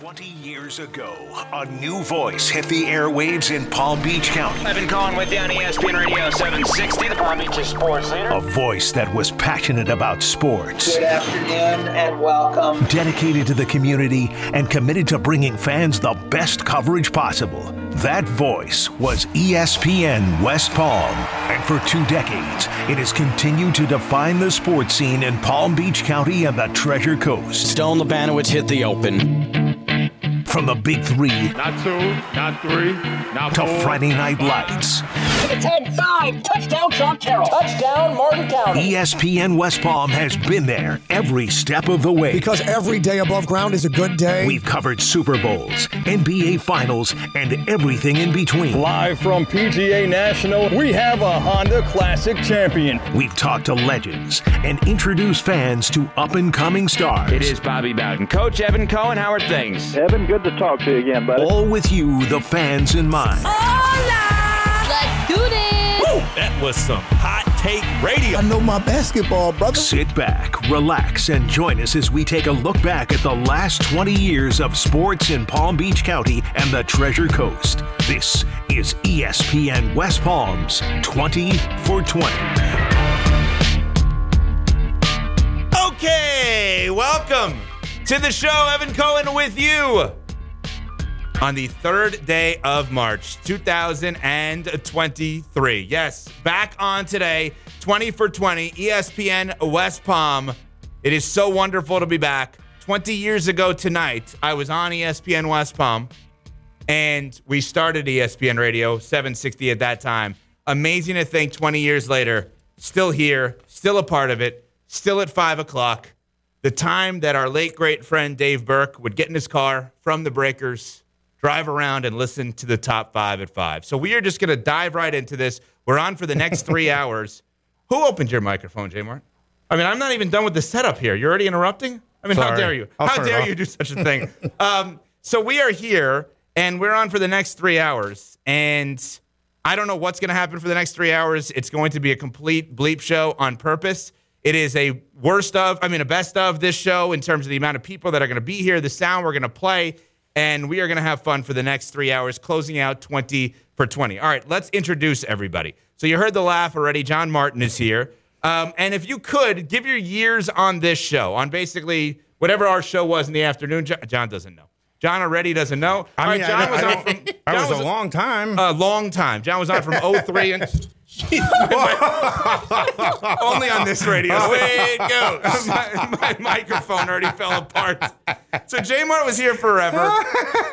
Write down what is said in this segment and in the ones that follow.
20 years ago, a new voice hit the airwaves in Palm Beach County. I've been calling with you on ESPN Radio 760, the Palm Beach sports leader. A voice that was passionate about sports. Good afternoon and welcome. Dedicated to the community and committed to bringing fans the best coverage possible. That voice was ESPN West Palm. And for two decades, it has continued to define the sports scene in Palm Beach County and the Treasure Coast. Stone Labanowitz hit the open. From the Big Three Not two, not three, not to four. Friday Night Lights, 10 5. Touchdown, Sean Carroll. Touchdown, Martin County. ESPN West Palm has been there every step of the way. Because every day above ground is a good day. We've covered Super Bowls, NBA Finals, and everything in between. Live from PGA National, we have a Honda Classic champion. We've talked to legends and introduced fans to up and coming stars. It is Bobby Bowden. Coach Evan Cohen, how are things? Evan, good to talk to you again, buddy. All with you, the fans in mind. Let's do this. That was some hot take radio. I know my basketball, brother. Sit back, relax, and join us as we take a look back at the last 20 years of sports in Palm Beach County and the Treasure Coast. This is ESPN West Palm's 20 for 20. Okay, welcome to the show. Evan Cohen with you on the third day of March 2023. Yes, back on today, 20 for 20, ESPN West Palm. It is so wonderful to be back. 20 years ago tonight, I was on ESPN West Palm and we started ESPN Radio 760 at that time. Amazing to think 20 years later, still here, still a part of it, still at five o'clock. The time that our late great friend Dave Burke would get in his car from the breakers, drive around and listen to the top five at five. So we are just going to dive right into this. We're on for the next three hours. Who opened your microphone, J Mart? I mean, I'm not even done with the setup here. You're already interrupting? I mean, how dare you? I'll how dare you do such a thing? um, so we are here and we're on for the next three hours. And I don't know what's going to happen for the next three hours. It's going to be a complete bleep show on purpose. It is a worst of, I mean, a best of this show in terms of the amount of people that are going to be here, the sound we're going to play, and we are going to have fun for the next three hours, closing out 20 for 20. All right, let's introduce everybody. So you heard the laugh already. John Martin is here. Um, and if you could, give your years on this show, on basically whatever our show was in the afternoon. Jo- John doesn't know. John already doesn't know. I mean, right, John I, was I, on from. I John was a long time. a long time. John was on from 03 and only on this radio. Way it goes. my, my microphone already fell apart. So J Mart was here forever. All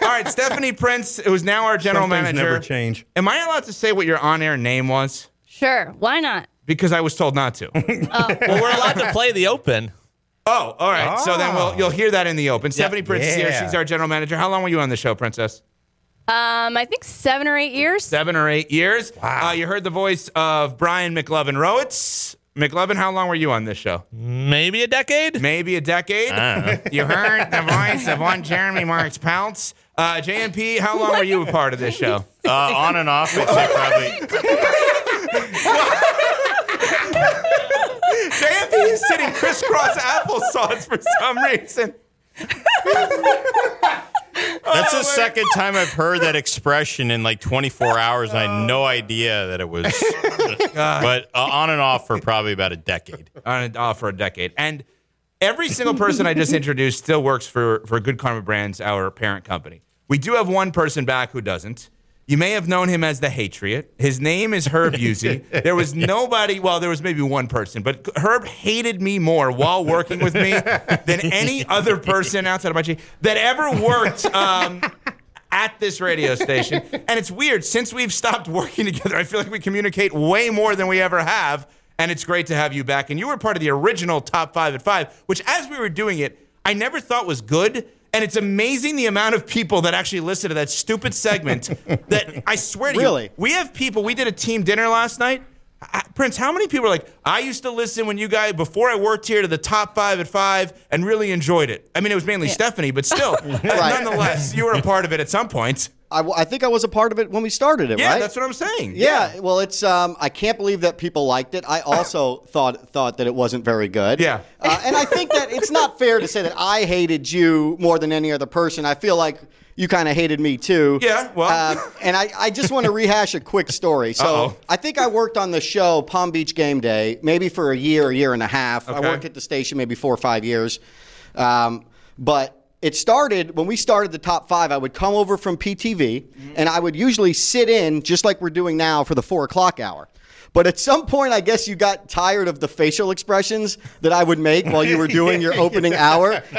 right, Stephanie Prince, who is now our general Some things manager. never change. Am I allowed to say what your on-air name was? Sure. Why not? Because I was told not to. Oh. Well, we're allowed to play the open. Oh, all right. So then we'll, Oh. you'll hear that in the open. Stephanie Prince is here. Yeah. She's our general manager. How long were you on the show, Princess? Um, I think seven or eight years. Seven or eight years. Wow. Uh, you heard the voice of Brian McLovin Rowitz. McLovin, how long were you on this show? Maybe a decade. Maybe a decade. You heard the voice of one Jeremy Marks Peltz. Uh, JMP, how long were you a part of this show? Uh, on and off, I'd say probably. JMP is sitting crisscross applesauce for some reason. That's Oh, the second time I've heard that expression in like 24 hours. and I had no idea that it was. but uh, on and off for probably about a decade. on and off for a decade. And every single person I just introduced still works for, for Good Karma Brands, our parent company. We do have one person back who doesn't. You may have known him as the Hatriot. His name is Herb Busey. There was nobody, well, there was maybe one person, but Herb hated me more while working with me than any other person outside of my G that ever worked um, at this radio station. And it's weird, since we've stopped working together, I feel like we communicate way more than we ever have. And it's great to have you back. And you were part of the original top five at five, which as we were doing it, I never thought was good. And it's amazing the amount of people that actually listen to that stupid segment. that I swear to Really? you, we have people. We did a team dinner last night. I- Prince, how many people are like, I used to listen when you guys, before I worked here, to the top five at five and really enjoyed it? I mean, it was mainly Stephanie, but still, nonetheless, you were a part of it at some point. I, I think I was a part of it when we started it, Yeah, right? that's what I'm saying. Yeah, well, it's um, I can't believe that people liked it. I also thought thought that it wasn't very good. Yeah. uh, and I think that it's not fair to say that I hated you more than any other person. I feel like you kind of hated me too. Yeah, well. Um, and I, I just want to rehash a quick story. So Uh-oh. I think I worked on the show Palm Beach Game Day maybe for a year, a year and a half. I worked at the station maybe four or five years. Um, but it started when we started the top five. I would come over from PTV mm-hmm. and I would usually sit in just like we're doing now for the four o'clock hour. But at some point, I guess you got tired of the facial expressions that I would make while you were doing your opening hour.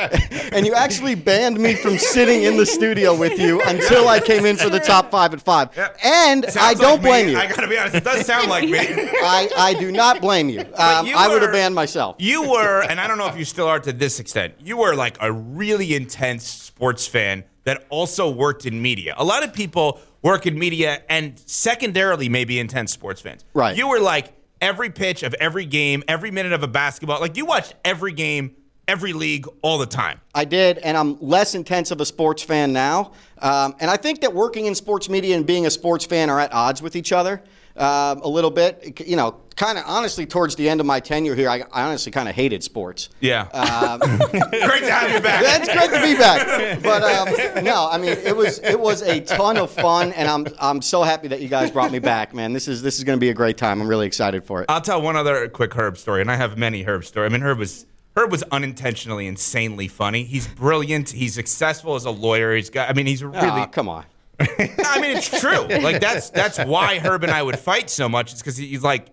And you actually banned me from sitting in the studio with you until I came in for the top five at five. And Sounds I don't like me. blame you. I gotta be honest, it does sound like me. I, I do not blame you. Um, you I would have banned myself. You were, and I don't know if you still are to this extent, you were like a really intense sports fan that also worked in media. A lot of people work in media and secondarily maybe intense sports fans. Right. You were like every pitch of every game, every minute of a basketball. Like you watched every game, every league all the time. I did, and I'm less intense of a sports fan now. Um, and I think that working in sports media and being a sports fan are at odds with each other um, a little bit. You know, kind of honestly, towards the end of my tenure here, I, I honestly kind of hated sports. Yeah. Um, Great to have you back. That's great to be back. But um, no, I mean it was it was a ton of fun, and I'm I'm so happy that you guys brought me back, man. This is this is going to be a great time. I'm really excited for it. I'll tell one other quick Herb story, and I have many Herb stories. I mean, Herb was Herb was unintentionally insanely funny. He's brilliant. He's successful as a lawyer. He's got. I mean, he's really. Aw, come on. I mean, it's true. Like that's that's why Herb and I would fight so much. It's because he's like,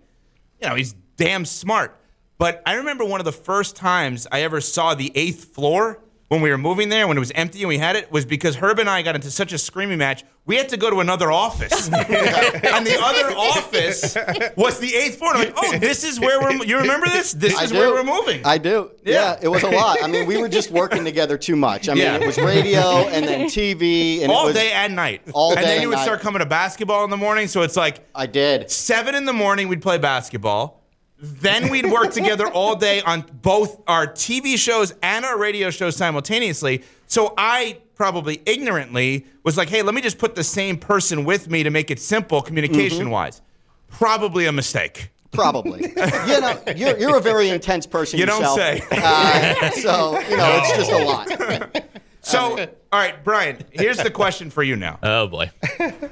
you know, he's damn smart. But I remember one of the first times I ever saw the eighth floor when we were moving there, when it was empty and we had it, was because Herb and I got into such a screaming match. We had to go to another office, and the other office was the eighth floor. And I'm like, oh, this is where we're. You remember this? This I is do. where we're moving. I do. Yeah. Yeah. it was a lot. I mean, we were just working together too much. I mean, Yeah. it was radio and then TV and all it was, day and night. all day. and day then and you would night. start coming to basketball in the morning. So it's like I did. seven in the morning we'd play basketball. Then we'd work together all day on both our TV shows and our radio shows simultaneously. So I probably ignorantly was like, hey, let me just put the same person with me to make it simple communication wise. Probably a mistake. Probably. you know, you're, you're a very intense person You don't yourself. say. Uh, so, you know, it's just a lot. So, all right, Brian, here's the question for you now. Oh boy.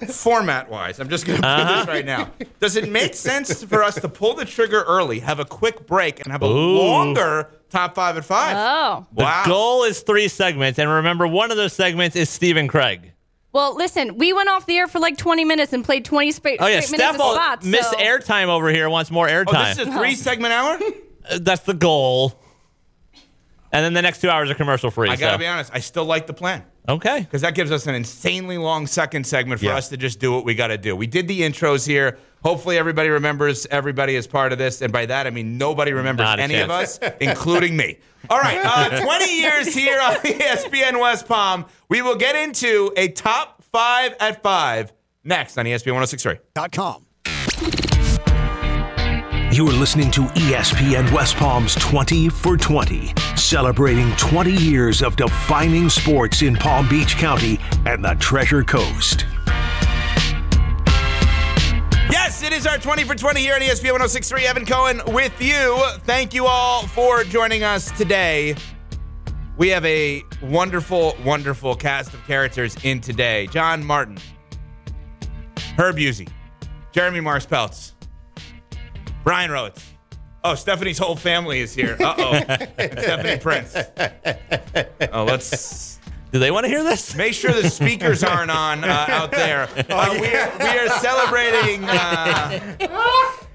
Format wise, I'm just going to put this right now. Does it make sense for us to pull the trigger early, have a quick break, and have a Ooh. longer top five at five? Oh. Wow. The goal is three segments, and remember, one of those segments is Stephen Craig. Well, listen, we went off the air for like 20 minutes and played 20 spa- Oh yeah, straight minutes Steph of spots. miss so- airtime over here. Wants more airtime. Oh, airtime. this is a three segment hour? Uh, That's the goal. And then the next two hours are commercial free. I got to so- be honest, I still like the plan. Okay. Because that gives us an insanely long second segment for Yeah. us to just do what we got to do. We did the intros here. Hopefully, everybody remembers everybody as part of this. And by that, I mean nobody remembers Not a any of us, including me. All right, uh, 20 years here on ESPN West Palm. We will get into a top five at five next on ESPN 1063. Dot com. You are listening to ESPN West Palm's 20 for 20, celebrating 20 years of defining sports in Palm Beach County and the Treasure Coast. Yes, it is our 20 for 20 here on E ESPN 1063. Evan Cohen with you. Thank you all for joining us today. We have a wonderful, wonderful cast of characters in today. John Martin, Herb Busey, Jeremy Marks Peltz, Brian Rhodes. Oh, Stephanie's whole family is here. Uh oh. Stephanie Prince. Oh, let's Do they want to hear this? Make sure the speakers aren't on uh, out there. Uh, we, are, we are celebrating. Uh,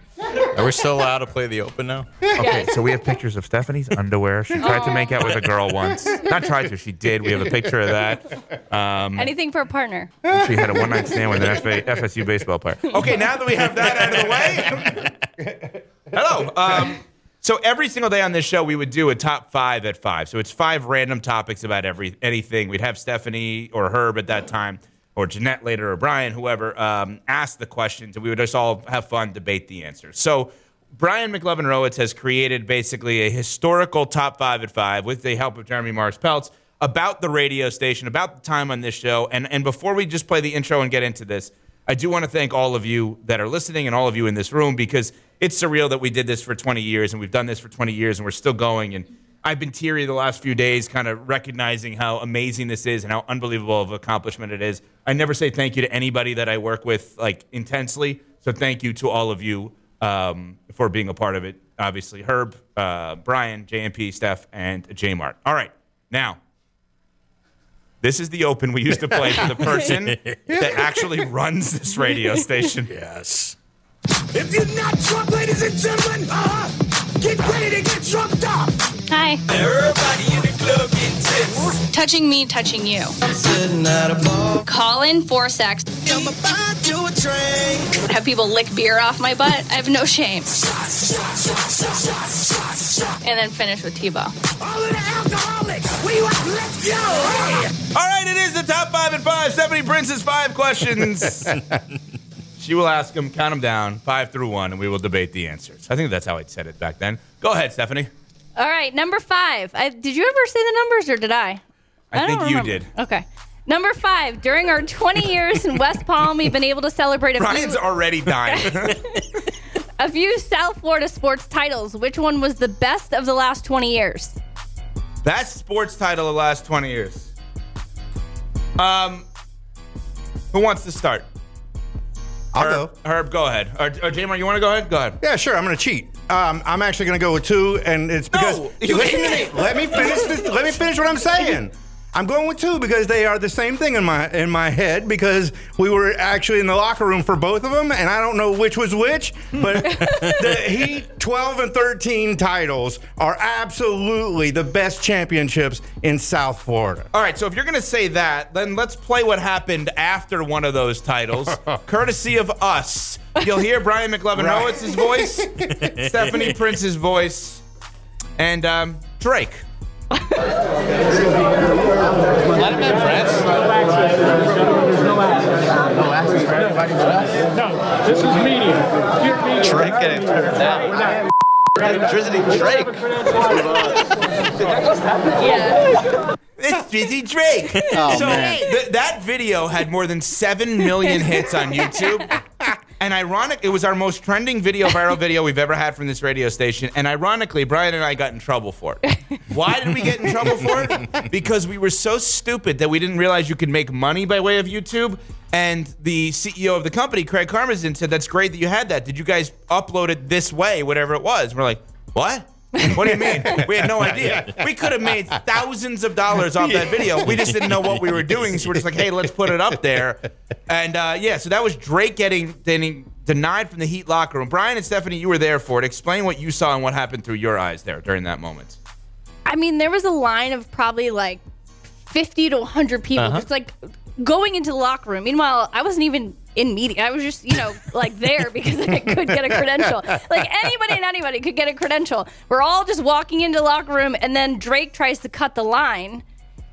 Are we still allowed to play the open now? okay, so we have pictures of Stephanie's underwear. She tried to make out with a girl once. Not tried to, she did. We have a picture of that. Um, Anything for a partner. she had a one night stand with an FA, FSU baseball player. Okay, now that we have that out of the way. Hello. Um, so every single day on this show, we would do a top five at five. So it's five random topics about every anything. We'd have Stephanie or Herb at that time, or Jeanette later, or Brian, whoever, um, ask the questions, and we would just all have fun, debate the answers. So Brian McLovin Rowitz has created basically a historical top five at five with the help of Jeremy Marks Peltz. about the radio station, about the time on this show. And and before we just play the intro and get into this, I do want to thank all of you that are listening and all of you in this room because it's surreal that we did this for 20 years and we've done this for 20 years and we're still going. And I've been teary the last few days, kind of recognizing how amazing this is and how unbelievable of accomplishment it is. I never say thank you to anybody that I work with like intensely. So thank you to all of you um, for being a part of it. Obviously, Herb, uh, Brian, JMP, Steph, and J Mart. All right, now this is the open we used to play for the person that actually runs this radio station. Yes. If you're not drunk, ladies and gentlemen, uh, get ready to get drunk up. Hi. Everybody in the club get tips. Touching me, touching you. I'm sitting at a bar. Call in for sex. I'm about to a drink. Have people lick beer off my butt. I have no shame. And then finish with Tebow. All of the alcoholics, we want let's go. All right, it is the top five and five. Stephanie Prince's five questions. she will ask them, count them down, five through one, and we will debate the answers. I think that's how I said it back then. Go ahead, Stephanie. All right, number five. I, did you ever say the numbers or did I? I, don't think you remember. did. Okay. Number five. During our 20 years in West Palm, we've been able to celebrate a Brian's few, already dying. a few South Florida sports titles. Which one was the best of the last 20 years? Best sports title of the last 20 years. Um, who wants to start? I'll Herb, go. Herb, go ahead. Or, or J Mart, you want to go ahead? Go ahead. Yeah, sure. I'm going to cheat. Um, I'm actually going to go with two, and it's because No, you listen to me. Let me finish this. Let me finish what I'm saying. I'm going with two because they are the same thing in my in my head because we were actually in the locker room for both of them, and I don't know which was which, but the Heat 12 and 13 titles are absolutely the best championships in South Florida. All right, so if you're going to say that, then let's play what happened after one of those titles, courtesy of us. You'll hear Brian McLovin Right. Howitz's voice, Stephanie Prince's voice, and um, Drake. Let him. No, this is media. Drake getting now. Drizzy Drake. Yeah. It's Drizzy Drake. Oh, so th- that video had more than 7 million hits on YouTube. And ironic, it was our most trending video, viral video we've ever had from this radio station. And ironically, Brian and I got in trouble for it. Why did we get in trouble for it? Because we were so stupid that we didn't realize you could make money by way of YouTube. And the CEO of the company, Craig Karmazin, said, That's great that you had that. Did you guys upload it this way, whatever it was? We're like, What? What do you mean? We had no idea. We could have made thousands of dollars off that video. We just didn't know what we were doing. So we're just like, hey, let's put it up there. And uh, yeah, so that was Drake getting, getting denied from the Heat locker room. Brian and Stephanie, you were there for it. Explain what you saw and what happened through your eyes there during that moment. I mean, there was a line of probably like 50 to 100 people Uh-huh. just like going into the locker room. Meanwhile, I wasn't even in media. I was just, you know, like there because I could get a credential. Like anybody and anybody could get a credential. We're all just walking into locker room, and then Drake tries to cut the line.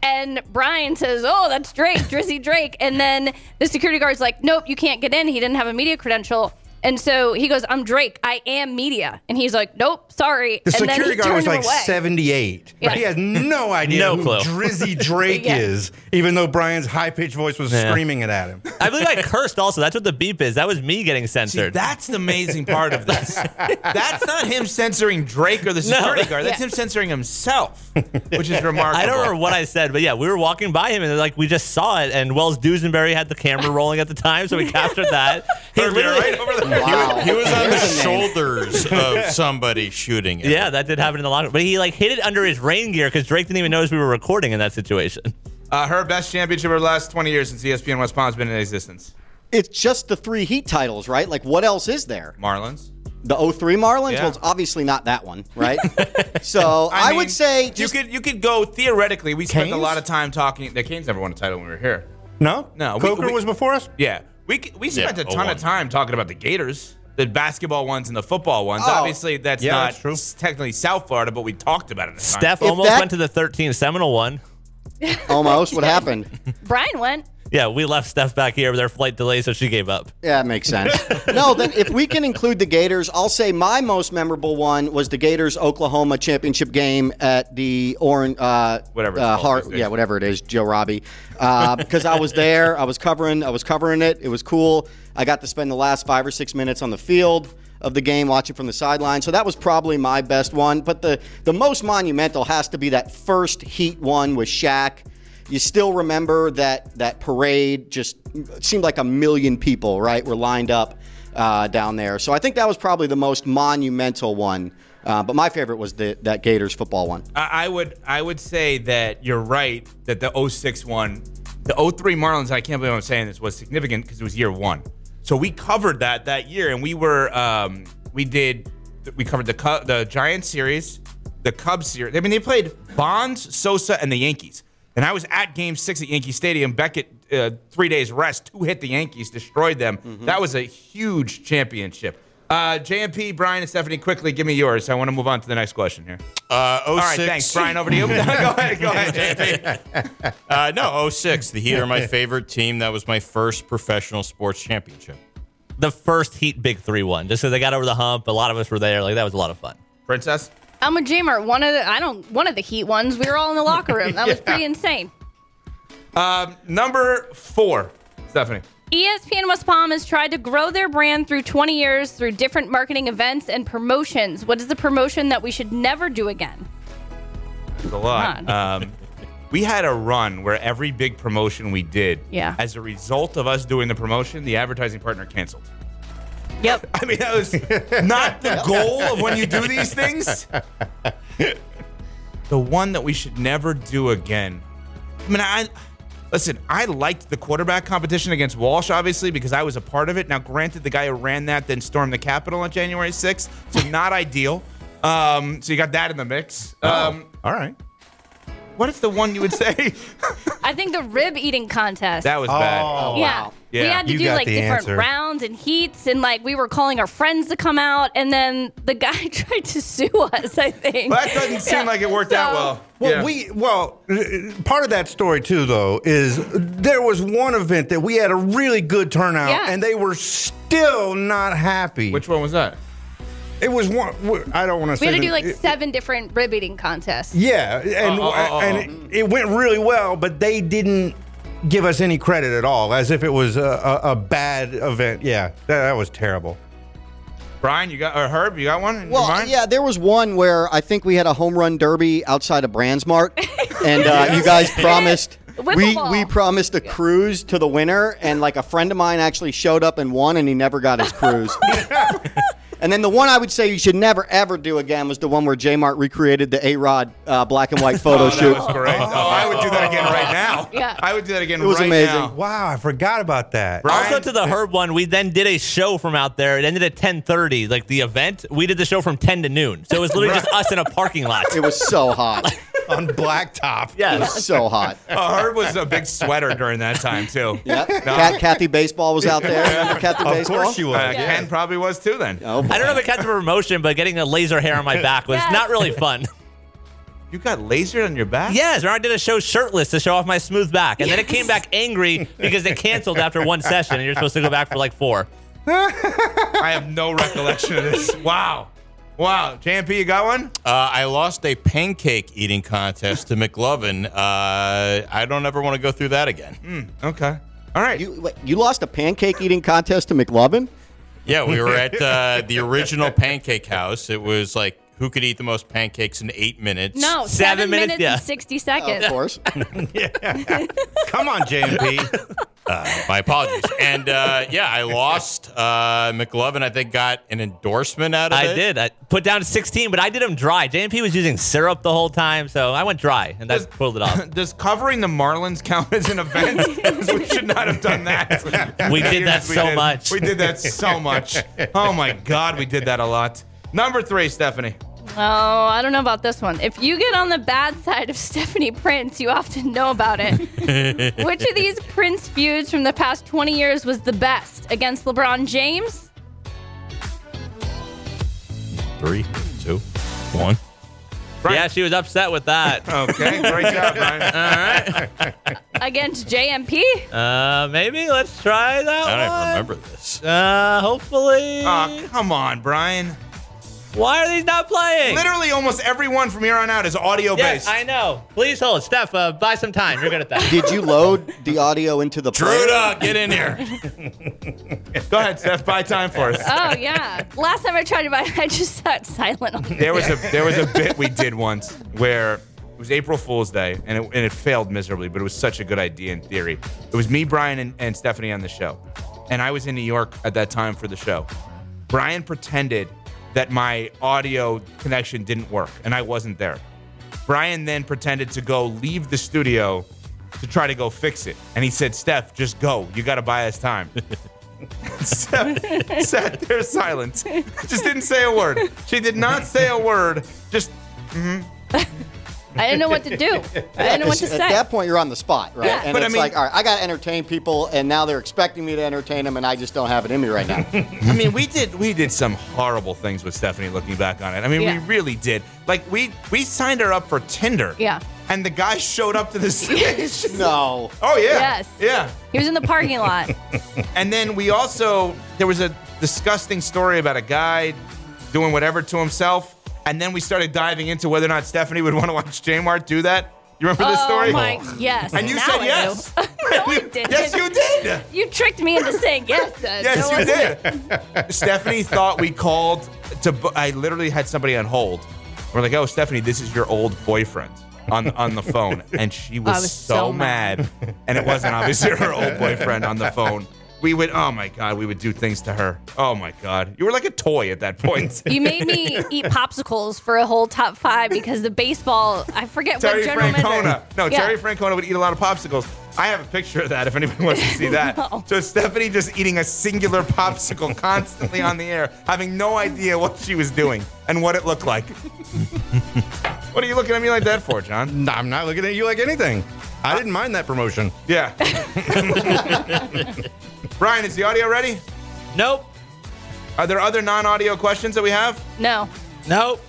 And Brian says, "Oh, that's Drake, Drizzy Drake." And then the security guard's like, "Nope, you can't get in. He didn't have a media credential." And so he goes, "I'm Drake. I am media." And he's like, "Nope, sorry." The and then security he guard was like away. 78. Yeah. He has no idea No who clue. Drizzy Drake Yeah. is, even though Brian's high pitched voice was Yeah. screaming it at him. I believe I cursed also. That's what the beep is. That was me getting See, censored. that's the amazing part of this. That's not him censoring Drake or the No. security guard. That's Yeah. him censoring himself, which is remarkable. I don't remember what I said, but yeah, we were walking by him and like we just saw it, and Wells Dusenberry had the camera rolling at the time, so we captured that. He Herb, literally, right over there. Wow. He was on the There's a name. shoulders of somebody shooting it. yeah, that did happen in the locker, room. but he like hid it under his rain gear because Drake didn't even notice we were recording in that situation. Uh, her best championship of the last 20 years since ESPN West Palm has been in existence. It's just the three Heat titles, right? Like, what else is there? Marlins. The 03 Marlins? Yeah. Well, it's obviously not that one, right? so I, mean, would say just you could you could go theoretically. We spent a lot of time talking. The Canes never won a title when we were here. No? No, we- Coker we- was before us? Yeah, we we spent Yeah, a ton 01. of time talking about the Gators, the basketball ones and the football ones. Oh. Obviously, that's Yeah, not that's true. s- technically South Florida, but we talked about it. At the time. Steph almost that- went to the 13 Seminole one. almost what happened. Brian went. Yeah, we left Steph back here with our flight delay, so she gave up. Yeah, it makes sense. no, then if we can include the Gators, I'll say my most memorable one was the Gators Oklahoma championship game at the Orange, uh, Whatever uh, called Hart, yeah, whatever it is, Joe Robbie, uh, because I was there, I was covering, I was covering it. It was cool. I got to spend the last five or six minutes on the field of the game, watching from the sideline. So that was probably my best one. But the the most monumental has to be that first Heat one with Shaq. You still remember that that parade? Just seemed like a million people, right, were lined up uh, down there. So I think that was probably the most monumental one. Uh, but my favorite was the that Gators football one. I, I would I would say that you're right that the 06 one, the 03 Marlins. I can't believe I'm saying this was significant because it was year one. So we covered that that year, and we were um, we did we covered the the Giants series, the Cubs series. I mean, they played Bonds, Sosa, and the Yankees. And I was at Game Six at Yankee Stadium. Beckett, uh, three days rest, two hit the Yankees, destroyed them. That was a huge championship. Uh, JMP, Brian, and Stephanie, quickly give me yours. I want to move on to the next question here. Uh, 06. All right, thanks, Brian. Over to you. go ahead, go ahead, JMP. Uh, no, 06. The Heat are my favorite team. That was my first professional sports championship. The first Heat Big Three one, just because they got over the hump. A lot of us were there. Like that was a lot of fun. Princess. I'm a Jamer. One of the I don't one of the Heat ones. We were all in the locker room. That was pretty insane. Um, number four, Stephanie. ESPN West Palm has tried to grow their brand through 20 years through different marketing events and promotions. What is the promotion that we should never do again? There's a lot. Um, we had a run where every big promotion we did, Yeah. as a result of us doing the promotion, the advertising partner canceled. Yep. I mean, that was not the goal of when you do these things. The one that we should never do again. I mean, I listen. I liked the quarterback competition against Walsh, obviously, because I was a part of it. Now, granted, the guy who ran that then stormed the Capitol on January 6th, so not ideal. Um, so you got that in the mix. Um, all right. What is the one you would say? I think the rib eating contest. That was bad. Oh, yeah. We Yeah. had to You do got like the different answer. rounds and heats, and like we were calling our friends to come out, and then the guy tried to sue us. I think. Well, that doesn't seem Yeah. like it worked out So- well. Well, Yeah. we well, uh, part of that story too, though, is there was one event that we had a really good turnout, Yeah. and they were still not happy. Which one was that? It was one. I don't want to say. We had to the- do like it- seven different rib eating contests. Yeah, and oh, oh, oh. and it, it went really well, but they didn't give us any credit at all, as if it was a, a, a bad event. Yeah, that, that was terrible. Brian, you got or Herb, you got one? in your Well, mind? yeah, there was one where I think we had a home run derby outside of Brandsmart, and uh, you guys promised. We, we promised a cruise to the winner, and like a friend of mine actually showed up and won, and he never got his cruise. and then the one I would say you should never ever do again was the one where J Mart recreated the A Rod uh, black and white photo Oh, shoot. that was great. Oh, I would do that again right now. Yeah. I would do that again It was right amazing. now. Wow, I forgot about that. Brian? Also to the Herb one, we then did a show from out there. It ended at 10:30, like the event. We did the show from 10 to noon. So it was literally just us in a parking lot. It was so hot. on blacktop. It Yeah. was so hot. Oh, Herb was a big sweater during that time too. Yeah. Cat, Kathy Baseball was out there. Remember Kathy Of Baseball? course she was. Uh, Ken probably was too then. Oh, boy. I don't know if it counts for promotion, but getting a laser hair on my back was Yes. not really fun. You got lasered on your back? Yes, remember I did a show shirtless to show off my smooth back, and then it came back angry because they canceled after one session, and you're supposed to go back for like four. I have no recollection of this. Wow. Wow. JMP, you got one? Uh, I lost a pancake eating contest to McLovin. Uh, I don't ever want to go through that again. Okay. All right. You, wait, you lost a pancake eating contest to McLovin? Yeah, we were at uh, the original pancake house. It was like who could eat the most pancakes in eight minutes. No, Seven seven, minutes, minutes, yeah. and 60 seconds. Of seconds. course. Come on, JMP. Uh, my apologies. And uh, yeah, I lost. Uh, McLovin, I think, got an endorsement out of I it. I did. I put down 16, but I did them dry. JMP was using syrup the whole time, so I went dry, and that pulled it off. Does covering the Marlins count as an event? we should not have done that. We did that Yes, we so did. much. We did that so much. Oh my God, we did that a lot. Number three, Stephanie. Oh, I don't know about this one. If you get on the bad side of Stephanie Prince, you often know about it. Which of these Prince feuds from the past 20 years was the best? Against LeBron James? Three, two, one. Yeah, she was upset with that. Okay, great job, Brian. All right. Against JMP? Uh, maybe let's try that one. I don't one. remember this. Uh, hopefully. Oh, come on, Brian. Why are these not playing? Literally, almost everyone from here on out is audio based. Yes, based. I know. Please hold. Steph, uh, buy some time. You're good at that. Did you load the audio into the player? Truda, get in here. Go ahead, Steph. Buy time for us. Oh, yeah. Last time I tried to buy it, I just sat silent on There was a there was a bit we did once where it was April Fool's Day and it, and it failed miserably, but it was such a good idea in theory. It was me, Brian, and, and Stephanie on the show, and I was in New York at that time for the show. Brian pretended that my audio connection didn't work and I wasn't there. Brian then pretended to go leave the studio to try to go fix it, and he said, "Steph, just go. You got to buy us time." Steph sat there silent. Just didn't say a word. She did not say a word. Just mm-hmm. I didn't know what to do. I didn't know what to say. At that point, you're on the spot, right? Yeah. And But I it's mean- like, all right, I got to entertain people, and now they're expecting me to entertain them, and I just don't have it in me right now. I mean, we did we did some horrible things with Stephanie looking back on it. I mean, Yeah. we really did. Like we we signed her up for Tinder. Yeah. And the guy showed up to the station. no. Oh yeah. Yes. Yeah. He was in the parking lot. And then we also there was a disgusting story about a guy doing whatever to himself. And then we started diving into whether or not Stephanie would want to watch J Mart do that. You remember this story? oh my, yes. And you now said I yes. no, I didn't. Yes, you did. You tricked me into saying yes. Yes, No, you did. Stephanie thought we called to. I literally had somebody on hold. We're like, "Oh, Stephanie, this is your old boyfriend." On, on the phone, and she was, was so, so mad. and it wasn't obviously her old boyfriend on the phone. We would, oh my god, we would do things to her. Oh my god, you were like a toy at that point. You made me eat popsicles for a whole top five because the baseball. I forget Terry what general Francona. No, Yeah. Terry Francona would eat a lot of popsicles. I have a picture of that if anybody wants to see that. No. So Stephanie just eating a singular popsicle constantly on the air, having no idea what she was doing and what it looked like. what are you looking at me like that for, John? I'm not looking at you like anything. I didn't mind that promotion. Yeah. Brian, is the audio ready? Nope. Are there other non-audio questions that we have? No. Nope.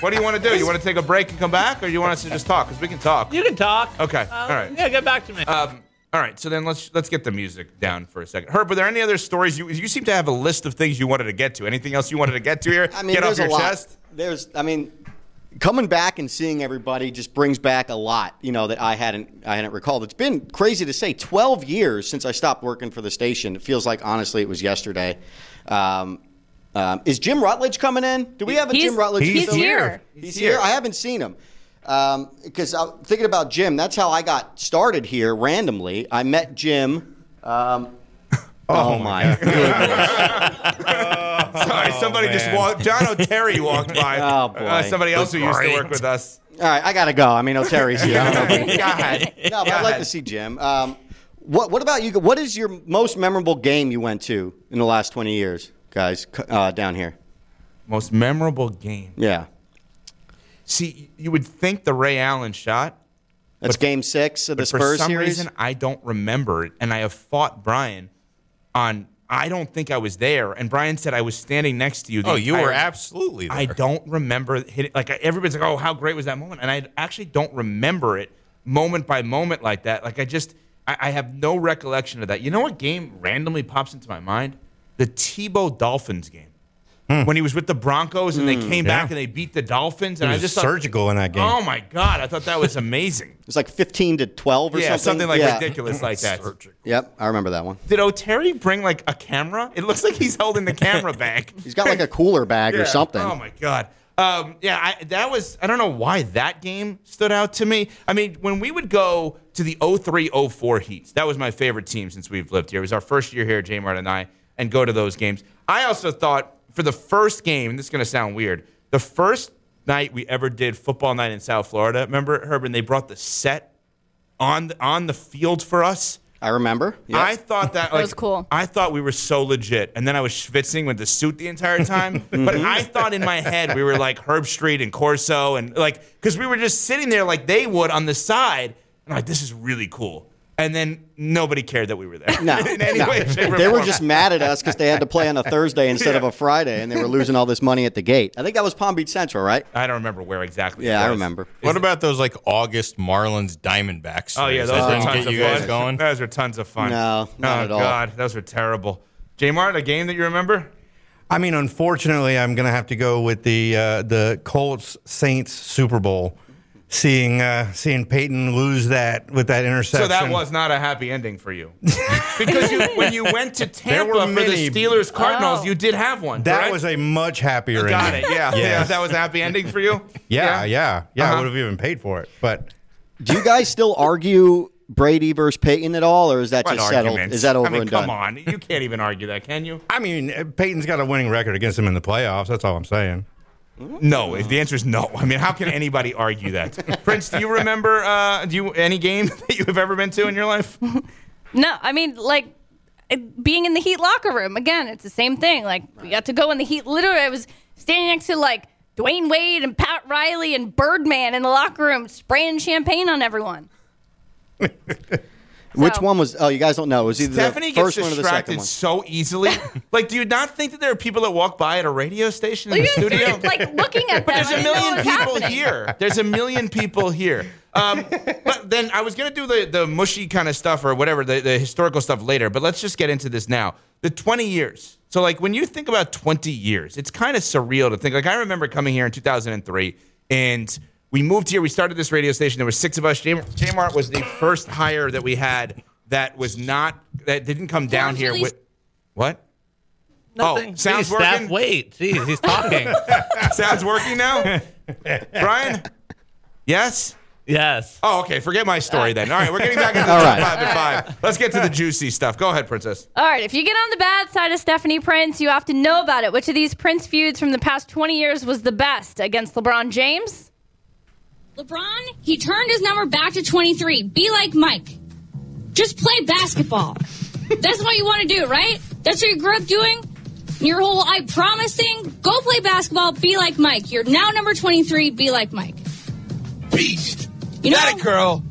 What do you want to do? You want to take a break and come back, or you want us to just talk? Because we can talk. You can talk. Okay. Uh, All right. Yeah, get back to me. Um, all right, so then let's let's get the music down for a second. Herb, were there any other stories? You you seem to have a list of things you wanted to get to. Anything else you wanted to get to here? I mean, get off there's your a lot. chest. There's, I mean, coming back and seeing everybody just brings back a lot, you know, that I hadn't, I hadn't recalled. It's been crazy to say. Twelve years since I stopped working for the station. It feels like honestly it was yesterday. Um, um, is Jim Rutledge coming in? Do we have a He's- Jim Rutledge? he's still here. He's, He's here. here. I haven't seen him. Because I'm thinking about Jim. That's how I got started here randomly. I met Jim. Um, oh, my goodness. Sorry, somebody just walked. John O'Terry walked by. Oh, boy. Uh, somebody else who used to work with us. All right, I gotta go. I mean, O'Terry's here. I don't know. Go ahead. No, but Go I'd like to see Jim. Um, what What about you? What is your most memorable game you went to in the last twenty years, guys? Uh, down here. Most memorable game. Yeah, See, you would think the Ray Allen shot. that's Game Six of the But for some series. reason, I don't remember it, and I have fought Brian on. I don't think I was there, and Brian said I was standing next to you. the Oh, you were absolutely there. I don't remember hitting. Like everybody's like, "Oh, how great was that moment?" And I actually don't remember it moment by moment like that. Like I just, I, I have no recollection of that. You know what game randomly pops into my mind? The Tebow Dolphins game. When he was with the Broncos and they came Yeah. back and they beat the Dolphins, and I was just thought, surgical in that game. Oh my god, I thought that was amazing. It's like fifteen to twelve or yeah, something. something like Yeah. ridiculous like that. Surgical. Yep, I remember that one. Did O'Terry bring like a camera? It looks like he's holding the camera bag. He's got like a cooler bag Yeah. or something. Oh my god. Um, yeah, I, that was. I don't know why that game stood out to me. I mean, when we would go to the 03-04 heats, that was my favorite team since we've lived here. It was our first year here, J Mart and I, and go to those games. I also thought for the first game, this is going to sound weird, the first night we ever did football night in South Florida. Remember, Herb, and they brought the set on the, on the field for us. I remember. Yep. I thought that, like, was cool. I thought we were so legit, and then I was schwitzing with the suit the entire time. but mm-hmm. I thought in my head we were like Herbstreit and Corso, and like because we were just sitting there like they would on the side, and like this is really cool. And then nobody cared that we were there. No, in any no. way, shape, or they were just mad at us because they had to play on a Thursday instead of a Friday, and they were losing all this money at the gate. I think that was Palm Beach Central, right? I don't remember where exactly. Yeah, it I remember. What about those like August Marlins Diamondbacks? Oh yeah, those That were didn't tons get you of guys fun. going. Those were tons of fun. No, not oh at all. God, those were terrible. J Mart, a game that you remember? I mean, unfortunately, I'm going to have to go with the uh, the Colts Saints Super Bowl. Seeing uh, seeing Peyton lose that with that interception. So that was not a happy ending for you, because you, when you went to Tampa for many- the Steelers Cardinals, Oh. you did have one. that correct? was a much happier. got it. ending. Yeah, yeah, Yes. that was a happy ending for you. Yeah, yeah, yeah. Uh-huh. I would have even paid for it, but Do you guys still argue Brady versus Peyton at all, or is that What just settled? Is that over I mean, and come done? on, you can't even argue that, can you? I mean, Peyton's got a winning record against him in the playoffs. That's all I'm saying. No, if the answer is no. I mean, how can anybody argue that? Prince, do you remember uh, do you any game that you have ever been to in your life? No, I mean like it- being in the Heat locker room again. It's the same thing. Like we got to go in the Heat. Literally, I was standing next to like Dwyane Wade and Pat Riley and Birdman in the locker room, spraying champagne on everyone. Which one was? Oh, you guys don't know. It was either Stephanie the gets first one or the second distracted one. so easily. like, do you not think that there are people that walk by at a radio station in the You guys studio? started, like looking at them. But there's I a didn't know million what was people happening. here. There's a million people here. Um, but then I was going to do the, the mushy kind of stuff or whatever, the, the historical stuff later. But let's just get into this now. The 20 years. So, like, when you think about 20 years, it's kind of surreal to think. Like, I remember coming here in 2003 and we moved here. We started this radio station. There were six of us. J Mart was the first hire that we had that was not, that didn't come down here with. What? Nothing. Oh, sounds Jeez, staff, working? wait. Jeez, he's talking. Sounds working now? Brian? Yes? yes. Oh, okay. Forget my story then. All right, we're getting back into the top right. five at five. Let's get to the juicy stuff. Go ahead, Princess. All right, if you get on the bad side of Stephanie Prince, you have to know about it. Which of these Prince feuds from the past 20 years was the best? Against LeBron James? LeBron, he turned his number back to 23. Be like Mike. Just play basketball. That's what you want to do, right? That's what you grew up doing? Your whole I promise thing? Go play basketball. Be like Mike. You're now number 23. Be like Mike. Beast. You know, Got it, girl.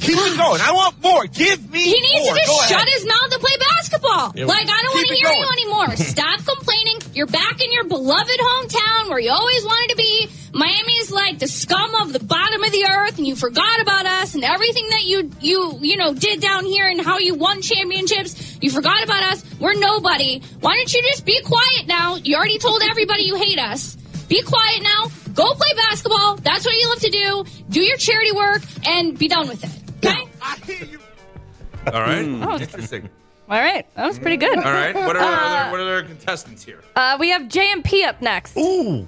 Keep it going. I want more. Give me he needs more. to just shut his mouth and play basketball. Yeah, like, I don't want to hear going. you anymore. Stop complaining. You're back in your beloved hometown where you always wanted to be. Miami's like the scum of the bottom of the earth, and you forgot about us and everything that you you you know did down here and how you won championships. You forgot about us. We're nobody. Why don't you just be quiet now? You already told everybody you hate us. Be quiet now. Go play basketball. That's what you love to do. Do your charity work and be done with it. Okay? I hear you. All right. Oh. Interesting. All right, that was pretty hmm. good. All right. What are, other, uh, what are our contestants here? Uh, we have JMP up next. Ooh,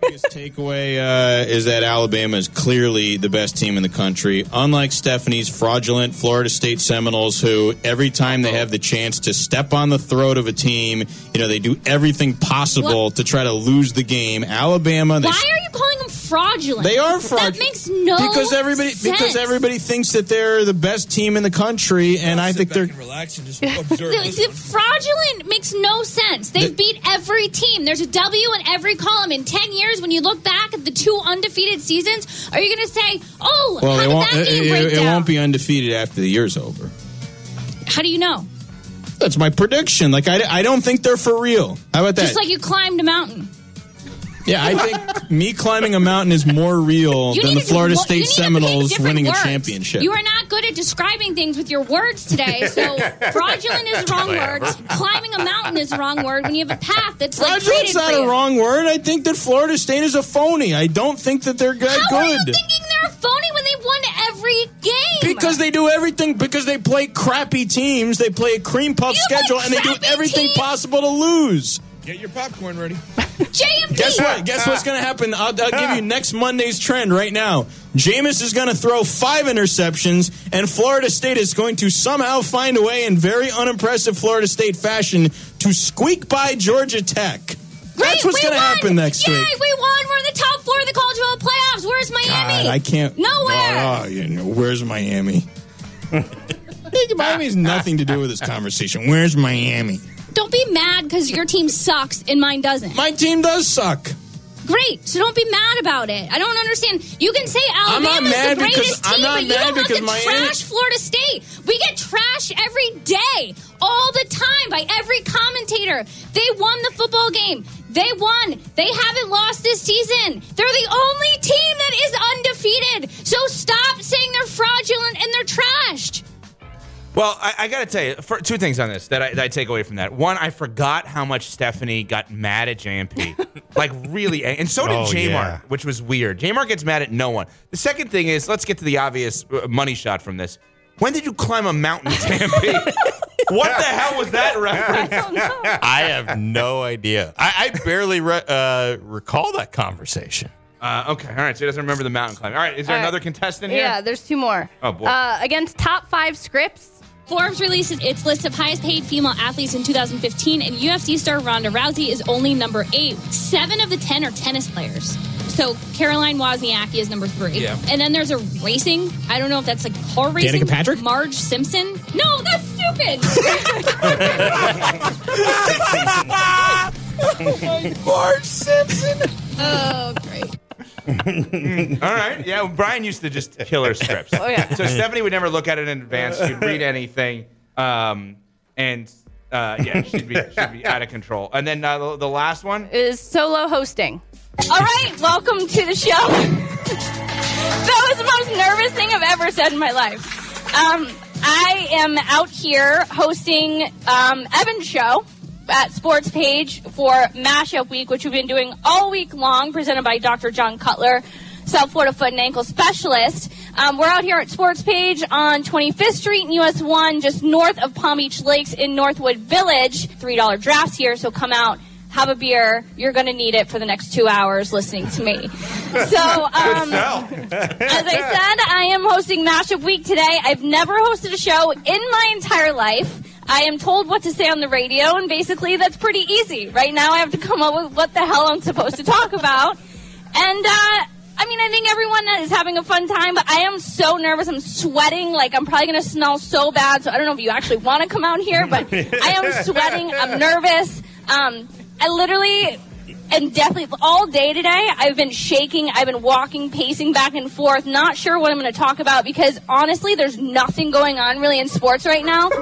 biggest takeaway uh, is that Alabama is clearly the best team in the country. Unlike Stephanie's fraudulent Florida State Seminoles, who every time they have the chance to step on the throat of a team, you know, they do everything possible What? to try to lose the game. Alabama, they Why are you calling them fraudulent? They are fraudulent. That makes no because everybody sense. because everybody thinks that they're the best team in the country, and I think they're relax and just The, the fraudulent makes no sense. They've beat every team. There's a W in every column. In 10 years, when you look back at the two undefeated seasons, are you going to say, oh, well, how did won't. that It, game break it- it won't be undefeated after the year's over. How do you know? That's my prediction. Like I, I don't think they're for real. How about that? Just like you climbed a mountain. Yeah, I think me climbing a mountain is more real You than the Florida do- State you need to pick Seminoles different winning words. a championship. You are not good at describing things with your words today. So fraudulent is the wrong word. Climbing a mountain is the wrong word when you have a path that's like Fraudulent's not for a wrong word. I think that Florida State is a phony. I don't think that they're good. How are you thinking they're a phony when they won every game? Because they do everything. Because they play crappy teams. They play a cream puff You schedule, and they do everything teams? possible to lose. Get your popcorn ready. JMP. Guess what? Guess what's going to happen? I'll, I'll give you next Monday's trend right now. Jameis is going to throw five interceptions, and Florida State is going to somehow find a way in very unimpressive Florida State fashion to squeak by Georgia Tech. That's what's going to happen next week. Yay, week. we won. We're in the top four of the college football playoffs. Where's Miami? God, I can't. Nowhere. Oh, oh, you know, where's Miami? Miami has nothing to do with this conversation. Where's Miami? Don't be mad because your team sucks and mine doesn't. My team does suck. great. So don't be mad about it. I don't understand. You can say Alabama's the because- greatest I'm team, not but you don't have to trash Florida State. We get trash every day, all the time, by every commentator. They won the football game. They won. They haven't lost this season. They're the only team that is undefeated. So stop saying they're fraudulent and they're trashed. Well, I, I got to tell you, for, two things on this that I, that I take away from that. One, I forgot how much Stephanie got mad at JMP. like, really. And so did Oh, J Mart, yeah. which was weird. J Mart gets mad at no one. The second thing is, let's get to the obvious uh, money shot from this. When did you climb a mountain, JMP? what the hell was that reference? I have no idea. I, I barely re- uh, recall that conversation. Uh, okay, all right. So he doesn't remember the mountain climb. All right, is there All right. another contestant here? Yeah, there's two more. Oh, boy. Uh, against top five scripts. Forbes released its list of highest paid female athletes in 2015, and UFC star Ronda Rousey is only number eight. Seven of the ten are tennis players. So Caroline Wozniacki is number three. Yeah. And then there's a racing. I don't know if that's like car racing. Danica Patrick? Marge Simpson. No, that's stupid. Oh my Marge Simpson. oh, great. All right. Yeah, well, Brian used to just kill her scripts. Oh, yeah. So Stephanie would never look at it in advance. She'd read anything. Um, and uh, yeah, she'd be, she'd be out of control. And then uh, the, the last one. Is solo hosting. All right, welcome to the show. that was the most nervous thing I've ever said in my life. Um, I am out here hosting um, Evan's show at Sports Page for Mashup Week, which we've been doing all week long, presented by Dr. John Cutler, South Florida foot and ankle specialist. Um, we're out here at Sports Page on 25th Street and US 1, just north of Palm Beach Lakes in Northwood Village. $3 drafts here, so come out have a beer. You're going to need it for the next two hours listening to me. So, um, as I said, I am hosting Mashup Week today. I've never hosted a show in my entire life. I am told what to say on the radio, and basically that's pretty easy. Right now, I have to come up with what the hell I'm supposed to talk about. And, uh, I mean, I think everyone is having a fun time, but I am so nervous. I'm sweating. Like, I'm probably going to smell so bad. So, I don't know if you actually want to come out here, but I am sweating. I'm nervous. Um, I literally am definitely all day today. I've been shaking. I've been walking, pacing back and forth, not sure what I'm going to talk about because honestly, there's nothing going on really in sports right now.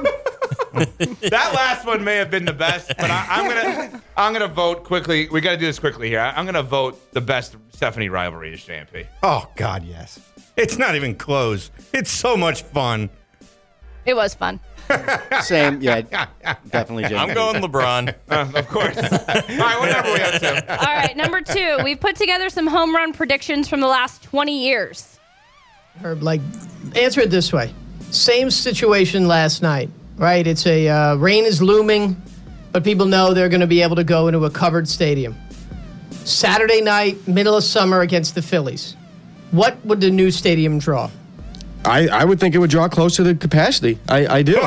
that last one may have been the best, but I, I'm gonna I'm gonna vote quickly. We got to do this quickly here. I, I'm gonna vote the best Stephanie rivalry is JMP. Oh God, yes. It's not even close. It's so much fun. It was fun. Same, yeah, definitely. JP. I'm going LeBron. Uh, of course. All right, whatever we have to. All right, number two, we've put together some home run predictions from the last 20 years. Herb, like, answer it this way. Same situation last night, right? It's a uh, rain is looming, but people know they're going to be able to go into a covered stadium. Saturday night, middle of summer against the Phillies. What would the new stadium draw? I, I would think it would draw close to the capacity. I, I do.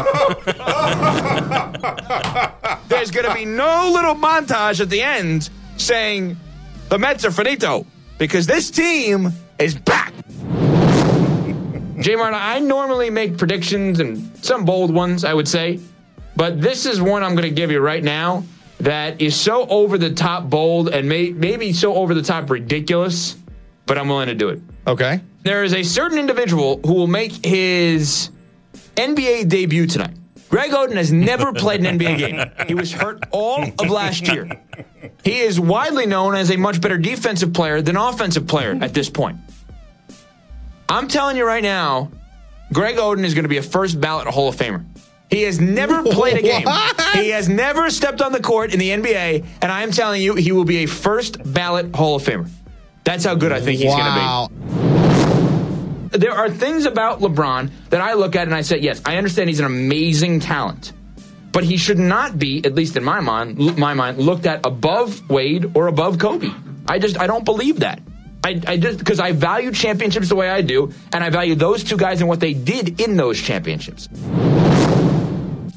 There's going to be no little montage at the end saying the Mets are finito because this team is back. J. Martin, I normally make predictions and some bold ones, I would say, but this is one I'm going to give you right now that is so over the top bold and may, maybe so over the top ridiculous, but I'm willing to do it. Okay. There is a certain individual who will make his NBA debut tonight. Greg Oden has never played an NBA game. He was hurt all of last year. He is widely known as a much better defensive player than offensive player at this point. I'm telling you right now, Greg Oden is going to be a first ballot Hall of Famer. He has never played a game. He has never stepped on the court in the NBA, and I am telling you, he will be a first ballot Hall of Famer. That's how good I think he's Wow. going to be there are things about LeBron that I look at and I say, yes, I understand he's an amazing talent, but he should not be, at least in my mind, my mind, looked at above Wade or above Kobe. I just I don't believe that. I, I just because I value championships the way I do, and I value those two guys and what they did in those championships.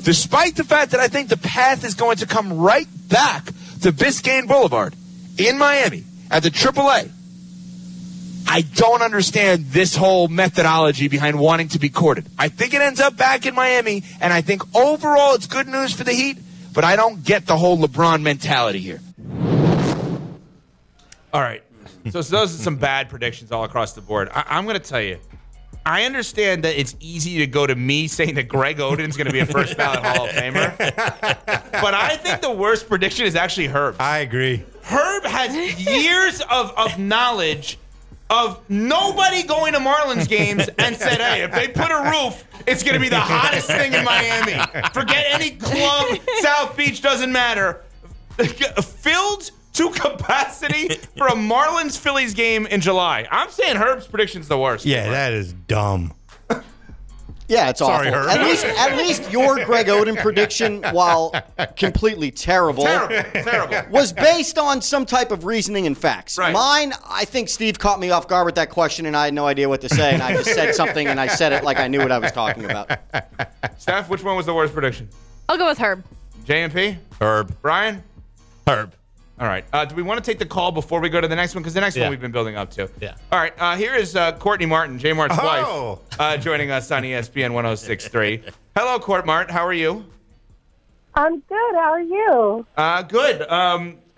Despite the fact that I think the path is going to come right back to Biscayne Boulevard in Miami at the AAA, I don't understand this whole methodology behind wanting to be courted. I think it ends up back in Miami, and I think overall it's good news for the Heat, but I don't get the whole LeBron mentality here. All right. So, so those are some bad predictions all across the board. I, I'm going to tell you. I understand that it's easy to go to me saying that Greg Oden's going to be a first ballot Hall of Famer, but I think the worst prediction is actually Herb. I agree. Herb has years of, of knowledge of nobody going to Marlins games and said, hey, if they put a roof, it's going to be the hottest thing in Miami. Forget any club, South Beach, doesn't matter. Filled to capacity for a Marlins Phillies game in July. I'm saying Herb's prediction's the worst. Yeah, that is dumb. Yeah, it's Sorry, awful. Herb. At least, at least your Greg Oden prediction, while completely terrible, Terrible, terrible. was based on some type of reasoning and facts. Right. Mine, I think Steve caught me off guard with that question, and I had no idea what to say, and I just said something, and I said it like I knew what I was talking about. Steph, which one was the worst prediction? I'll go with Herb. JMP? Herb. Brian? Herb. All right. Uh, do we want to take the call before we go to the next one? Because the next Yeah. one we've been building up to. Yeah. All right. Uh, here is uh, Courtney Martin, J Mart's Oh. wife, uh, joining us on ESPN 1063. Hello, Court Mart. How are you? I'm good. How are you? Uh, good. Um,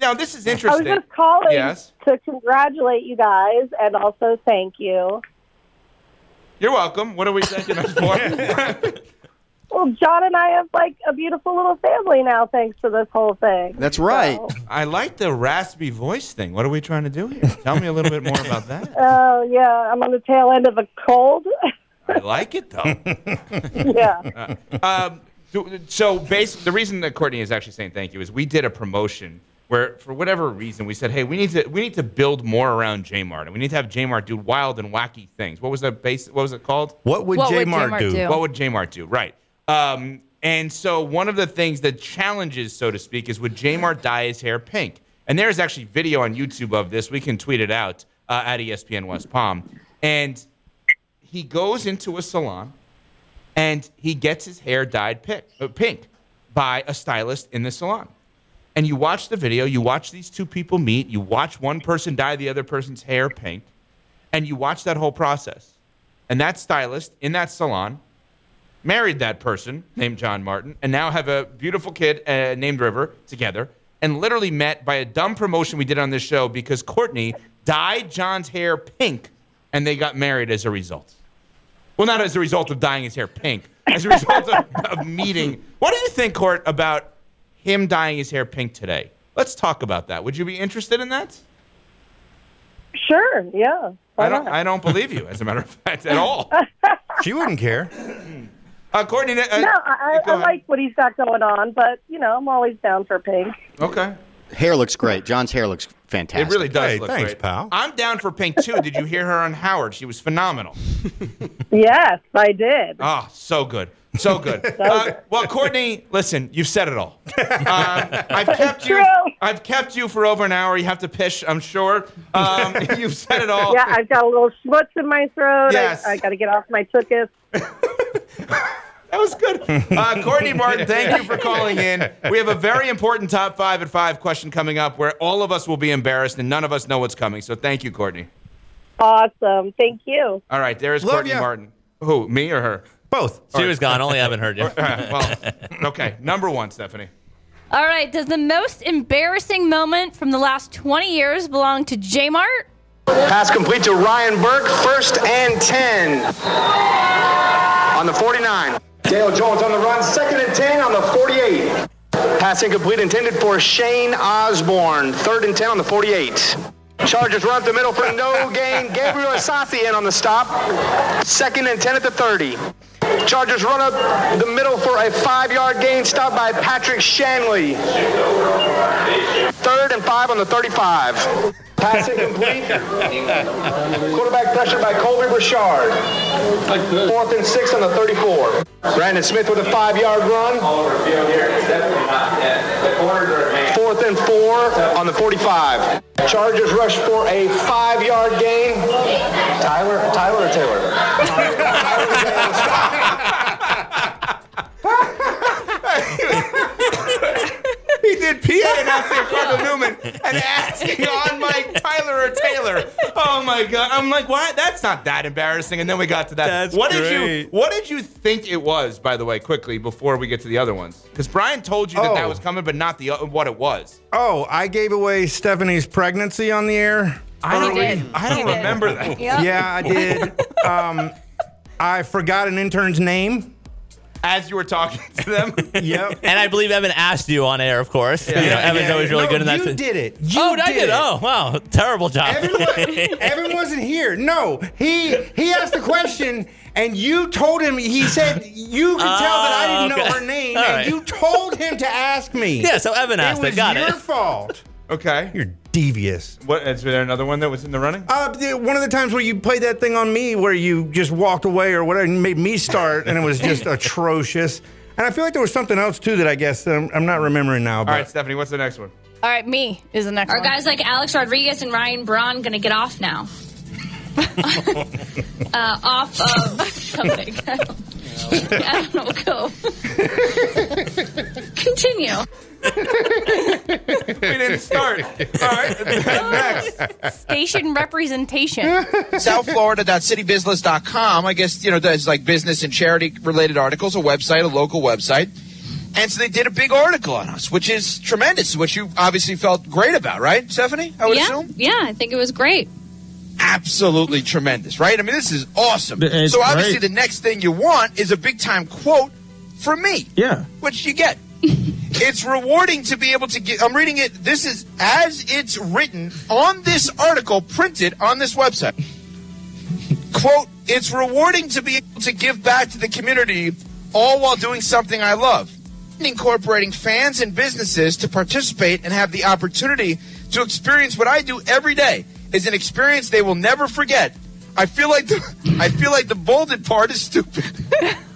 now, this is interesting. I was just calling Yes. to congratulate you guys and also thank you. You're welcome. What are we thanking us for? Well, John and I have like a beautiful little family now, thanks to this whole thing. That's right. So- I like the raspy voice thing. What are we trying to do here? Tell me a little bit more about that. Oh yeah, I'm on the tail end of a cold. I like it though. yeah. um, so- so basically, the reason that Courtney is actually saying thank you is we did a promotion where, for whatever reason, we said, hey, we need to we need to build more around J Mart, and we need to have J Mart do wild and wacky things. What was the base? What was it called? What would What would J-Mart J-Mart do? do? What would J Mart do? Right. Um, and so one of the things, the challenges, so to speak, is would J Mart dye his hair pink? And there's actually video on YouTube of this. We can tweet it out uh, at ESPN West Palm. And he goes into a salon and he gets his hair dyed pink, uh, pink by a stylist in the salon. And you watch the video, you watch these two people meet, you watch one person dye the other person's hair pink, and you watch that whole process. And that stylist in that salon married that person named John Martin, and now have a beautiful kid uh, named River together, and literally met by a dumb promotion we did on this show because Courtney dyed John's hair pink, and they got married as a result. Well, not as a result of dyeing his hair pink, as a result of, of meeting. What do you think, Court, about him dyeing his hair pink today? Let's talk about that. Would you be interested in that? Sure. Yeah. I don't. not? I don't believe you, as a matter of fact, at all. She wouldn't care. Uh, Courtney, uh, no, I, I like what he's got going on, but you know, I'm always down for pink. Okay. Hair looks great. John's hair looks fantastic. It really does Hey, look thanks, great. pal. I'm down for pink too. Did you hear her on Howard? She was phenomenal. Yes, I did. Oh, so good. So good. Uh, well, Courtney, listen, you've said it all. Um, I've kept you. true. I've kept you for over an hour. You have to pish, I'm sure. Um, you've said it all. Yeah, I've got a little schmutz in my throat. Yes. I, I got to get off my tuchus. That was good. Uh, Courtney Martin, thank you for calling in. We have a very important top five at five question coming up where all of us will be embarrassed and none of us know what's coming. So thank you, Courtney. Awesome. Thank you. All right, there's Love Courtney ya. Martin. Who, me or her? Both. She was gone. Only I haven't heard you. All right, well, okay. Number one, Stephanie. All right. Does the most embarrassing moment from the last 20 years belong to J Mart? Pass complete to Ryan Burke, first and 10 on the 49. Dale Jones on the run, second and 10 on the 48. Pass incomplete intended for Shane Osborne, third and 10 on the 48. Chargers run up the middle for no gain. Gabriel Asasi in on the stop, second and 10 at the 30. Chargers run up the middle for a five-yard gain, stopped by Patrick Shanley. Third and five on the 35. Pass incomplete. Quarterback pressure by Colby Richard. Fourth and six on the 34. Brandon Smith with a five-yard run. Fourth and four on the 45. Chargers rush for a five-yard gain. Tyler, Tyler or Taylor? He did PA announcing Cardinal Newman and asking on Mike Tyler or Taylor. Oh my god! I'm like, why? That's not that embarrassing. And then we got to that. That's what did you. What did you think it was? By the way, quickly before we get to the other ones, because Brian told you that that Oh. was coming, but not the o- what it was. Oh, I gave away Stephanie's pregnancy on the air. I don't. Did. I don't You did. remember that. Yep. Yeah, I did. um, I forgot an intern's name. As you were talking to them. Yep. And I believe Evan asked you on air, of course. You know, Evan's Yeah, always really no, good in that. You did it. Oh, you oh, I did did. it. Oh, wow. Terrible job. Evan, Evan wasn't here. No, he he asked the question, and you told him. He said you could tell that I didn't Oh, know her name, All and right. you told him to ask me. Yeah, so Evan asked it. it. Was Got your it. fault. Okay. You're devious. What? Is there another one that was in the running? Uh, one of the times where you played that thing on me, where you just walked away or whatever, and made me start, and it was just atrocious. And I feel like there was something else too that I guess um, I'm not remembering now. All But right, Stephanie. What's the next one? All right, me is the next Are one. guys like Alex Rodriguez and Ryan Braun going to get off now? uh, off of something. I don't know. Go. Continue. We didn't start. All right. Next. Oh, station representation. southflorida.citybusiness.com. I guess, you know, there's like business and charity related articles, a website, a local website. And so they did a big article on us, which is tremendous, which you obviously felt great about, right, Stephanie? I would yeah, assume? yeah, I think it was great. Absolutely tremendous, right? I mean, this is awesome. It's so obviously great. the next thing you want is a big time quote from me. Yeah. which you get. it's rewarding to be able to get. I'm reading it. This is as it's written on this article printed on this website. Quote, it's rewarding to be able to give back to the community all while doing something I love. Incorporating fans and businesses to participate and have the opportunity to experience what I do every day is an experience they will never forget. I feel like the I feel like the bolded part is stupid.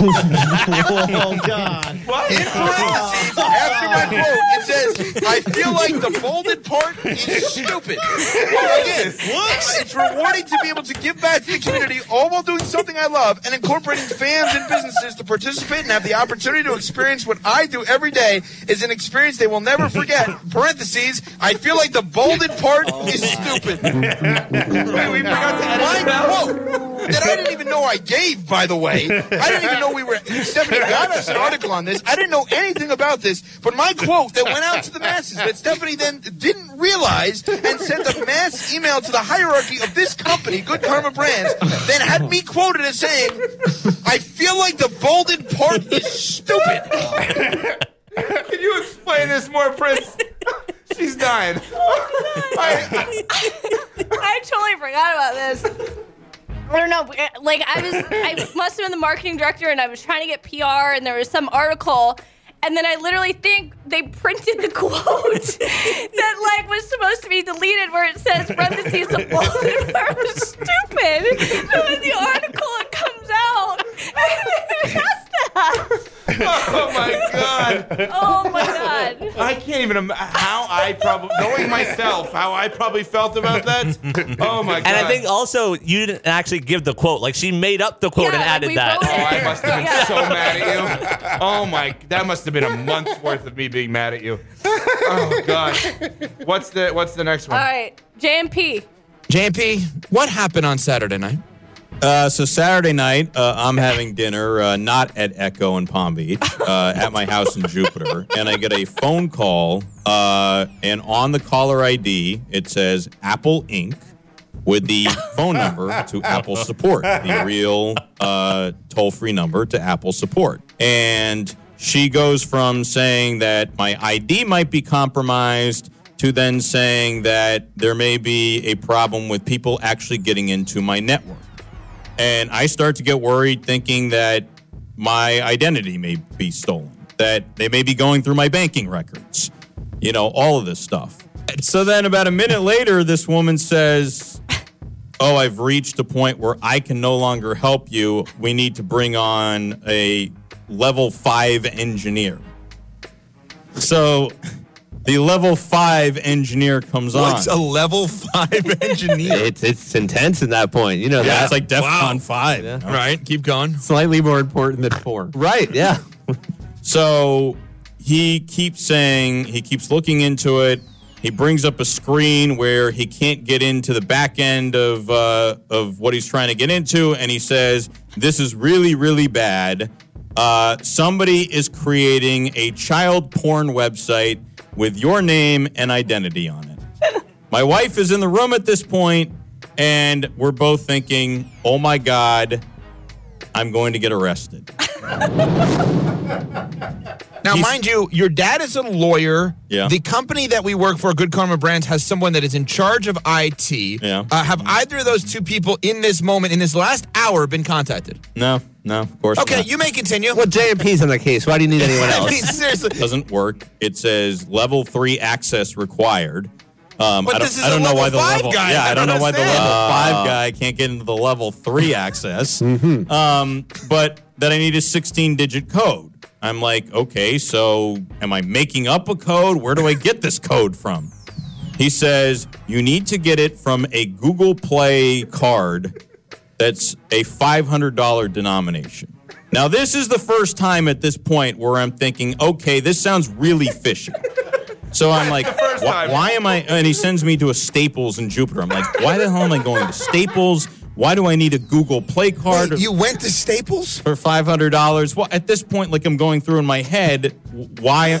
oh God! What? In parentheses, after my quote, it says, I feel like the bolded part is stupid. Well, again, it's, it's rewarding to be able to give back to the community all while doing something I love and incorporating fans and businesses to participate and have the opportunity to experience what I do every day is an experience they will never forget. Parentheses, I feel like the bolded part is stupid. Wait, we forgot to edit my quote that I didn't even know I gave, by the way. I didn't even know we were. Stephanie got us an article on this. I didn't know anything about this, but my quote that went out to the masses that Stephanie then didn't realize and sent a mass email to the hierarchy of this company, Good Karma Brands, then had me quoted as saying, I feel like the bolded part is stupid. Can you explain this more, Prince? She's dying. Oh, I totally forgot about this. I don't know. Uh, like I was, I must have been the marketing director, and I was trying to get PR, and there was some article, and then I literally think they printed the quote that like was supposed to be deleted, where it says parentheses the bulletin part was stupid. So in the article, it comes out. it has that. Oh my god. Oh my god. I can't even imagine how I probably, knowing myself, how I probably felt about that. Oh my god. And I think also you didn't actually give the quote. Like she made up the quote Yeah, and like, added we that. wrote it. Oh, I must have been Yeah. so mad at you. Oh my, that must have been a month's worth of me being mad at you. Oh god. What's the What's the next All one? right, JMP. JMP, what happened on Saturday night? Uh, so Saturday night, uh, I'm having dinner, uh, not at Echo in Palm Beach, uh, at my house in Jupiter, and I get a phone call, uh, and on the caller ID it says Apple Inc. with the phone number to Apple support, the real uh, toll-free number to Apple support, and she goes from saying that my ID might be compromised to then saying that there may be a problem with people actually getting into my network. And I start to get worried thinking that my identity may be stolen, that they may be going through my banking records, you know, all of this stuff. So then about a minute later, this woman says, Oh, I've reached a point where I can no longer help you. We need to bring on a level five engineer. So the level five engineer comes What's on. a level five engineer? It's it's intense at that point. You know Yeah, that. it's like DEFCON 5. All right, keep going. Slightly more important than four. Right. Yeah. So he keeps saying, he keeps looking into it, he brings up a screen where he can't get into the back end of uh, of what he's trying to get into, and he says, "This is really, really bad. Uh, somebody is creating a child porn website with your name and identity on it." My wife is in the room at this point, and we're both thinking, "Oh my god, I'm going to get arrested." Now, mind you, your dad is a lawyer. Yeah. The company that we work for, Good Karma Brands, has someone that is in charge of IT. Yeah. Uh, have either of those two people in this moment, in this last hour, been contacted? No, no, of course Okay, not. you may continue. Well, JMP's on the case. Why do you need anyone I mean, else? seriously. doesn't work. It says level three access required. Um, But I don't, this is I don't a know why the five level. guy. Yeah, I I don't don't know why the understand. level five Ah. guy can't get into the level three access. Mm-hmm. um, but that I need a 16-digit code. I'm like, okay, so am I making up a code? Where do I get this code from? He says you need to get it from a Google Play card that's a $500 denomination. Now, this is the first time at this point where I'm thinking, okay, this sounds really fishy. So I'm like, why, why am I? And he sends me to a Staples in Jupiter. I'm like, why the hell am I going to Staples? Why do I need a Google Play card Wait, you went to Staples? for five hundred dollars? Well, at this point, like I'm going through in my head, why?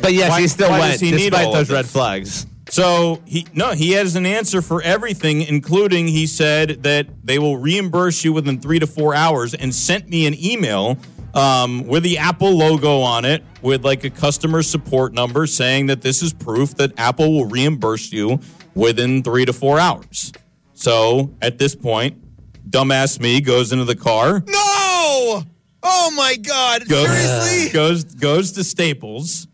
But yes, Why- he still why went does he despite all those red flags. So he no, he has an answer for everything, including he said that they will reimburse you within three to four hours, and sent me an email um, with the Apple logo on it, with like a customer support number saying that this is proof that Apple will reimburse you within three to four hours. So at this point, dumbass me goes into the car, No! Oh my God! goes, Seriously? goes goes to Staples.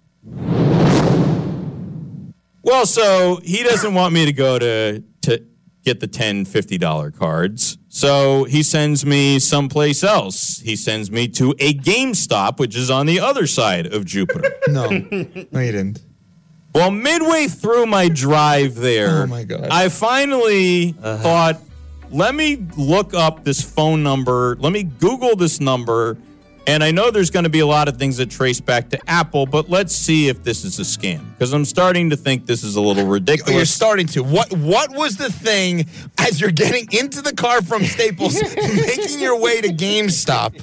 Well, so he doesn't want me to go to to get the 10 $50 cards. So he sends me someplace else. He sends me to a GameStop, which is on the other side of Jupiter. No, no, you didn't. Well, midway through my drive there, Oh, my God. I finally uh-huh. thought, let me look up this phone number. Let me Google this number. And I know there's going to be a lot of things that trace back to Apple, but let's see if this is a scam because I'm starting to think this is a little ridiculous. You're starting to. What What was the thing as you're getting into the car from Staples, making your way to GameStop?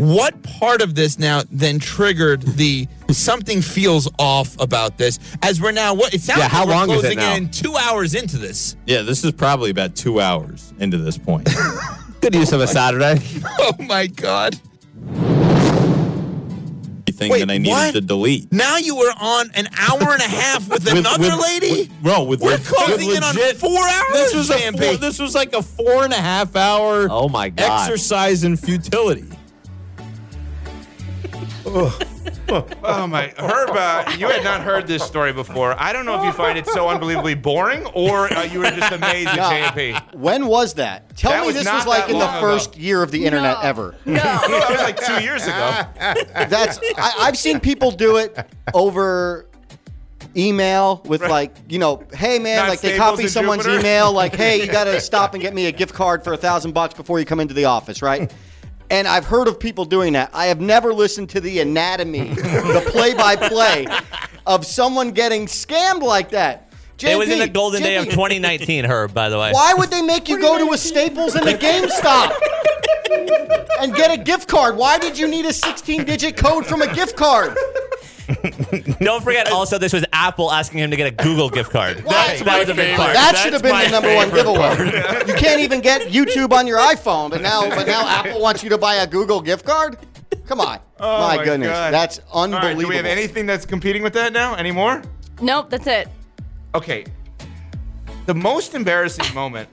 What part of this now then triggered the something feels off about this? As we're now, what it sounds Yeah, like how we're long is it closing now? in two hours into this. yeah, this is probably about two hours into this point. Good use of a Saturday. Oh my God! Thing Wait, that I needed what? to delete. Now you were on an hour and a half with, With- another with- lady. with- no, with we're leg- closing with in on four hours. This was a four, this was like a four and a half hour Oh my God. exercise in futility. Oh my, Herb, uh, you had not heard this story before. I don't know if you find it so unbelievably boring or uh, you were just amazed No. at JP. When was that? Tell That me was this not was like that in the long first year of the internet ever. No. That was like two years ago. That's I, I've seen people do it over email with like you know, hey man, Not like they Staples copy and someone's Jupiter? email, like hey, you got to stop and get me a gift card for a thousand bucks before you come into the office, right? And I've heard of people doing that. I have never listened to the anatomy, the play-by-play of someone getting scammed like that. it was in the JP, golden day of 2019, Herb, by the way. Why would they make you go to a Staples and a GameStop and get a gift card? Why did you need a 16-digit code from a gift card? Don't forget also this was Apple asking him to get a Google gift card. That's that was a big part. That should have been the number one giveaway. part. You can't even get YouTube on your iPhone, but now, but now Apple wants you to buy a Google gift card. Come on, Oh my, goodness, God. that's All right, unbelievable. do we have anything that's competing with that now anymore? Nope, that's it. Okay. The most embarrassing moment.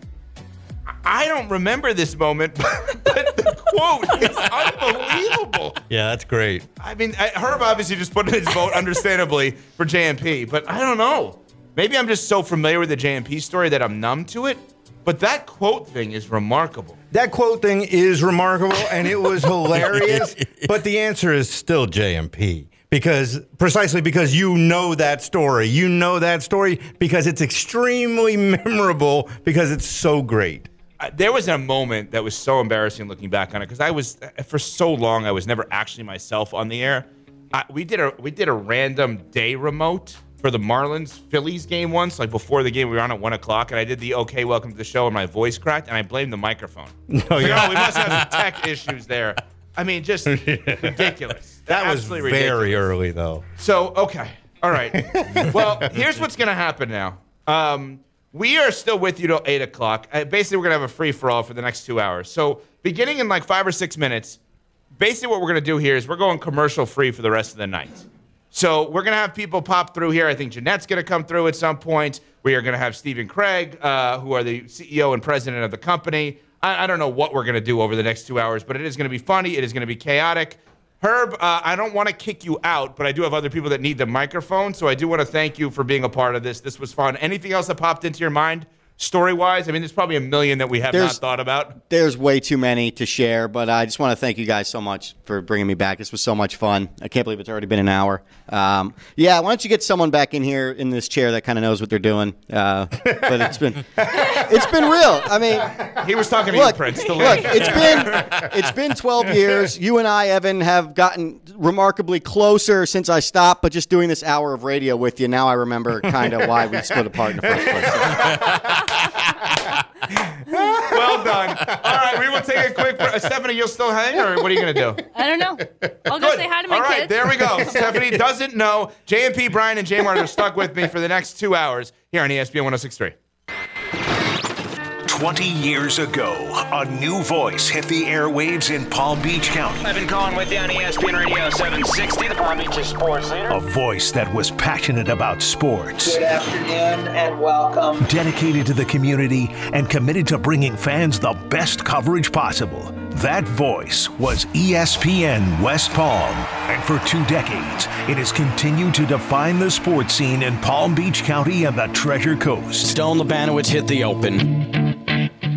I don't remember this moment, but the quote is unbelievable. Yeah, that's great. I mean, I- Herb obviously just put in his vote, understandably, for JMP, but I don't know. Maybe I'm just so familiar with the JMP story that I'm numb to it. But that quote thing is remarkable. That quote thing is remarkable and it was hilarious, but the answer is still JMP. Because precisely because you know that story. You know that story because it's extremely memorable because it's so great. There was a moment that was so embarrassing looking back on it because I was for so long I was never actually myself on the air. I, we did a we did a random day remote for the Marlins Phillies game once, like before the game. We were on at one o'clock, and I did the "Okay, welcome to the show," and my voice cracked, and I blamed the microphone. Oh, Like, oh, we must have some tech issues there. I mean, just ridiculous. That was very ridiculous. early, though. So, okay. All right. well, here's what's going to happen now. Um, we are still with you till 8 o'clock. Uh, basically, we're going to have a free for all for the next two hours. So, beginning in like five or six minutes, basically, what we're going to do here is we're going commercial free for the rest of the night. So, we're going to have people pop through here. I think Jeanette's going to come through at some point. We are going to have Stephen Craig, uh, who are the CEO and president of the company. I, I don't know what we're going to do over the next two hours, but it is going to be funny. It is going to be chaotic. Herb, uh, I don't want to kick you out, but I do have other people that need the microphone. So I do want to thank you for being a part of this. This was fun. Anything else that popped into your mind, story wise? I mean, there's probably a million that we have There's- not thought about. There's way too many to share, but I just want to thank you guys so much for bringing me back. This was so much fun. I can't believe it's already been an hour. Um, yeah, why don't you get someone back in here in this chair that kind of knows what they're doing? Uh, but it's been it's been real. I mean, he was talking to look, you, Prince. The look, it's been it's been 12 years. You and I, Evan, have gotten remarkably closer since I stopped. But just doing this hour of radio with you, now I remember kind of why we split apart in the first place. well done. All right, we will take a quick. Uh, Stephanie, you'll still hang, or what are you going to do? I don't know. I'll go say hi to my All right, kids. there we go. Stephanie doesn't know. JMP, Brian, and J Mart are stuck with me for the next two hours here on ESPN 1063. 20 years ago, a new voice hit the airwaves in Palm Beach County. Evan Cohen with you on ESPN Radio 760, the Palm Beach sports leader. A voice that was passionate about sports, Good afternoon and welcome. dedicated to the community, and committed to bringing fans the best coverage possible. That voice was ESPN West Palm. And for two decades, it has continued to define the sports scene in Palm Beach County and the Treasure Coast. Stone Labanowitz hit the open.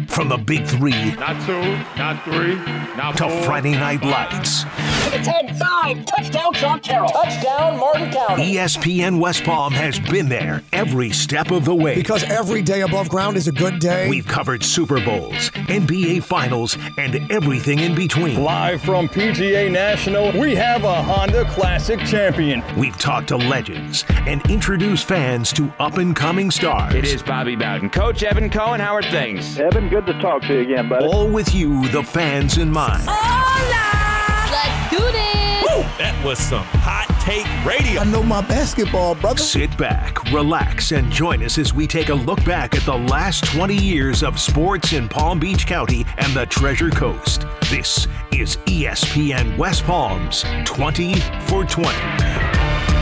From the Big Three Not two, not three, not to four. Friday Night Lights, To the 10 5, touchdown, Sean Carroll. Touchdown, Martin County. ESPN West Palm has been there every step of the way. Because every day above ground is a good day. We've covered Super Bowls, NBA Finals, and everything in between. Live from PGA National, we have a Honda Classic champion. We've talked to legends and introduced fans to up and coming stars. It is Bobby Bowden. Coach Evan Cohen, how are things? Evan, good to talk to you again, buddy. All with you, the fans in mind. Let's do this. That was some hot take radio. I know my basketball, brother. Sit back, relax, and join us as we take a look back at the last 20 years of sports in Palm Beach County and the Treasure Coast. This is ESPN West Palm's 20 for 20.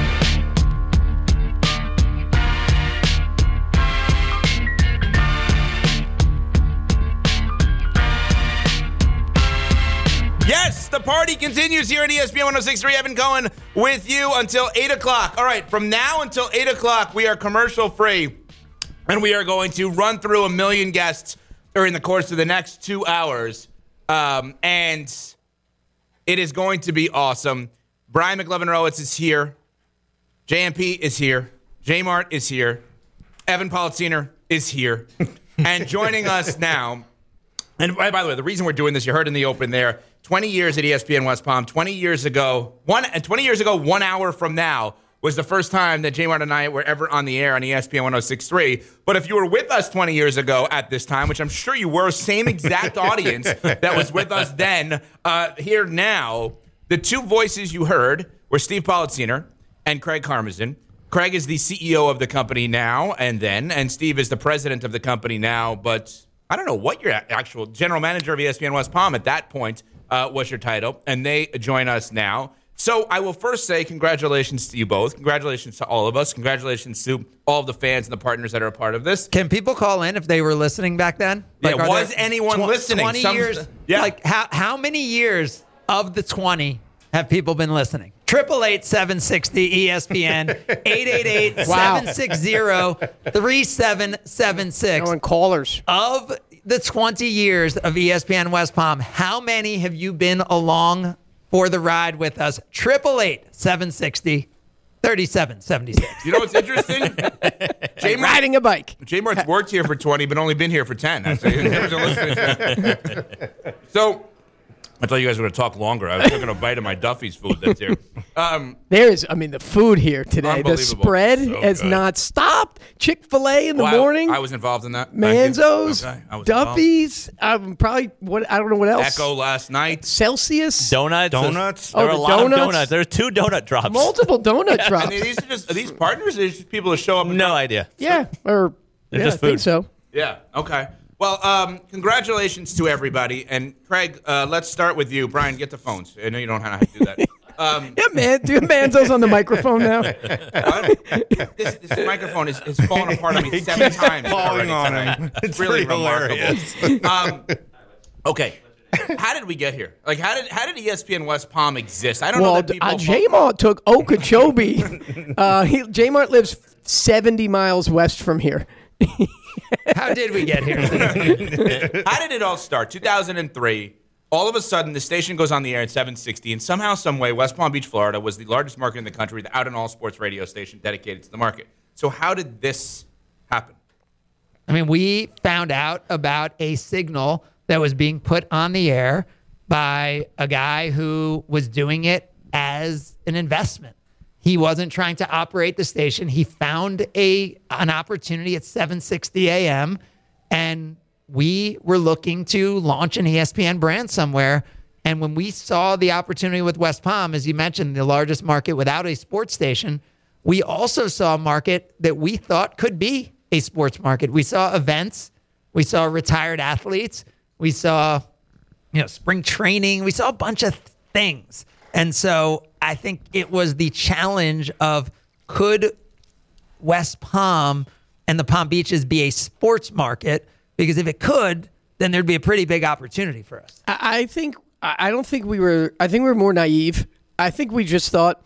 The party continues here at ESPN 1063. Evan Cohen with you until 8 o'clock. All right, from now until 8 o'clock, we are commercial free. And we are going to run through a million guests during the course of the next two hours. Um, and it is going to be awesome. Brian McLovin Rowitz is here. JMP is here. Jmart is here. Evan Politziner is here. and joining us now and by the way, the reason we're doing this, you heard in the open there, 20 years at ESPN West Palm, 20 years ago, one and 20 years ago, one hour from now was the first time that J Mart and I were ever on the air on ESPN 1063. But if you were with us 20 years ago at this time, which I'm sure you were, same exact audience that was with us then, uh, here now, the two voices you heard were Steve Politziner and Craig Karmazin. Craig is the CEO of the company now and then, and Steve is the president of the company now, but I don't know what your actual general manager of ESPN West Palm at that point uh, was your title, and they join us now. So I will first say congratulations to you both. Congratulations to all of us. Congratulations to all of the fans and the partners that are a part of this. Can people call in if they were listening back then? Yeah, was there anyone listening? Twenty Some- years. Yeah. Like how how many years of the twenty have people been listening? Triple eight seven sixty ESPN eight eight eight seven six zero three seven seven six. And callers. Of the 20 years of ESPN West Palm, how many have you been along for the ride with us? Triple eight seven sixty thirty seven seventy six. You know what's interesting? J Mart- riding a bike. J Mart's worked here for 20, but only been here for 10. Actually. In terms of listening. so I thought you guys were going to talk longer. I was taking a bite of my Duffy's food that's here. Um, There is, I mean, the food here today. The spread So has good. not stopped. Chick Fil A in the well, I- morning. I, was involved in that. Manzo's, Okay, I was involved. Duffy's. Um, probably what I don't know what else. Echo last night. Celsius. Donuts. Donuts. There were Oh, a the lot donuts? of donuts. There were two donut drops. Multiple donut drops. And these are just are these partners? Or are just people who show up? and No idea. yeah, or yeah, just I think so. Yeah. Okay. Well, um, congratulations to everybody. And Craig, uh, let's start with you. Brian, get the phones. I know you don't know how to do that. Um, Yeah, man. Do Manzo's on the microphone now? this, this microphone is, is falling apart on me seven times. falling on tonight. him. It's It's really pretty remarkable. hilarious. Um, okay. How did we get here? Like, how did how did ESPN West Palm exist? I don't well, know that people. uh, J-Mart took Okeechobee. uh, he, J-Mart lives 70 miles west from here. How did we get here? How did it all start? 2003. All of a sudden, the station goes on the air at 760, and somehow, some way, West Palm Beach, Florida, was the largest market in the country without an all-sports radio station dedicated to the market. So, how did this happen? I mean, we found out about a signal that was being put on the air by a guy who was doing it as an investment. He wasn't trying to operate the station. He found a an opportunity at 7:60 a.m. and we were looking to launch an ESPN brand somewhere. And when we saw the opportunity with West Palm, as you mentioned, the largest market without a sports station, we also saw a market that we thought could be a sports market. We saw events, we saw retired athletes, we saw you know spring training, we saw a bunch of things. And so I think it was the challenge of could West Palm and the Palm Beaches be a sports market? Because if it could, then there'd be a pretty big opportunity for us. I think I don't think we were. I think we were more naive. I think we just thought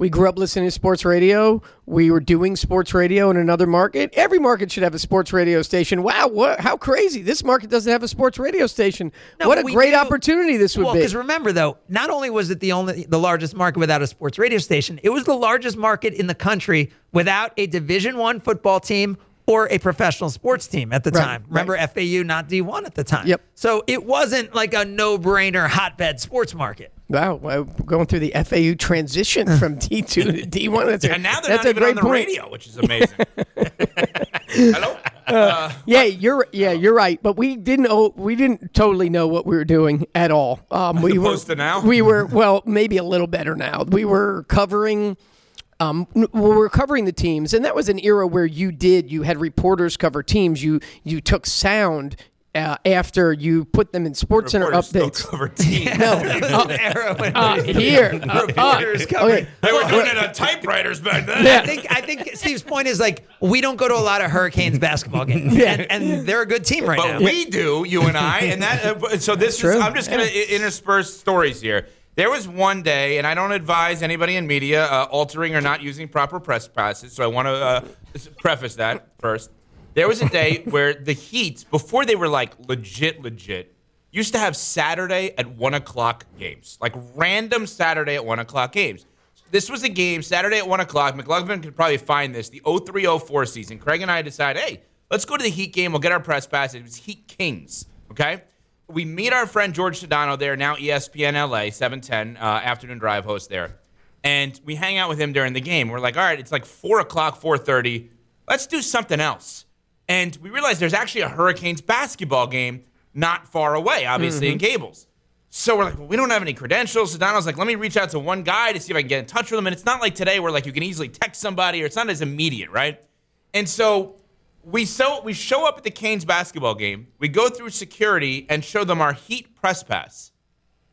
we grew up listening to sports radio. We were doing sports radio in another market. Every market should have a sports radio station. Wow, what? How crazy! This market doesn't have a sports radio station. No, what a great do- opportunity this would well, be. because remember though, not only was it the only the largest market without a sports radio station, it was the largest market in the country without a Division One football team or a professional sports team at the Right, time. Remember FAU not D1 at the time. Yep. So it wasn't like a no-brainer hotbed sports market. Wow, well, going through the FAU transition from D two to D one. That's a, And now they're that's not a even great on the point. radio, which is amazing. Hello? Uh, yeah, you're yeah, you're right. But we didn't know, we didn't totally know what we were doing at all. Um, we were to now? we were well, maybe a little better now. We were covering. Um, we were covering the teams, and that was an era where you did you had reporters cover teams. You you took sound uh, after you put them in Sports Center updates. cover teams. No, uh, uh, here, uh, reporters uh, okay. They were doing it on typewriters back then. I think I think Steve's point is like we don't go to a lot of Hurricanes basketball games, and, and they're a good team right but now. we do, you and I, and that. Uh, so this is. True. I'm just gonna i intersperse stories here. There was one day, and I don't advise anybody in media uh, altering or not using proper press passes. So I want to uh, preface that first. There was a day where the Heat, before they were like legit, legit, used to have Saturday at one o'clock games, like random Saturday at one o'clock games. This was a game Saturday at one o'clock. McLaughlin could probably find this. The 0304 season. Craig and I decide, hey, let's go to the Heat game. We'll get our press pass. It was Heat Kings. Okay. We meet our friend George Sedano there, now ESPN LA, 710 uh, afternoon drive host there, and we hang out with him during the game. We're like, all right, it's like four o'clock, 4:30. Let's do something else. And we realized there's actually a Hurricanes basketball game not far away, obviously in mm-hmm. Gables. So we're like, well, we don't have any credentials. Sedano's like, let me reach out to one guy to see if I can get in touch with him. And it's not like today where like you can easily text somebody or it's not as immediate, right? And so we so we show up at the Canes basketball game. We go through security and show them our Heat press pass.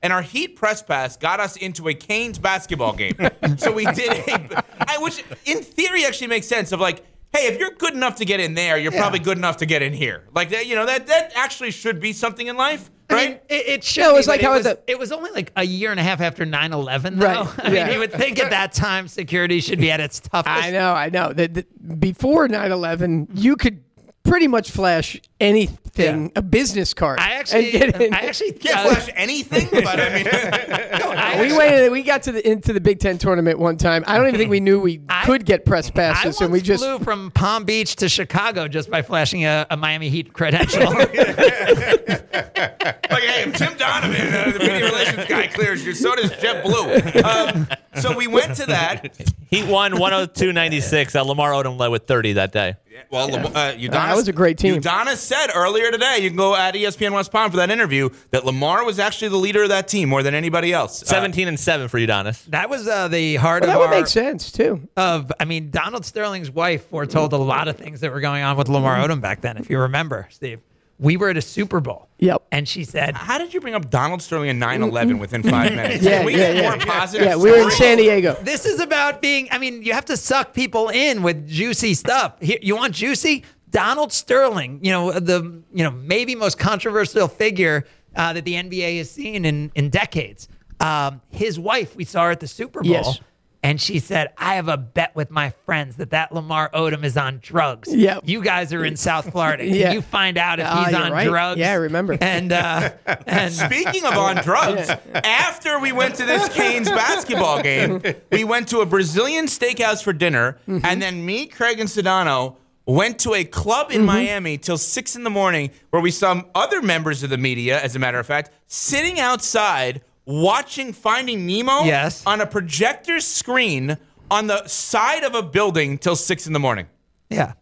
And our Heat press pass got us into a Canes basketball game. so we did a, I, which in theory actually makes sense of like, hey, if you're good enough to get in there, you're probably good enough to get in here. Like that, you know, that that actually should be something in life, right? It, it should No, be, it's like how it at was, the- it was only like a year and a half after 9-11, though. Right, I yeah. mean, you would think at that time security should be at its toughest. I know, I know. The, the, before 9 11, you could pretty much flash anything, a business card. I actually, and get in. I actually Can't uh, flash anything, but I mean, we went. We got to the into the Big Ten tournament one time. I don't even think we knew we could get press I passes, once and we just flew from Palm Beach to Chicago just by flashing a, a Miami Heat credential. like, hey, if Tim Donovan, uh, the media relations guy, clears you, so does JetBlue. Um, so we went to that. He won 102.96. Uh, Lamar Odom led with 30 that day. Well, uh, Udonis, That was a great team. Udonis said earlier today, you can go at ESPN West Palm for that interview, that Lamar was actually the leader of that team more than anybody else. Uh, 17 and 7 for Udonis. that was uh, the heart well, of that would our. make sense too. Of, I mean, Donald Sterling's wife foretold a lot of things that were going on with Lamar Odom back then. If you remember, Steve, we were at a Super Bowl. Yep. And she said, How did you bring up Donald Sterling and 9 11 within five minutes? Yeah, we yeah, get yeah. more positive? Yeah, we were in? San Diego. This is about being. I mean, you have to suck people in with juicy stuff. Here, you want juicy? Donald Sterling, you know the you know maybe most controversial figure uh, that the NBA has seen in in decades. Um, his wife, we saw her at the Super Bowl. Yes. And she said, "I have a bet with my friends that that Lamar Odom is on drugs. Yep. You guys are in South Florida. Can Yeah. you find out if Ah, he's on right. drugs? Yeah, I remember. And uh, and Speaking of on drugs, after we went to this Canes basketball game, we went to a Brazilian steakhouse for dinner, Mm-hmm. and then me, Craig, and Sedano went to a club Mm-hmm. in Miami till six in the morning, where we saw other members of the media, as a matter of fact, sitting outside watching Finding Nemo Yes. on a projector screen on the side of a building till six in the morning. yeah,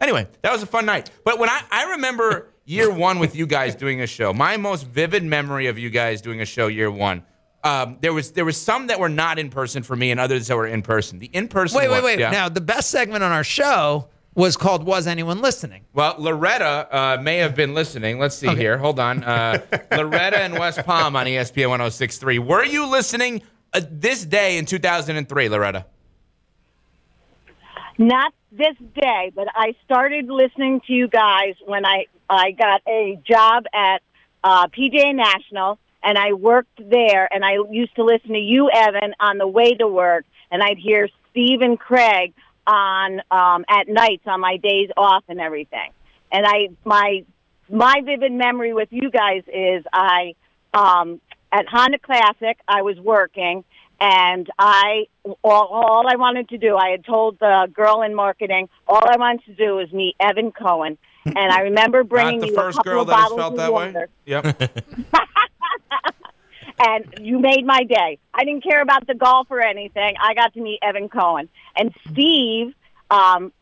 Anyway, that was a fun night. But when I, I remember year one with you guys doing a show, my most vivid memory of you guys doing a show year one, um, there was there was some that were not in person for me and others that were in person. The in person. wait, wait, wait. Yeah. Now the best segment on our show was called "Was Anyone Listening?" Well, Loretta uh, may have been listening. Let's see here. Hold on. Uh, Loretta and West Palm on ESPN 1063. Were you listening uh, this day in 2003, Loretta? Not this day, but I started listening to you guys when I I got a job at uh, PGA National, and I worked there, and I used to listen to you, Evan, on the way to work, and I'd hear Steve and Craig on um, at nights on my days off and everything. And I my my vivid memory with you guys is I um, at Honda Classic I was working and I all, all I wanted to do I had told the girl in marketing all I wanted to do was meet Evan Cohen and I remember bringing Not the you a first couple girl of that bottles felt of that way. Yep. and you made my day. I didn't care about the golf or anything. I got to meet Evan Cohen and Steve. Um,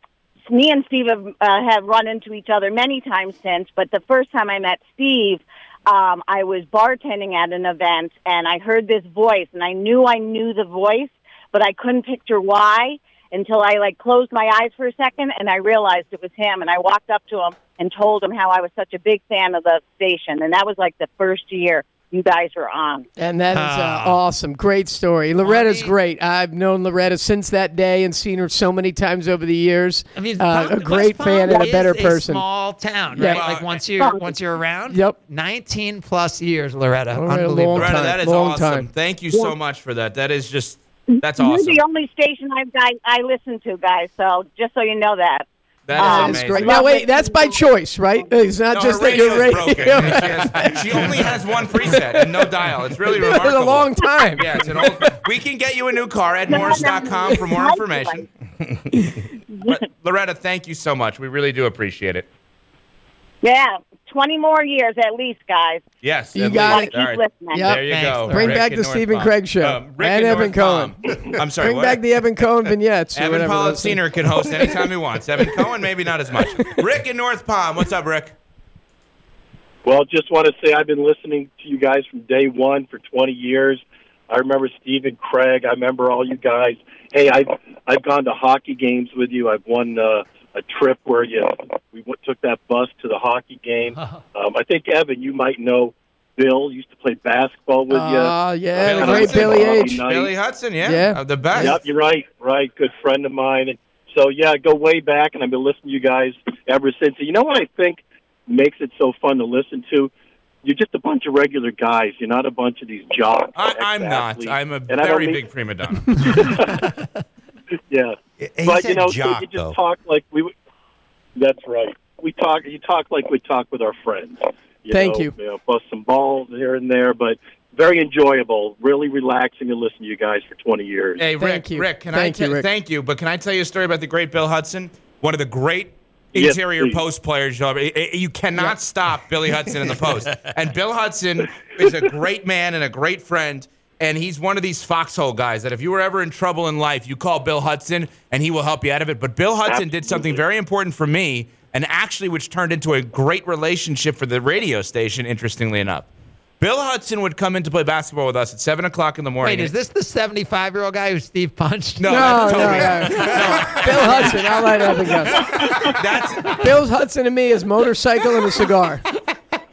me and Steve have, uh, have run into each other many times since, but the first time I met Steve, um, I was bartending at an event and I heard this voice and I knew I knew the voice, but I couldn't picture why until I like closed my eyes for a second and I realized it was him and I walked up to him and told him how I was such a big fan of the station and that was like the first year you guys are on. And that is uh, Ah. awesome. Great story. Loretta's great. I've known Loretta since that day and seen her so many times over the years. I mean, uh, Palm- a great West fan Palm and a better is person. small town, Yeah. right? Like once you're once you're around. Yep. 19 plus years, Loretta. Loretta, Unbelievable. long Loretta, time, that is long awesome. time. Thank you so much for that. That is just that's You're awesome. the only station I've got, I listen to, guys. So just so you know that. That is Um, amazing. great. Now wait, that's by choice, right? It's not No, just that you're radio's radio. broken. She, has- she only has one preset and no dial. It's really Been there remarkable. a long time. Yeah, it's an old. We can get you a new car at Morris.com for more information. But, Loretta, thank you so much. We really do appreciate it. Yeah, 20 more years at least, guys. Yes, You got least. it. All right. listening. Yep. There you Thanks, go. Bring Rick back the North Stephen Palm. Craig show Um, Rick and in Evan Cohen. I'm sorry. Bring what? back the Evan Cohen vignettes. Evan whatever Pollock Senior can host anytime he wants. Evan Cohen, maybe not as much. Rick in North Palm. What's up, Rick? Well, just want to say I've been listening to you guys from day one for 20 years. I remember Stephen Craig. I remember all you guys. Hey, I've I've gone to hockey games with you. I've won uh, a trip where you we went, took that bus to the hockey game. Um, I think Evan, you might know Bill used to play basketball with you. Ah, yeah, the great like Billy hobby H. night. Billy Hudson, yeah, Yeah. Uh, the best. Yep, you're right. Right, good friend of mine. And so yeah, go way back, and I've been listening to you guys ever since. And you know what I think makes it so fun to listen to? You're just a bunch of regular guys. You're not a bunch of these jocks. I, I'm not. ex-athletes. I'm a And very mean- big prima donna. Yeah, He but said you know, jock, you just though. talk like we. That's right. we talk. You talk like we talk with our friends. Thank know, you. know. Bust some balls here and there, but very enjoyable. Really relaxing to listen to you guys for 20 years. Hey, Rick, Rick, can Thank I you, Rick. thank you? But can I tell you a story about the great Bill Hudson? One of the great Yes, interior please. post players. you'll ever- You cannot stop Billy Hudson in the post. And Bill Hudson is a great man and a great friend. And he's one of these foxhole guys that if you were ever in trouble in life, you call Bill Hudson and he will help you out of it. But Bill Hudson did something very important for me and actually which turned into a great relationship for the radio station, interestingly enough. Bill Hudson would come in to play basketball with us at 7 o'clock in the morning. Wait, is this the 75 year old guy who Steve punched? No, No, that's no, Toby. no. Bill Hudson. I'll let that go. That's Bill Hudson and me is motorcycle and a cigar.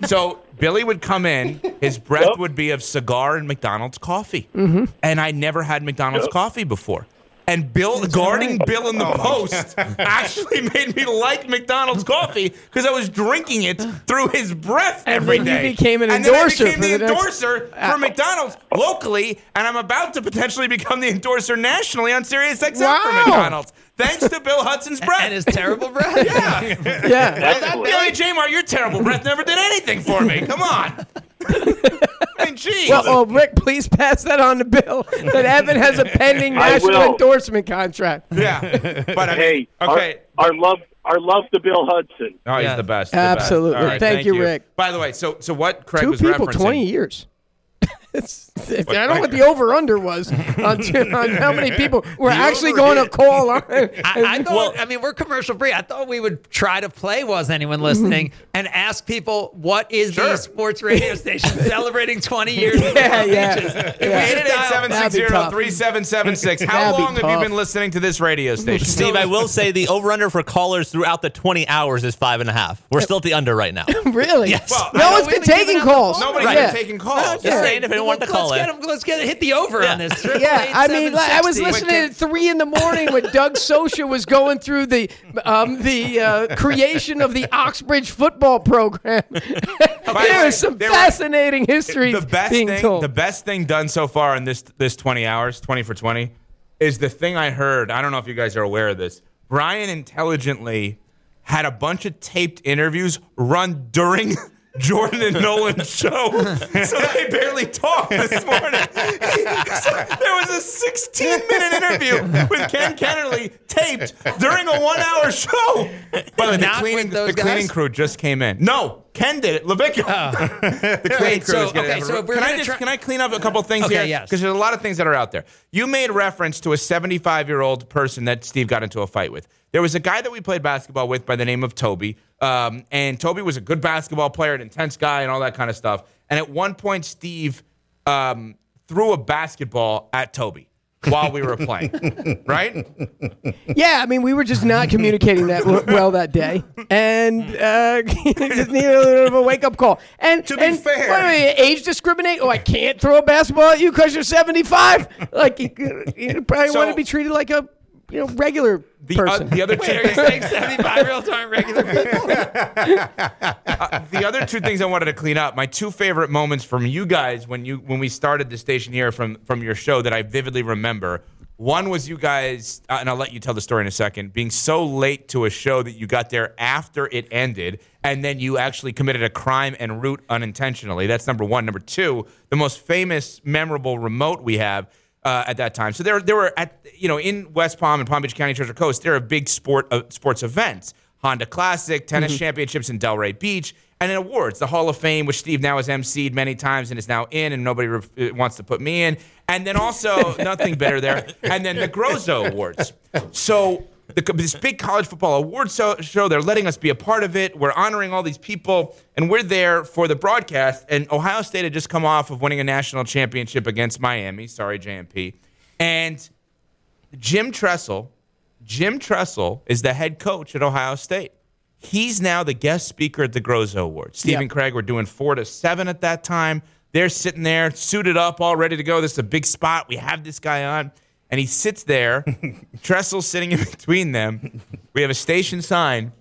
So Billy would come in, his breath would be of cigar and McDonald's coffee. Mm-hmm. And I never had McDonald's coffee before. And Bill, guarding Bill in the Oh, post, actually made me like McDonald's coffee because I was drinking it through his breath And every then you day. became an and then I became for the the next- endorser for McDonald's locally, and I'm about to potentially become the endorser nationally on Sirius XM for McDonald's. Thanks to Bill Hudson's breath. And his terrible breath. yeah. Yeah. That Billy J. Mar, your terrible breath never did anything for me. Come on. I mean, geez. Well, oh, Rick, please pass that on to Bill that Evan has a pending I national will. endorsement contract. yeah. But I mean, Hey, okay. our, our love, our love to Bill Hudson. Oh, he's Yeah. the best. the best. Absolutely. All right, Thank you, Rick. By the way, so so what Craig Two was people, referencing? 20 years. It's- I don't know what the over under was on, two- on how many people were actually going to call on. I, I thought, I mean, we're commercial free. I thought we would try to play Was Anyone mm-hmm. Listening and ask people what is the sports radio station celebrating 20 years of Yeah, Palm yeah. Beaches? Yeah. If we dial- 888-760-3776. How That'd long have you been listening to this radio station? Steve, I will say the over under for callers throughout the 20 hours is five and a half. We're still at the under right now. really? Yes. Well, no one's been taking given out the calls. phone. Nobody's Yeah. been taking calls. Just saying if anyone wanted to call let's in. get, him, let's get hit the over on this. Yeah, I mean, like, I was listening at three in the morning when Doug Socia was going through the um, the uh, creation of the Oxbridge football program. the there way, some they were- fascinating history the best being thing, told. the best thing done so far in this this 20 hours, 20 for 20, is the thing I heard. I don't know if you guys are aware of this. Brian intelligently had a bunch of taped interviews run during Jordan and Nolan's show, so they barely talked this morning. So there was a 16 minute interview with Ken Kennerly taped during a one hour show. By the way, the cleaning, the cleaning crew just came in. No, Ken did it. Levicka. the cleaning Wait, crew so- is getting okay, it. so if we're can I just try- can I clean up a couple things Okay, here? yes. Because there's a lot of things that are out there. You made reference to a 75 year old person that Steve got into a fight with. There was a guy that we played basketball with by the name of Toby, um, and Toby was a good basketball player, an intense guy, and all that kind of stuff. And at one point, Steve um, threw a basketball at Toby while we were playing, right? yeah, I mean, we were just not communicating that w- well that day, and uh, just needed a little bit of a wake up call. And To be and, fair- what, do you, age discriminate? Oh, I can't throw a basketball at you because you're 75. Like you, you probably So- want to be treated like a you know regular The, uh, person. the other two Wait, are you saying 75 year olds aren't regular people? the other two things I wanted to clean up. My two favorite moments from you guys when you when we started the station here from from your show that I vividly remember. One was you guys, uh, and I'll let you tell the story in a second, being so late to a show that you got there after it ended, and then you actually committed a crime and route unintentionally. That's number one. Number two, the most famous, memorable remote we have uh, at that time. So there, there were at you know in West Palm and Palm Beach County, Treasure Coast, there are big sport uh, sports events. Honda Classic, tennis championships in Delray Beach, and then awards, the Hall of Fame, which Steve now has emceed many times and is now in, and nobody re- uh, wants to put me in. And then also nothing better there, and then the Groza Awards. So the, this big college football awards show, show, they're letting us be a part of it. We're honoring all these people, and we're there for the broadcast. And Ohio State had just come off of winning a national championship against Miami. Sorry, JMP. And Jim Tressel, Jim Tressel is the head coach at Ohio State. He's now the guest speaker at the Groza Awards. Stephen Craig were doing four to seven at that time. They're sitting there, suited up, all ready to go. This is a big spot. We have this guy on. And he sits there. Tressel's sitting in between them. We have a station sign.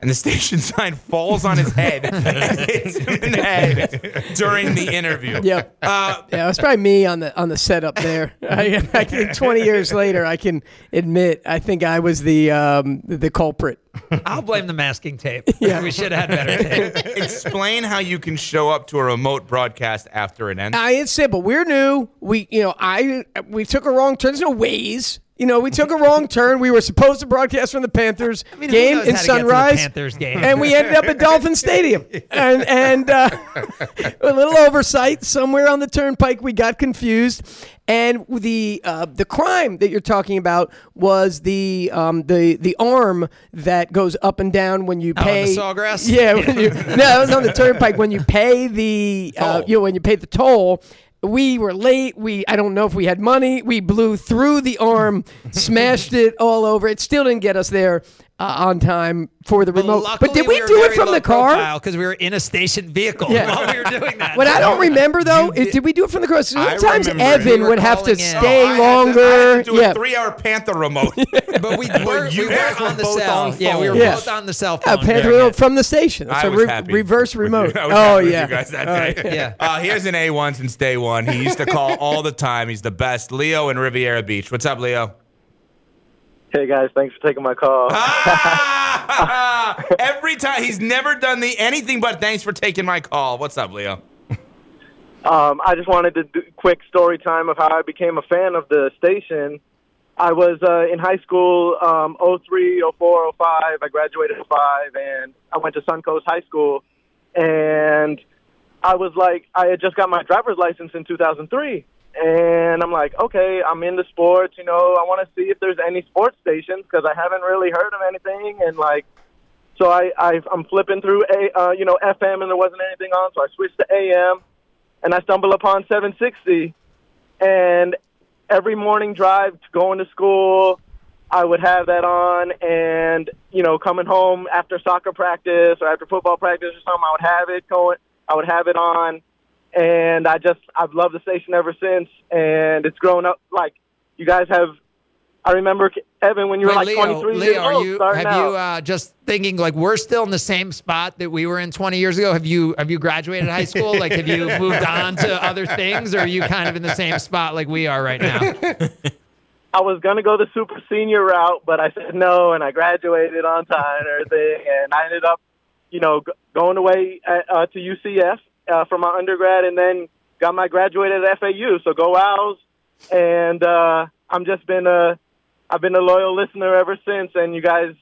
And the station sign falls on his head and hits him in the head during the interview. Yep. Uh, yeah, it was probably me on the on the setup there. I, I think 20 years later, I can admit I think I was the um, the culprit. I'll blame the masking tape. Yeah. We should have had better tape. Explain how you can show up to a remote broadcast after it ends. I, it's simple. We're new. We, you know, I we took a wrong turn. There's no ways. You know, we took a wrong turn. We were supposed to broadcast from the Panthers mean, game in how to get to the Sunrise, Panthers game? and we ended up at Dolphin Stadium. And and uh, a little oversight somewhere on the turnpike, we got confused. And the uh, the crime that you're talking about was the um, the the arm that goes up and down when you on pay. the sawgrass? Yeah, when you, no, it was on the turnpike when you pay the uh, you know when you pay the toll. We were late. We I don't know if we had money. We blew through the arm, smashed it all over. It still didn't get us there uh, on time for the remote. But did we, do it from the car? Because we were in a station vehicle Yeah. while we were doing that. What I don't remember though, is did we do it from the car? Sometimes. Evan You would have to calling in. stay I had to- longer. I had to do yeah. a three-hour Panther remote. But we were, you we were were on the both cell. on yeah, we were phones. Yeah. both on the cell Uh, phone. Panther Yeah. Road from the station. It's I a was re- happy reverse remote. I was oh happy yeah. you guys that day. right. Yeah. Uh, here's an A1 since day one. He used to call all the time. He's the best. Leo in Riviera Beach. What's up, Leo? Hey guys, thanks for taking my call. Every time he's never done the anything but thanks for taking my call. What's up, Leo? Um, I just wanted to do quick story time of how I became a fan of the station. I was uh, in high school, um, 03, 04, 05. I graduated in 05, and I went to Suncoast High School. And I was like, I had just got my driver's license in 2003. And I'm like, okay, I'm into sports. You know, I want to see if there's any sports stations because I haven't really heard of anything. And like, so I, I I'm flipping through a uh, you know FM and there wasn't anything on, so I switched to AM, and I stumbled upon 760, and every morning drive to going to school, I would have that on, and you know coming home after soccer practice or after football practice or something, I would have it going. I would have it on, and I just I've loved the station ever since, and it's grown up like you guys have. I remember Evan when you were Wait, like Leo, 23 Leo, years are old. you have you uh, just thinking like we're still in the same spot that we were in 20 years ago? Have you have you graduated high school? Like have you moved on to other things, or are you kind of in the same spot like we are right now? I was gonna go the super senior route, but I said no, and I graduated on time and everything, and I ended up, you know, going away uh, uh, to UCF uh, for my undergrad, and then got my graduate at FAU. So go Owls, and uh, I'm just been a, I've been a loyal listener ever since, and you guys.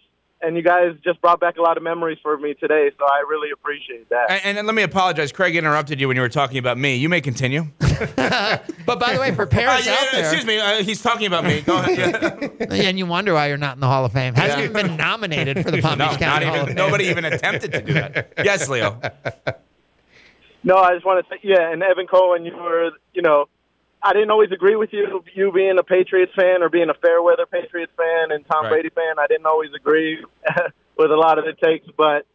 And you guys just brought back a lot of memories for me today, so I really appreciate that. And, and let me apologize. Craig interrupted you when you were talking about me. You may continue. But by the way, for parents Uh, yeah, out there, Excuse me. Uh, he's talking about me. Go ahead. Yeah. and you wonder why you're not in the Hall of Fame. Hasn't Yeah. even been nominated for the Palm no, Beach not County Hall of. Fame. Nobody even attempted to do that. Yes, Leo. No, I just want to say, yeah, and Evan Cohen, you were, you know, I didn't always agree with you, you being a Patriots fan or being a fair weather Patriots fan and Tom Right. Brady fan. I didn't always agree with a lot of the takes, but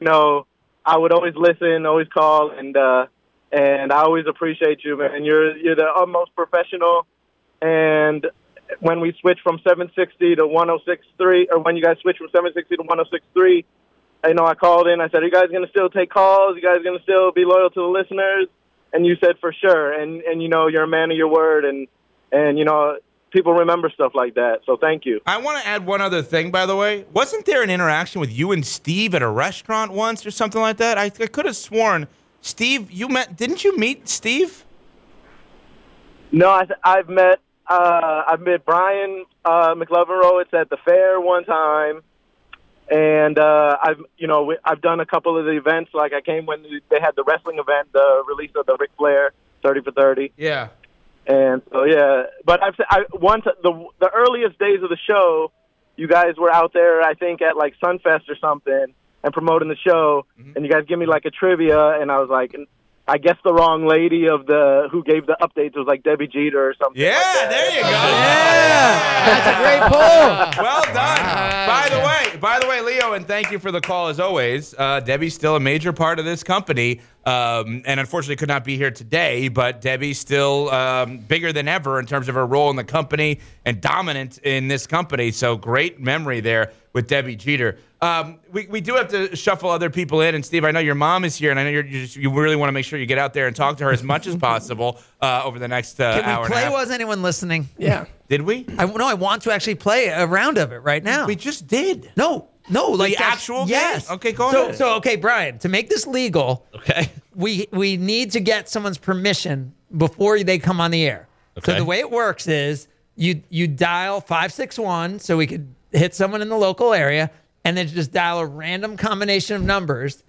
you know, I would always listen, always call, and uh, and I always appreciate you, man. You're you're the utmost professional, and when we switched from 760 to 1063, or when you guys switched from 760 to 1063, I know I called in. I said, "Are you guys going to still take calls? Are You guys going to still be loyal to the listeners?" And you said, "For sure." And and you know, you're a man of your word, and and you know, people remember stuff like that. So thank you. I want to add one other thing, by the way. Wasn't there an interaction with you and Steve at a restaurant once or something like that? I, I could have sworn, Steve, you met. Didn't you meet Steve? No, I, I've met uh, I've met Brian uh, McLovin Rowitz at the fair one time, and uh, I've you know I've done a couple of the events. Like I came when they had the wrestling event, the release of the Ric Flair thirty for thirty. Yeah. And so yeah, but I've I once the the earliest days of the show, you guys were out there. I think at like Sunfest or something, and promoting the show. And you guys give me like a trivia, and I was like, I guess the wrong lady of the who gave the updates was like Debbie Jeter or something. Yeah, there you go. Yeah, that's a great poll. well done. by the way, by the way, Leo, and thank you for the call as always. Uh, Debbie's still a major part of this company, um, and unfortunately could not be here today. But Debbie's still um, bigger than ever in terms of her role in the company and dominant in this company. So great memory there with Debbie Jeter. Um, we, we do have to shuffle other people in. And Steve, I know your mom is here, and I know you're, you, just, you really want to make sure you get out there and talk to her as much as possible uh, over the next uh, Can hour we and a play half. Was Anyone Listening? Yeah. Did we? I, no, I want to actually play a round of it right now. We just did. No, no, like that's- actual game? Yes. Okay, go so, ahead. So, okay, Brian, to make this legal, Okay. we we need to get someone's permission before they come on the air. Okay. So the way it works is you you dial five six one, so we could hit someone in the local area, and then just dial a random combination of numbers,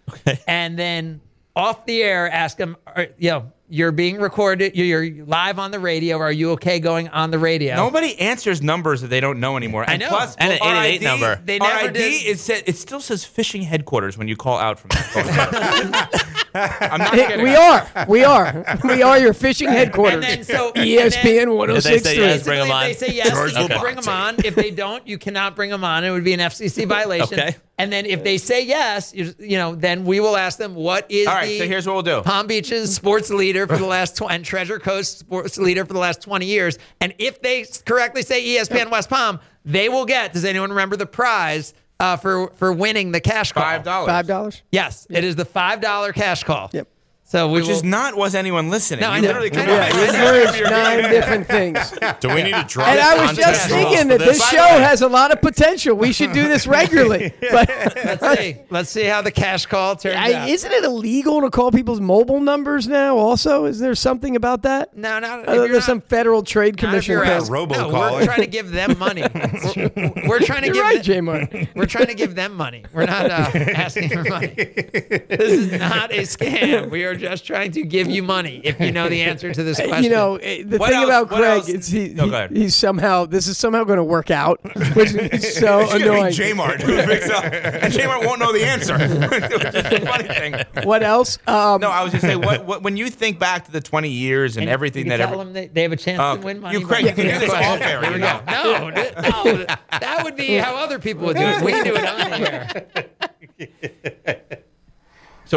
and then off the air ask them, you know, you're being recorded, you're, you're live on the radio. Are you okay going on the radio? Nobody answers numbers that they don't know anymore. I And know. plus, And an our 888 ID number. They our never ID did- is set, it still says fishing headquarters when you call out from that. I'm not kidding. we are. We are. We are your fishing headquarters. And then so ESPN If they say 1063. yes, bring 'em on. If they say yes, George you can bring them on. If they don't, you cannot bring them on. It would be an FCC violation. Okay. And then if they say yes, you, you know, then we will ask them what is All right, the so here's what we'll do. Palm Beach's sports leader for the last tw- and Treasure Coast sports leader for the last 20 years. And if they correctly say ESPN West Palm, they will get. Does anyone remember the prize uh, for for winning the cash call? Five dollars. Five dollars. Yes, it is the five dollar cash call. Yep. So we Which will, is not was anyone listening. No, I you know. literally I come know. on. Yeah, you merged nine different things. Do we need to drop And I was just thinking that this By show has a lot of potential. We should do this regularly. But let's see. Let's see how the cash call turns I, out. isn't it illegal to call people's mobile numbers now? Also, is there something about that? No, not if Uh, you're there's not- some federal trade Not if commission. you're thing. No, robocall. we're trying to give them money. we're, we're trying to You're give right, them, J Martin. We're trying to give them money. We're not uh, asking for money. This is not a scam. We are just trying to give you money if you know the answer to this question. You know, eh, the What thing else- about what Craig else- is he, No, he- he's somehow this is somehow going to work out, which is so It's gonna be annoying. J-Mart who picks up, and J-Mart won't know the answer. Which is the funny thing. What else? Um, No, I was just saying, what, what, when you think back to the 20 years and, everything you that tell ever, them they, they have a chance Oh, to win money. you, Craig, by you can do this the all fair. Here You we know. go. No, no, that would be how other people would do it. We do it on the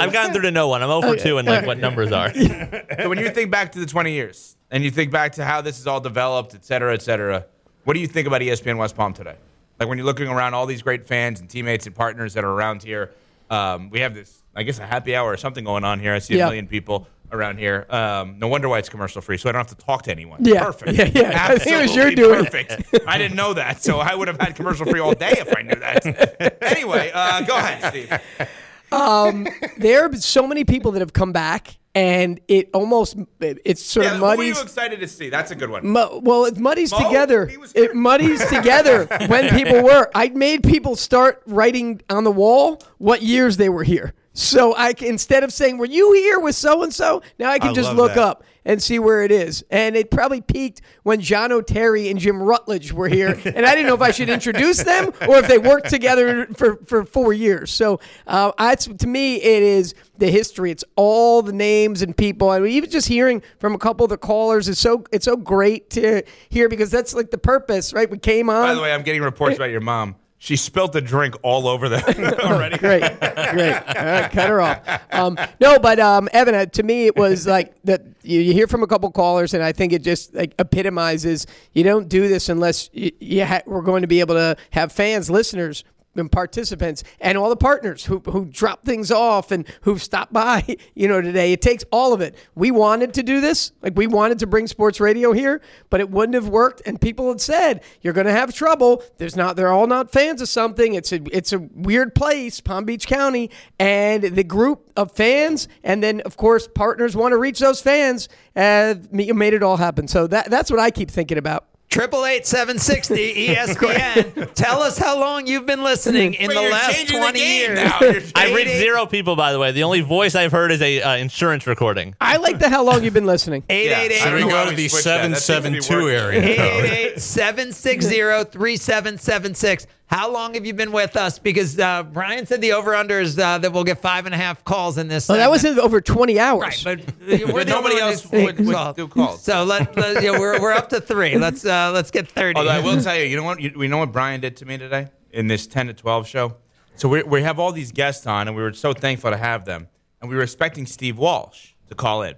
air. I've gotten through to no one. I'm over 2 and like what numbers are. So when you think back to the 20 years and you think back to how this is all developed, et cetera, et cetera, what do you think about ESPN West Palm today? Like when you're looking around all these great fans and teammates and partners that are around here, um, we have this, I guess, a happy hour or something going on here. I see a Yeah. million people around here. Um, no wonder why it's commercial free, so I don't have to talk to anyone. Yeah. Perfect. Yeah, yeah. I think it was you Absolutely doing perfect. I didn't know that, so I would have had commercial free all day if I knew that. anyway, uh, go ahead, Steve. Um, there are so many people that have come back, and it almost it's sort Yeah, of who are muddies. you excited to see? That's a good one. Mu- well, it muddies Mo? together. It muddies together when people were. I made people start writing on the wall what years they were here. So I can, instead of saying, "Were you here with so and so?" Now I can I just look that. up and see where it is. And it probably peaked when John O'Terry and Jim Rutledge were here, and I didn't know if I should introduce them or if they worked together for, for four years. So uh, that's to me, it is the history. It's all the names and people, and even just hearing from a couple of the callers is so it's so great to hear because that's like the purpose, right? We came on. By the way, I'm getting reports about your mom. She spilt the drink all over them already. great, great. All right, cut her off. Um, no, but um, Evan, uh, to me, it was like that. You, you hear from a couple callers, and I think it just like epitomizes. You don't do this unless you, you ha- we're going to be able to have fans, listeners. And participants and all the partners who, who drop things off and who've stopped by, you know, today. It takes all of it. We wanted to do this, like we wanted to bring sports radio here, but it wouldn't have worked. And people had said, "You're going to have trouble. There's not. They're all not fans of something. It's a it's a weird place, Palm Beach County, and the group of fans, and then of course partners want to reach those fans. Uh, made it all happen. So that that's what I keep thinking about. Triple eight seven sixty ESPN. Tell us how long you've been listening in Wait, the last changing the twenty years. now. You're I reached zero people, by the way. The only voice I've heard is a uh, insurance recording. I like the how long you've been listening. Eight eight Yeah, eight. I don't know why go to the switched that. That seems to be 772 area. 888-760-3776. How long have you been with us? Because uh, Brian said the over-under is uh, that we'll get five and a half calls in this. Well, that was over 20 hours. Right, but we're But nobody else that's would, would called. do calls. So let, let yeah, we're, we're up to three. Let's uh, let's get thirty. Although I will tell you, you know what? You, we know what Brian did to me today in this 10 to 12 show. So we, we have all these guests on, and we were so thankful to have them. And we were expecting Steve Walsh to call in.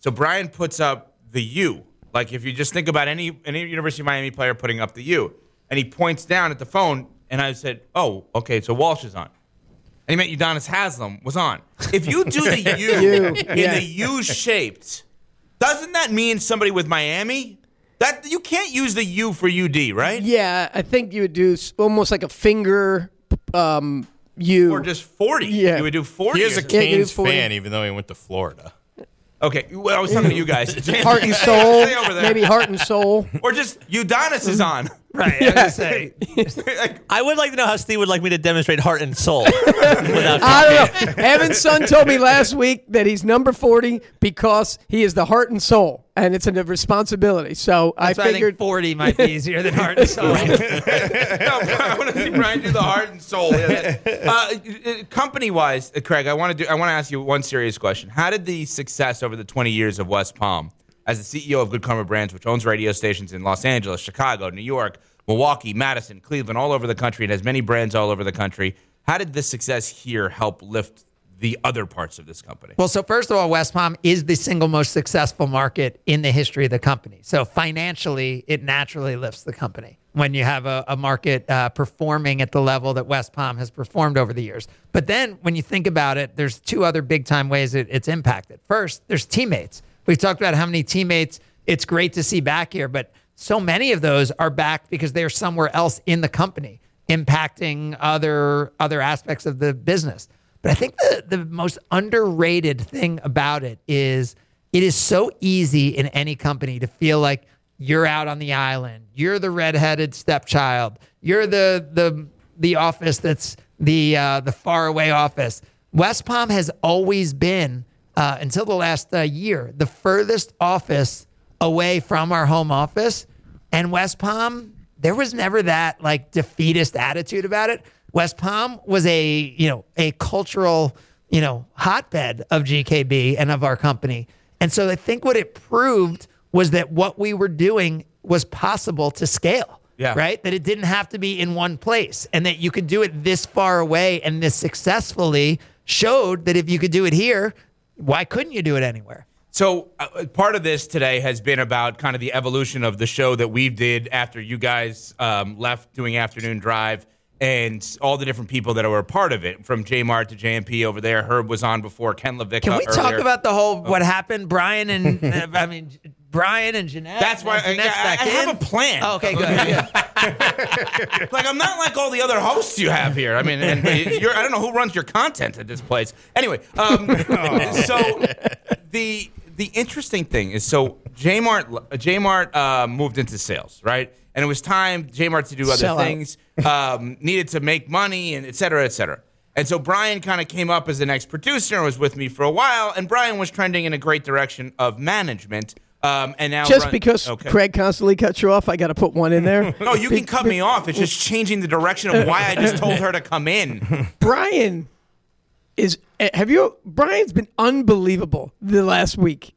So Brian puts up the U, like if you just think about any any University of Miami player putting up the U, and he points down at the phone, and I said, "Oh, okay, so Walsh is on." And he meant Udonis Haslem was on. If you do the U U, in yeah. the U shaped, doesn't that mean somebody with Miami? That you can't use the U for UD, right? Yeah, I think you would do almost like a finger um, U. Or just 40. Yeah. You would do 40. He is a or. Canes 40. fan, even though he went to Florida. Okay, well, I was talking to you guys. heart and soul. stay over there. Maybe heart and soul. Or just Udonis is on. Right. I was gonna say. I would like to know how Steve would like me to demonstrate heart and soul. without I don't know. Evan's son told me last week that he's number 40 because he is the heart and soul, and it's a responsibility. So That's I why I figured think 40 might be easier than heart and soul. I want to see Brian do the heart and soul. Yeah, uh, company wise, Craig, I want to do. I want to ask you one serious question. How did the success over the 20 years of West Palm, as the CEO of Good Karma Brands, which owns radio stations in Los Angeles, Chicago, New York, Milwaukee, Madison, Cleveland, all over the country, and has many brands all over the country, how did this success here help lift the other parts of this company? Well, so first of all, West Palm is the single most successful market in the history of the company. So financially, it naturally lifts the company when you have a, a market uh, performing at the level that West Palm has performed over the years. But then when you think about it, there's two other big time ways it, it's impacted. First, there's teammates. We've talked about how many teammates it's great to see back here, but so many of those are back because they're somewhere else in the company, impacting other other aspects of the business. But I think the, the most underrated thing about it is it is so easy in any company to feel like you're out on the island, you're the redheaded stepchild, you're the the the office that's the uh, the faraway office. West Palm has always been uh, until the last uh, year the furthest office away from our home office, and West Palm there was never that like defeatist attitude about it. West Palm was a you know a cultural you know hotbed of GKB and of our company, and so I think what it proved was that what we were doing was possible to scale. Yeah. Right. That it didn't have to be in one place, and that you could do it this far away and this successfully showed that if you could do it here, why couldn't you do it anywhere? So uh, part of this today has been about kind of the evolution of the show that we did after you guys um, left doing afternoon drive and all the different people that were a part of it from J Mart to JMP over there. Herb was on before Ken Levick. Can we talk about the whole what happened, Brian and uh, I mean Brian and Jeanette? That's why I, Jeanette's I- back I have in? a plan. Oh, okay, good. Yeah. like I'm not like all the other hosts you have here. I mean, and you're, I don't know who runs your content at this place. Anyway, um, so the the interesting thing is, so Jmart Jmart uh, moved into sales, right? And it was time Jmart to do other Sell things, um, needed to make money, and et cetera, et cetera. And so Brian kind of came up as the next producer and was with me for a while. And Brian was trending in a great direction of management. Um, and now Just run- because Okay. Craig constantly cuts you off, I got to put one in there. No, you can cut me off. It's just changing the direction of why I just told her to come in. Brian is. eh, Have you? Brian's been unbelievable the last week.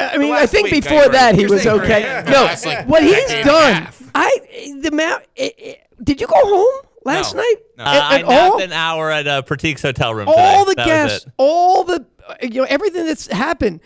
I mean, I think week, before agree. that he You're was okay. Brian. No, Last, like, what he's decade and a done. I the amount. eh, eh, Did you go home last No. night? Uh, And- I and all- napped an hour at a Pratik's hotel room. all the. That guests, all the you know everything that's happened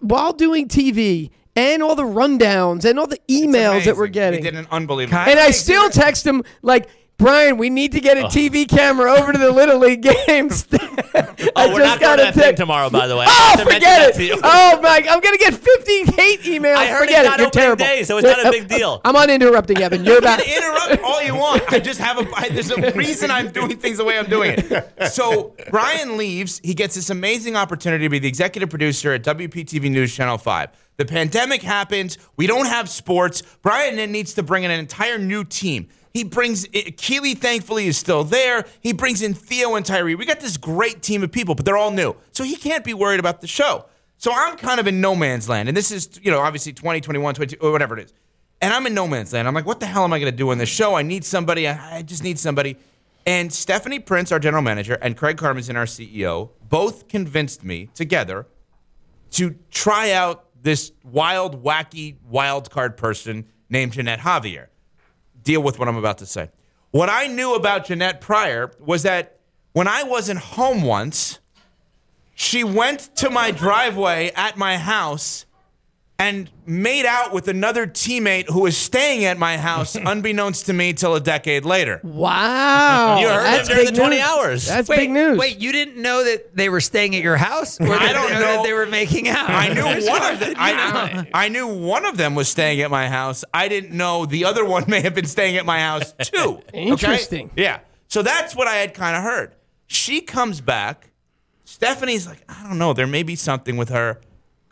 while doing TV and all the rundowns and all the emails that we're getting. He did an unbelievable. and I still text him like, Brian, we need to get a TV camera over to the Little League games. Oh, we're not going to that thing tomorrow, by the way. Oh, to forget it! Oh my! I'm gonna get 50 hate emails. I heard forget it's it. You're terrible. day, so it's not a big deal. I'm uninterrupting, Evan. You're can interrupt all you want. I just have a. I, there's a reason I'm doing things the way I'm doing it. So Brian leaves. He gets this amazing opportunity to be the executive producer at WPTV News Channel Five. The pandemic happens. We don't have sports. Brian then needs to bring in an entire new team. He brings eh, Keely. Thankfully, is still there. He brings in Theo and Tyree. We got this great team of people, but they're all new, so he can't be worried about the show. So I'm kind of in no man's land, and this is you know obviously 20, 21, 22, or whatever it is. And I'm in no man's land. I'm like, what the hell am I going to do on this show? I need somebody. I, I just need somebody. And Stephanie Prince, our general manager, and Craig Karmazin, our CEO, both convinced me together to try out this wild, wacky, wild card person named Jeanette Javier. Deal with what I'm about to say. What I knew about Jeanette prior was that when I wasn't home once, she went to my driveway at my house and made out with another teammate who was staying at my house, unbeknownst to me, till a decade later. Wow. You heard That's them during big the 20 news. hours. That's wait, big news. Wait, you didn't know that they were staying at your house? Or I don't they know. that they were making out. I knew one of them. I. I knew one of them was staying at my house. I didn't know the other one may have been staying at my house too. okay? Interesting. Yeah. So that's what I had kind of heard. She comes back. Stephanie's like, I don't know. There may be something with her.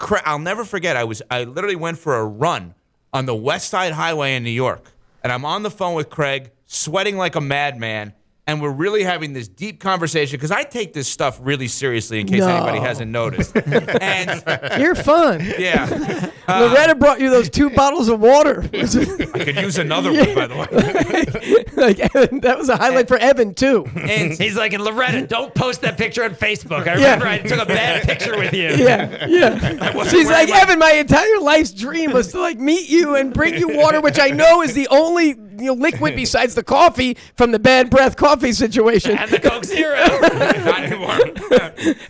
Cra- I'll never forget. I was I literally went for a run on the West Side Highway in New York, and I'm on the phone with Craig, sweating like a madman. And we're really having this deep conversation because I take this stuff really seriously in case No. anybody hasn't noticed. and You're fun. yeah, Loretta brought you those two bottles of water. I could use another one, by the way. like Evan, that was a highlight for Evan too. And He's like, and Loretta, don't post that picture on Facebook. I Yeah. remember I took a bad picture with you. Yeah, yeah. She's like, my- Evan, my entire life's dream was to like meet you and bring you water, which I know is the only you know liquid besides the coffee from the bad breath coffee situation And the Coke Zero. not anymore.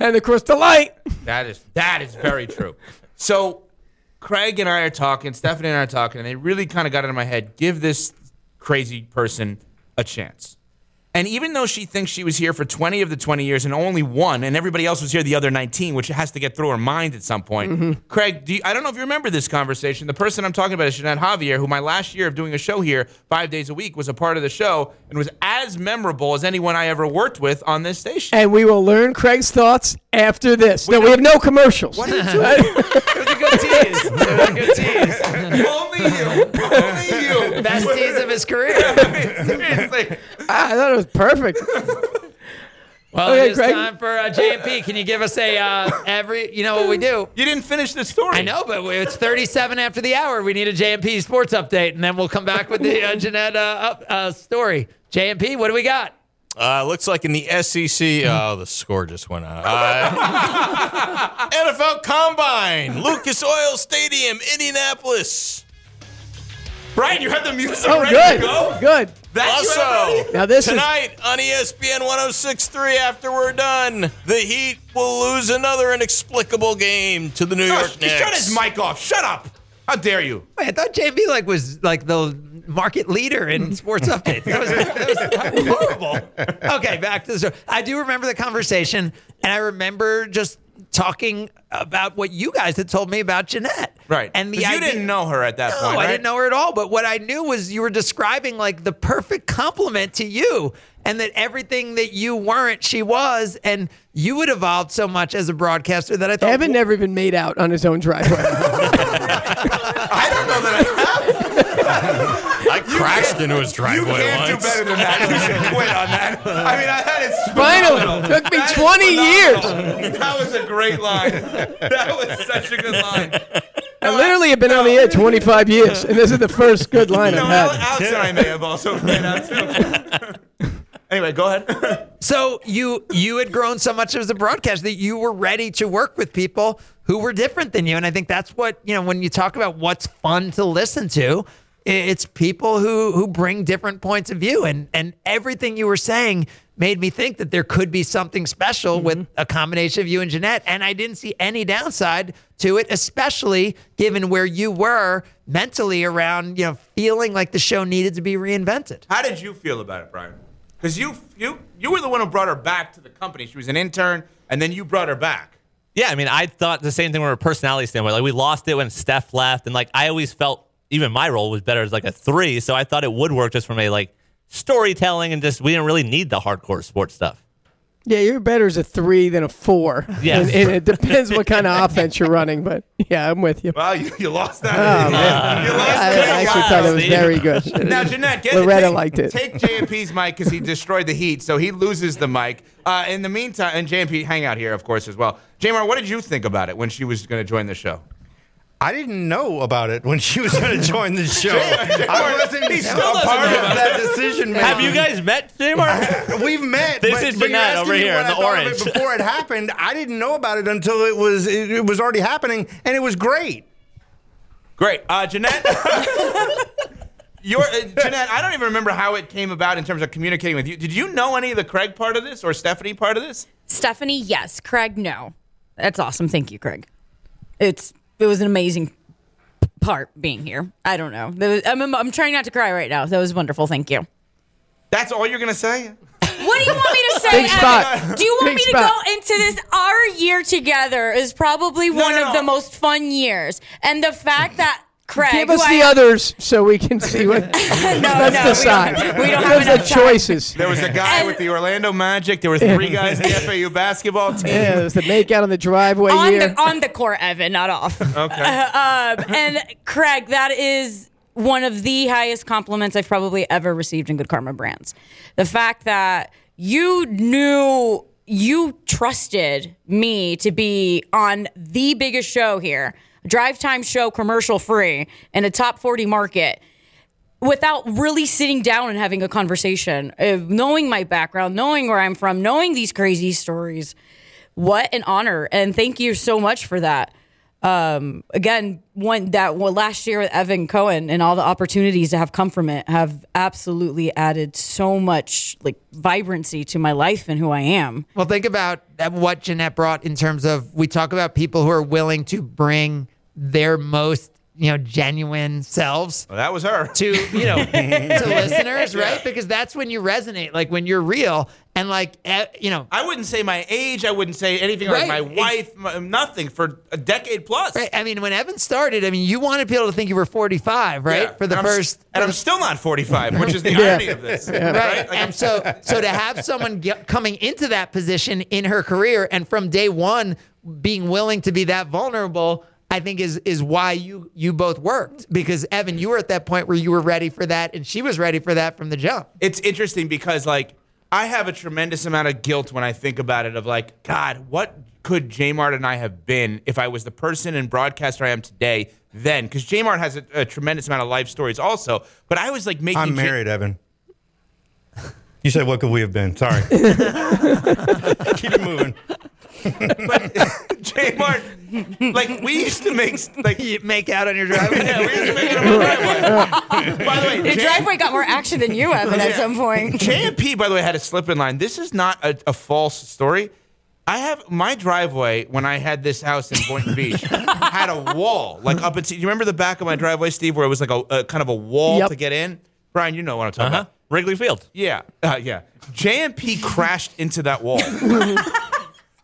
and the Crystal Light. That is that is very true. So Craig and I are talking, Stephanie and I are talking, and they really kind of got into my head. Give this crazy person a chance. And even though she thinks she was here for 20 of the 20 years and only one, and everybody else was here the other 19, which has to get through her mind at some point. Mm-hmm. Craig, do you, I don't know if you remember this conversation. The person I'm talking about is Jeanette Javier, who my last year of doing a show here five days a week was a part of the show and was as memorable as anyone I ever worked with on this station. And we will learn Craig's thoughts after this. No, we have no commercials. What are you doing? It was a good tease. It was a good tease. only you. Only you. Best tease of his career. Seriously. I thought it was perfect. Well, Okay, it's Craig. time for uh, JMP. Can you give us a uh, every? You know what we do? You didn't finish the story. I know, but it's 37 after the hour. We need a JMP sports update, and then we'll come back with the uh, Jeanette uh, up, uh, story. JMP, what do we got? Uh, looks like in the SEC, oh, the score just went out. Uh, NFL Combine, Lucas Oil Stadium, Indianapolis. Brian, you had the music Oh, ready good. to go? Good. That you Also, ready? Now this is tonight on E ESPN 1063, after we're done, the Heat will lose another inexplicable game to the New No, York Knicks. shut his mic off. Shut up. How dare you? Wait, I thought JMP like was like the market leader in sports updates. That was, that was horrible. Okay, back to the story. I do remember the conversation, and I remember just talking about what you guys had told me about Jeanette. Right. And the 'Cause you idea- didn't know her at that point. No, point, I didn't know her at all. But what I knew was you were describing like the perfect compliment to you, and that everything that you weren't, she was, and you had evolved so much as a broadcaster that I thought. Evan never even made out on his own driveway. I don't know that I have. I crashed into his driveway You can't do once. better than that. You should quit on that. I mean, I, that is Finally, phenomenal. took me That is 20 phenomenal. years. That was a great line. That was such a good line. I literally have been on the air 25 years, and this is the first good line No, I've had. Alex and I may have also played out too. anyway, go ahead. So you you had grown so much as a broadcast that you were ready to work with people who were different than you, and I think that's what you know when you talk about what's fun to listen to. I- It's people who who bring different points of view, and and everything you were saying made me think that there could be something special with mm-hmm. a combination of you and Jeanette, and I didn't see any downside to it, especially given where you were mentally around you know feeling like the show needed to be reinvented. How did you feel about it, Brian? Because you you you were the one who brought her back to the company. She was an intern, and then you brought her back. Yeah, I mean, I thought the same thing from a personality standpoint. Like we lost it when Steph left, and like I always felt even my role was better as like a three. So I thought it would work just from a like storytelling and just we didn't really need the hardcore sports stuff. Yeah, you're better as a three than a four. Yeah, And, and it depends what kind of offense you're running, but yeah, I'm with you. Wow, you, you lost that. Oh, man. You lost I, that. I actually thought it was very good. Now, Jeanette, get Loretta take, liked it. Take JMP's mic because he destroyed the heat, so he loses the mic. Uh, in the meantime, and JMP, hang out here, of course, as well. Jamar, what did you think about it when she was going to join the show? I didn't know about it when she was going to join the show. I wasn't He still a doesn't part know of about that it. decision. Have you guys met Jamar? We've met. This but, is but you're Jeanette asking over me here what in I the thought of orange. It before it happened, I didn't know about it until it was it, it was already happening, and it was great. Great. Uh, Jeanette? Your, uh, Jeanette, I don't even remember how it came about in terms of communicating with you. Did you know any of the Craig part of this or Stephanie part of this? Stephanie, yes. Craig, no. That's awesome. Thank you, Craig. It's it was an amazing part being here. I don't know. Was- I'm, I'm trying not to cry right now. That was wonderful. Thank you. That's all you're gonna say? What do you want me to say? Big spot. Do you want Big me to spot. go into this? Our year together is probably one no, of no. the most fun years, and the fact that Craig, Give us the I- others so we can see what. let's no, we decide. don't- we don't have the choices. There was a guy with the Orlando Magic. There were three guys in the FAU basketball team. Yeah, there's the make out on the driveway on here. the on the court, Evan, not off. Okay. um, and Craig, that is one of the highest compliments I've probably ever received in Good Karma Brands. The fact that you knew you trusted me to be on the biggest show here, drive time show, commercial free, in a top 40 market without really sitting down and having a conversation, uh, knowing my background, knowing where I'm from, knowing these crazy stories. What an honor. And thank you so much for that. Um, again, one that well, last year with Evan Cohen and all the opportunities that have come from it have absolutely added so much like vibrancy to my life and who I am. Well, think about what Jeanette brought in terms of we talk about people who are willing to bring their most you know genuine selves Well, that was her. to you know to listeners, right? Because that's when you resonate, like when you're real and like eh, you know. I wouldn't say my age. I wouldn't say anything like my wife. m- Nothing for a decade plus. Right. I mean, when Evan started, I mean, you wanted people to think you were 45, right? Yeah. For the And I'm first, and I'm still not 45, which is the Yeah. irony of this. right? Right? Like, and so, so to have someone get, coming into that position in her career and from day one being willing to be that vulnerable, I think is is why you you both worked because Evan, you were at that point where you were ready for that, and she was ready for that from the jump. it's interesting because like I have a tremendous amount of guilt when I think about it of like, God, what could J Mart and I have been if I was the person and broadcaster I am today then? Because J Mart has a, a tremendous amount of life stories also. But I was like making I'm J- married, Evan. You said, what could we have been? Sorry. Keep it moving. J Mart, like we used to make like you make out on your driveway. yeah, we used to make it on my driveway. By the way, Your J- driveway got more action than you, Evan, at some point. JMP, by the way, had a slip in line. This is not a, a false story. I have my driveway when I had this house in Boynton Beach had a wall like up. At, you remember the back of my driveway, Steve, where it was like a, a kind of a wall Yep. to get in. Brian, you know what I'm talking Uh-huh. about. Wrigley Field. Yeah, uh, yeah. JMP crashed into that wall.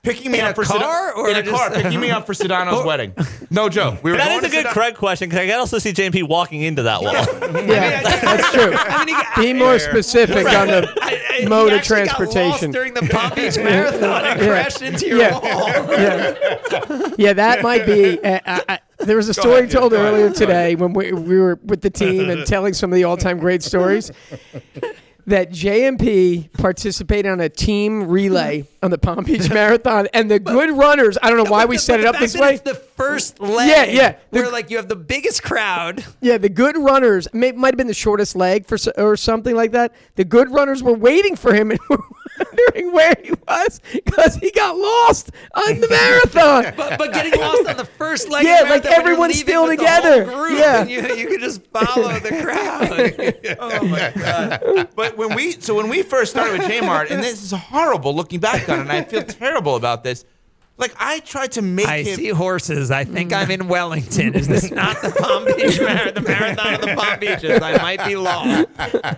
Picking me In up a for Seda- car or in a just- car, picking me up for Sedano's wedding. No joke. We were That going is a good Sedano- Craig question because I can also see JMP walking into that wall. yeah, that's true. Be more specific on the mode of transportation. during the Palm Beach Marathon and Yeah. crashed into your Yeah. wall. yeah. yeah, that might be. Uh, I, I, there was a Go story ahead, told go ahead, earlier go today when we, we were with the team and telling some of the all-time great stories. That JMP participated on a team relay on the Palm Beach Marathon, and the good runners. I don't know why we But set the it up this way. It's the first leg. Yeah, yeah. The- Where like you have the biggest crowd. Yeah, the good runners may, might have been the shortest leg for or something like that. The good runners were waiting for him and were wondering where he was because he got lost on the marathon. But, but getting lost on the first leg. Yeah, of the like marathon when you're everyone's leaving still with the together. whole group Yeah. and you, you could just follow the crowd. Oh my god! But when we so when we first started with Jmart, and this is horrible looking back on it, and I feel terrible about this. Like I tried to make I him. see horses. I think I'm in Wellington. Is this not the Palm Beach Marathon? The marathon of the Palm Beaches. I might be lost.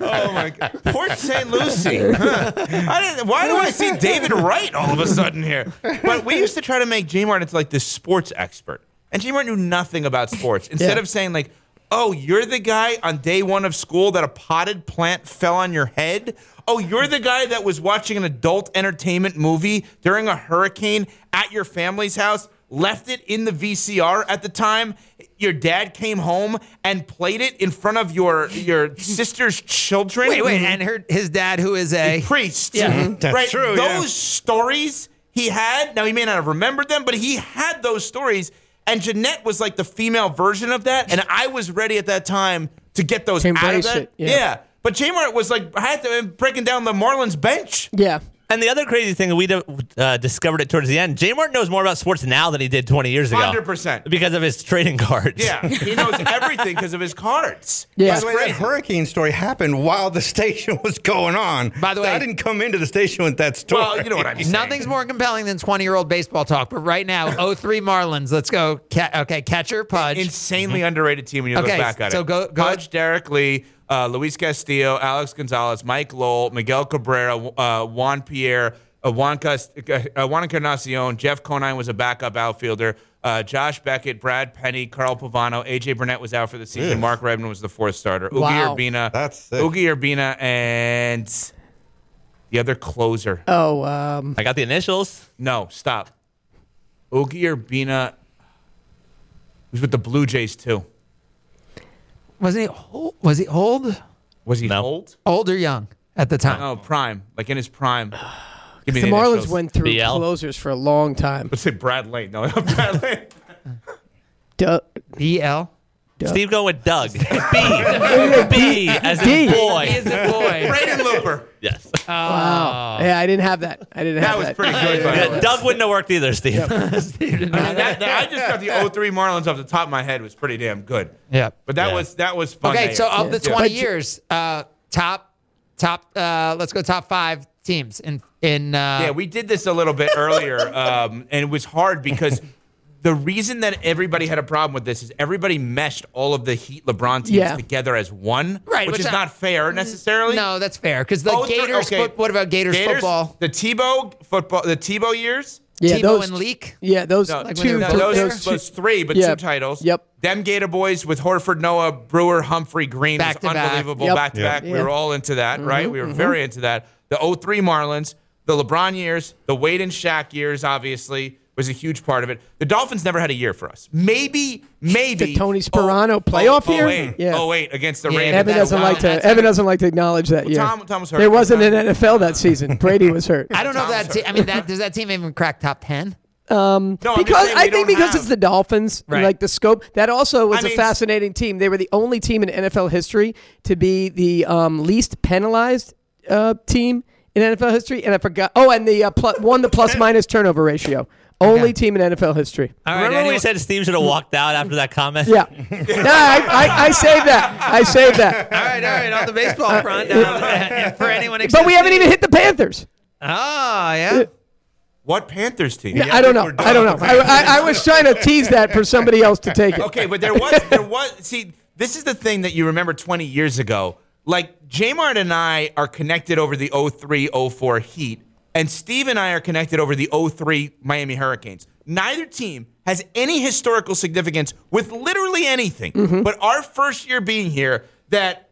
Oh my god! Port St. Lucie. Huh. I didn't, why do I see David Wright all of a sudden here? But we used to try to make Jmart into like this sports expert, and Jmart knew nothing about sports. Instead Yeah. of saying like. Oh, you're the guy on day one of school that a potted plant fell on your head? Oh, you're the guy that was watching an adult entertainment movie during a hurricane at your family's house, left it in the VCR at the time. Your dad came home and played it in front of your your sister's children. Wait, wait, mm-hmm. and her, his dad, who is a, a priest. Yeah. Mm-hmm. That's right. true, Those yeah. stories he had. Now he may not have remembered them, but he had those stories. And Jeanette was like the female version of that, and I was ready at that time to get those To out of that. it, yeah. But J Mart was like, I had to breaking down the Marlins bench. Yeah. And the other crazy thing we uh, discovered it towards the end. Jay Martin knows more about sports now than he did 20 years ago. 100%. because of his trading cards. Yeah, he knows everything because of his cards. By It's the way, that hurricane story happened while the station was going on. By the way- I didn't come into the station with that story. Well, you know what I'm saying. Nothing's more compelling than 20 year old baseball talk. But right now, 03 Marlins. Let's go. Ca- okay, catcher, Pudge. Insanely underrated team when you Okay, look back at so it. go- go- Pudge, Derrek Lee, uh, Luis Castillo, Alex Gonzalez, Mike Lowell, Miguel Cabrera, uh, Juan Pierre, uh, Juan, Cas- uh, Juan Encarnacion, Jeff Conine was a backup outfielder. Uh, Josh Beckett, Brad Penny, Carl Pavano, AJ Burnett was out for the season. Ugh. Mark Redman was the fourth starter. Ugi Wow. Urbina, That's sick. Ugi Urbina, and the other closer. Oh, um, I got the initials. No, stop. Ugi Urbina was with the Blue Jays too. Was he old? Was he old? Was he No. old? Old or young at the time? No, prime, like in his prime. Give me the the Marlins initials. went through BL? closers for a long time. Let's say Brad Lane. No, Brad Lane. Duh. BL. Steve going with Doug. B. B as in D. boy. He is a boy. Braden Looper. Yes. Wow. Yeah, I didn't have that. I didn't have That have was that. pretty good, by the Yeah, way. Doug wouldn't have worked either, Steve. I, mean, that, that- I just got the 03 Marlins off the top of my head. was pretty damn good. Yeah. But that Yeah. was that was fun. Okay, day. so of the Yeah. 20 But- years, uh, top, top, uh, let's go top five teams in, in, uh, yeah, we did this a little bit earlier, um, and it was hard because the reason that everybody had a problem with this is everybody meshed all of the Heat LeBron teams Yeah. together as one, Right, which which is I- not fair mm, necessarily. no, that's fair. Cause the Oh, three- Gators, okay. foot, what about Gators, Gators, football? the Tebow football, the Tebow years. Yeah, Tebow those and Leak? Yeah, those No, Like two, they no, those, those those three, but Yeah. two titles. Yep. Them Gator boys with Horford, Noah, Brewer, Humphrey, Green Back was to back. unbelievable. Yep. Back to back. We were all into that, right? Mm-hmm, we were mm-hmm. very into that. The 03 Marlins, the LeBron years, the Wade and Shaq years, obviously, was a huge part of it. The Dolphins never had a year for us. Maybe, maybe. The Tony Sparano playoff year? yeah. Yeah. Oh, wait, against the Yeah, Ravens. Evan doesn't like to. Evan doesn't like to acknowledge that. Well, Tom- Tom was hurt. There wasn't Tom- an NFL that season. Brady was hurt. I don't know if that, te- I mean, that, does that team even crack top 10? Um, No, I'm because I think because have- it's the Dolphins, Right. like the scope. That also was I a mean, fascinating team. They were the only team in NFL history to be the um, least penalized uh, team in NFL history. And I forgot. Oh, and the uh, pl- won the plus minus turnover ratio. Only Okay. team in NFL history. All right, Remember when we said Steve should have walked out after that comment? Yeah. no, I, I, I saved that. I saved that. All right, all right, on the baseball front. Uh, for anyone But we haven't even hit the Panthers. Oh, yeah. What Panthers team? Yeah, I don't know. I don't know. I, I, I was trying to tease that for somebody else to take it. Okay, but there was there was see this is the thing that you remember 20 years ago. Like Jamart and I are connected over the 03-04 Heat, and Steve and I are connected over the 03 Miami Hurricanes. Neither team has any historical significance with literally anything. Mm-hmm. But our first year being here, that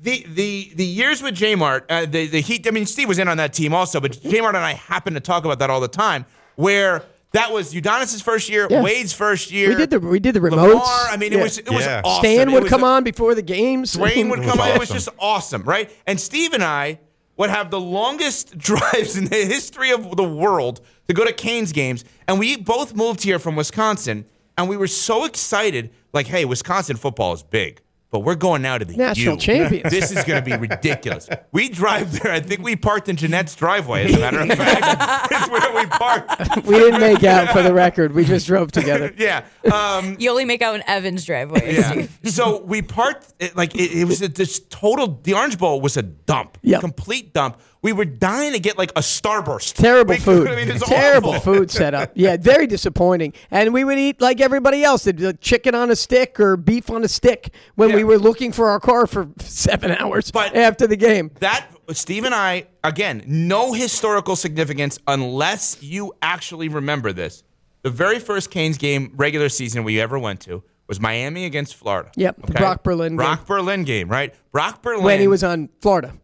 the the the years with Jmart, uh, the the Heat. I mean, Steve was in on that team also, but Jmart and I happen to talk about that all the time. Where that was Udonis's first year, Yeah. Wade's first year. We did the we did the Lamar, remotes. I mean, it Yeah. was it was awesome. Stan would was come a- on before the games. Dwayne would come on. It was just awesome, right? And Steve and I would have the longest drives in the history of the world to go to Canes games, and we both moved here from Wisconsin, and we were so excited. Like, hey, Wisconsin football is big. But we're going now to the National U. champions. This is going to be ridiculous. We drive there. I think we parked in Jeanette's driveway. As a matter of fact, it's where we parked. We didn't make out for the record. We just drove together. Yeah. Um, You only make out in Evan's driveway. yeah. So we parked it, like it, it was a, this total. The Orange Bowl was a dump, Yep. complete dump. We were dying to get like a Starburst. Terrible food. I mean, Terrible awful. food setup. Yeah, very disappointing. And we would eat like everybody else, like chicken on a stick or beef on a stick when we were looking for our car for seven hours But- after the game. That Steve and I again, no historical significance unless you actually remember this. The very first Canes game regular season we ever went to was Miami against Florida. Yep, the Brock Berlin Brock game. Berlin game, right? Brock Berlin When he was on Florida.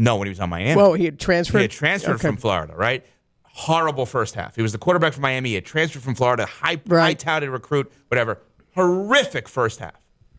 No, when he was on Miami. Well, he had transferred. He had transferred Okay. from Florida, right? Horrible first half. He was the quarterback for Miami. He had transferred from Florida, high, high Right. touted recruit, whatever. Horrific first half.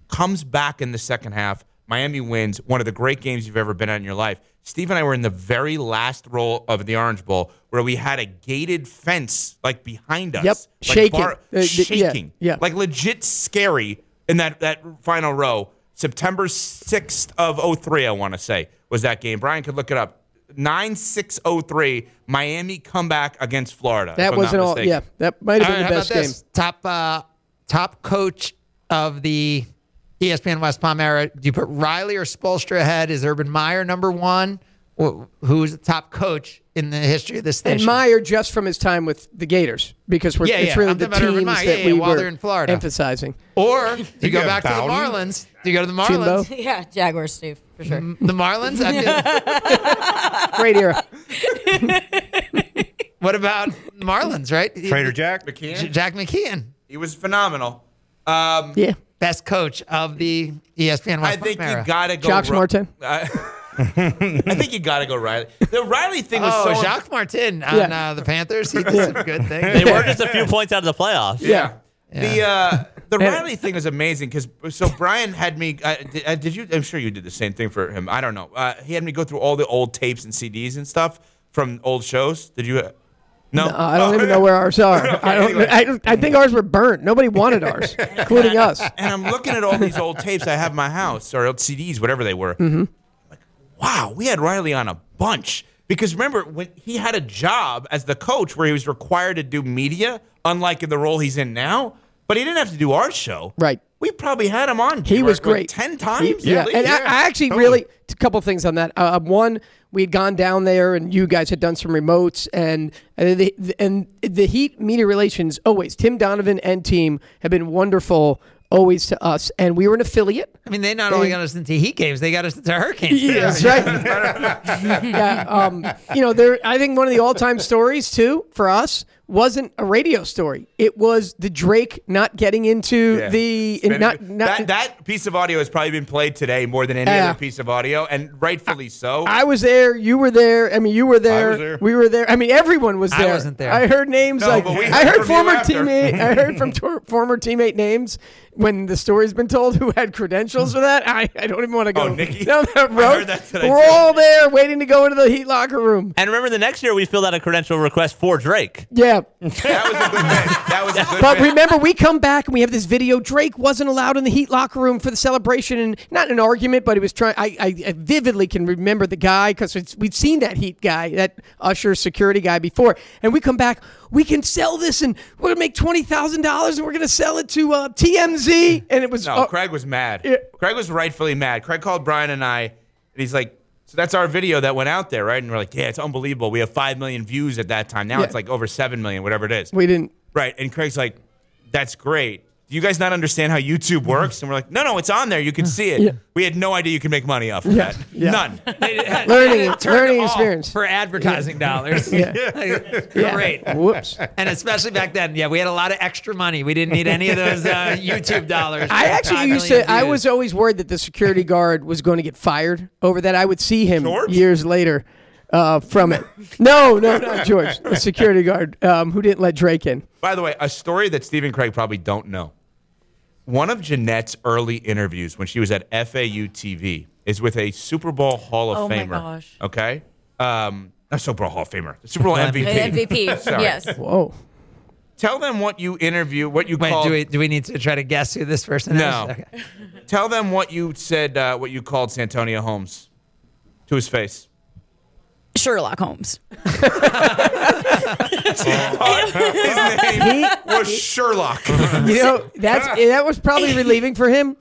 Comes back in the second half. Miami wins one of the great games you've ever been at in your life. Steve and I were in the very last row of the Orange Bowl where we had a gated fence like behind us. Yep. Like Shaking. bar- Uh, the- yeah, shaking. yeah. Like legit scary in that, that final row. September 6th of 03, I want to say, was that game. Brian could look it up. nine six oh three Miami comeback against Florida. That wasn't all. Yeah, that might have been right, the best game. this? Top uh, top coach of the ESPN West Palm era. Do you put Riley or Spoelstra ahead? Is Urban Meyer number one? Wh- Who's the top coach in the history of this And? Meyer just from his time with the Gators because we're, Yeah, it's yeah. really I'm the talking about teams Meyer. that Yeah, we yeah, while were they're in Florida. emphasizing. or do you go got back to the Marlins? Do you go to the Jimbo? Marlins? Yeah, Jaguars, Steve, for sure. The Marlins? I feel- Great era. what about Marlins, right? Trader Jack. McKeon? J- Jack McKeon. He was phenomenal. Um, Yeah. Best coach of the ESPN West I think Palm you gotta go. Jacques Ri- Martin. I, I think you gotta go Riley. The Riley thing was Oh, so. Jacques Martin on Yeah. uh, the Panthers. He did some good things. They were just a few points out of the playoffs. Yeah. The uh, the Riley thing is amazing because so Brian had me. Uh, did, uh, did you? I'm sure you did the same thing for him. I don't know. Uh, he had me go through all the old tapes and CDs and stuff from old shows. Did you? Uh, no, No, I don't Oh. even know where ours are. Okay, I don't. anyway. I, I think ours were burnt. Nobody wanted ours, including us. And I'm looking at all these old tapes I have in my house or old CDs, whatever they were. Mm-hmm. Wow, we had Riley on a bunch. Because remember, when he had a job as the coach where he was required to do media, unlike in the role he's in now, but he didn't have to do our show. Right. We probably had him on. He was great. 10 times? Yeah, at least? and I, I actually Totally. really a couple things on that. Uh, one, we had gone down there, and you guys had done some remotes, and and the, and the Heat media relations always Tim Donovan and team have been wonderful always to us, and we were an affiliate. I mean, they not only got us into heat games, they got us into hurricanes. Yeah, that's right. yeah, um, you know, there. I think one of the all-time stories too for us wasn't a radio story. It was the Drake not getting into Yeah. the Spinning- not, not that, that piece of audio has probably been played today more than any Yeah. other piece of audio, and rightfully so. I was there. You were there. I mean, you were there. there. We were there. I mean, everyone was there. I there. wasn't there. I heard names No, like but we I heard heard from you former teammate. I heard from tor- former teammate names when the story's been told who had credentials for that. I, I don't even want to go Oh, Nikki? down that I road. heard that today, we're all there waiting to go into the Heat locker room. And remember, the next year we filled out a credential request for Drake. Yeah. that was a good bit. That was a good But bit. remember, we come back and we have this video. Drake wasn't allowed in the Heat locker room for the celebration, and not an argument, but he was trying. I, I, I vividly can remember the guy because we've seen that Heat guy, that Usher security guy before. And we come back, we can sell this, and we're gonna make twenty thousand dollars, and we're gonna sell it to uh, TMZ. And it was No, uh, Craig was mad. Yeah. Craig was rightfully mad. Craig called Brian and I, and he's like, "So that's our video that went out there, right?" And we're like, "Yeah, it's unbelievable. We have five million views at that time. Now Yeah. it's like over seven million, whatever it is." we didn't. Right. And Craig's like, "That's great. Do you guys not understand how YouTube works?" And we're like, "No, no, it's on there. You can see it. Yeah. We had no idea you could make money off of Yeah. that. Yeah. None." Learning, learning experience. for advertising dollars. Yeah. Yeah. Great. Whoops. And especially back then, yeah, we had a lot of extra money. We didn't need any of those uh, YouTube dollars. I actually used million to. I was always worried that the security guard was going to get fired over that. I would see him George? years later uh, from it. No, no, not George, the security guard um, who didn't let Drake in. By the way, a story that Stephen Craig probably don't know. One of Jeanette's early interviews when she was at FAU TV is with a Super Bowl Hall of Oh my Famer. gosh. Okay, um, not Super Bowl Hall of Famer, Super Bowl MVP. MVP, yes. Whoa. Tell them what you interview, what you Wait, called. do we do we need to try to guess who this person No. is? Okay. Tell them what you said, uh, what you called Santonio Holmes to his face. Sherlock Holmes. His name was Sherlock. You know, that's that was probably relieving for him.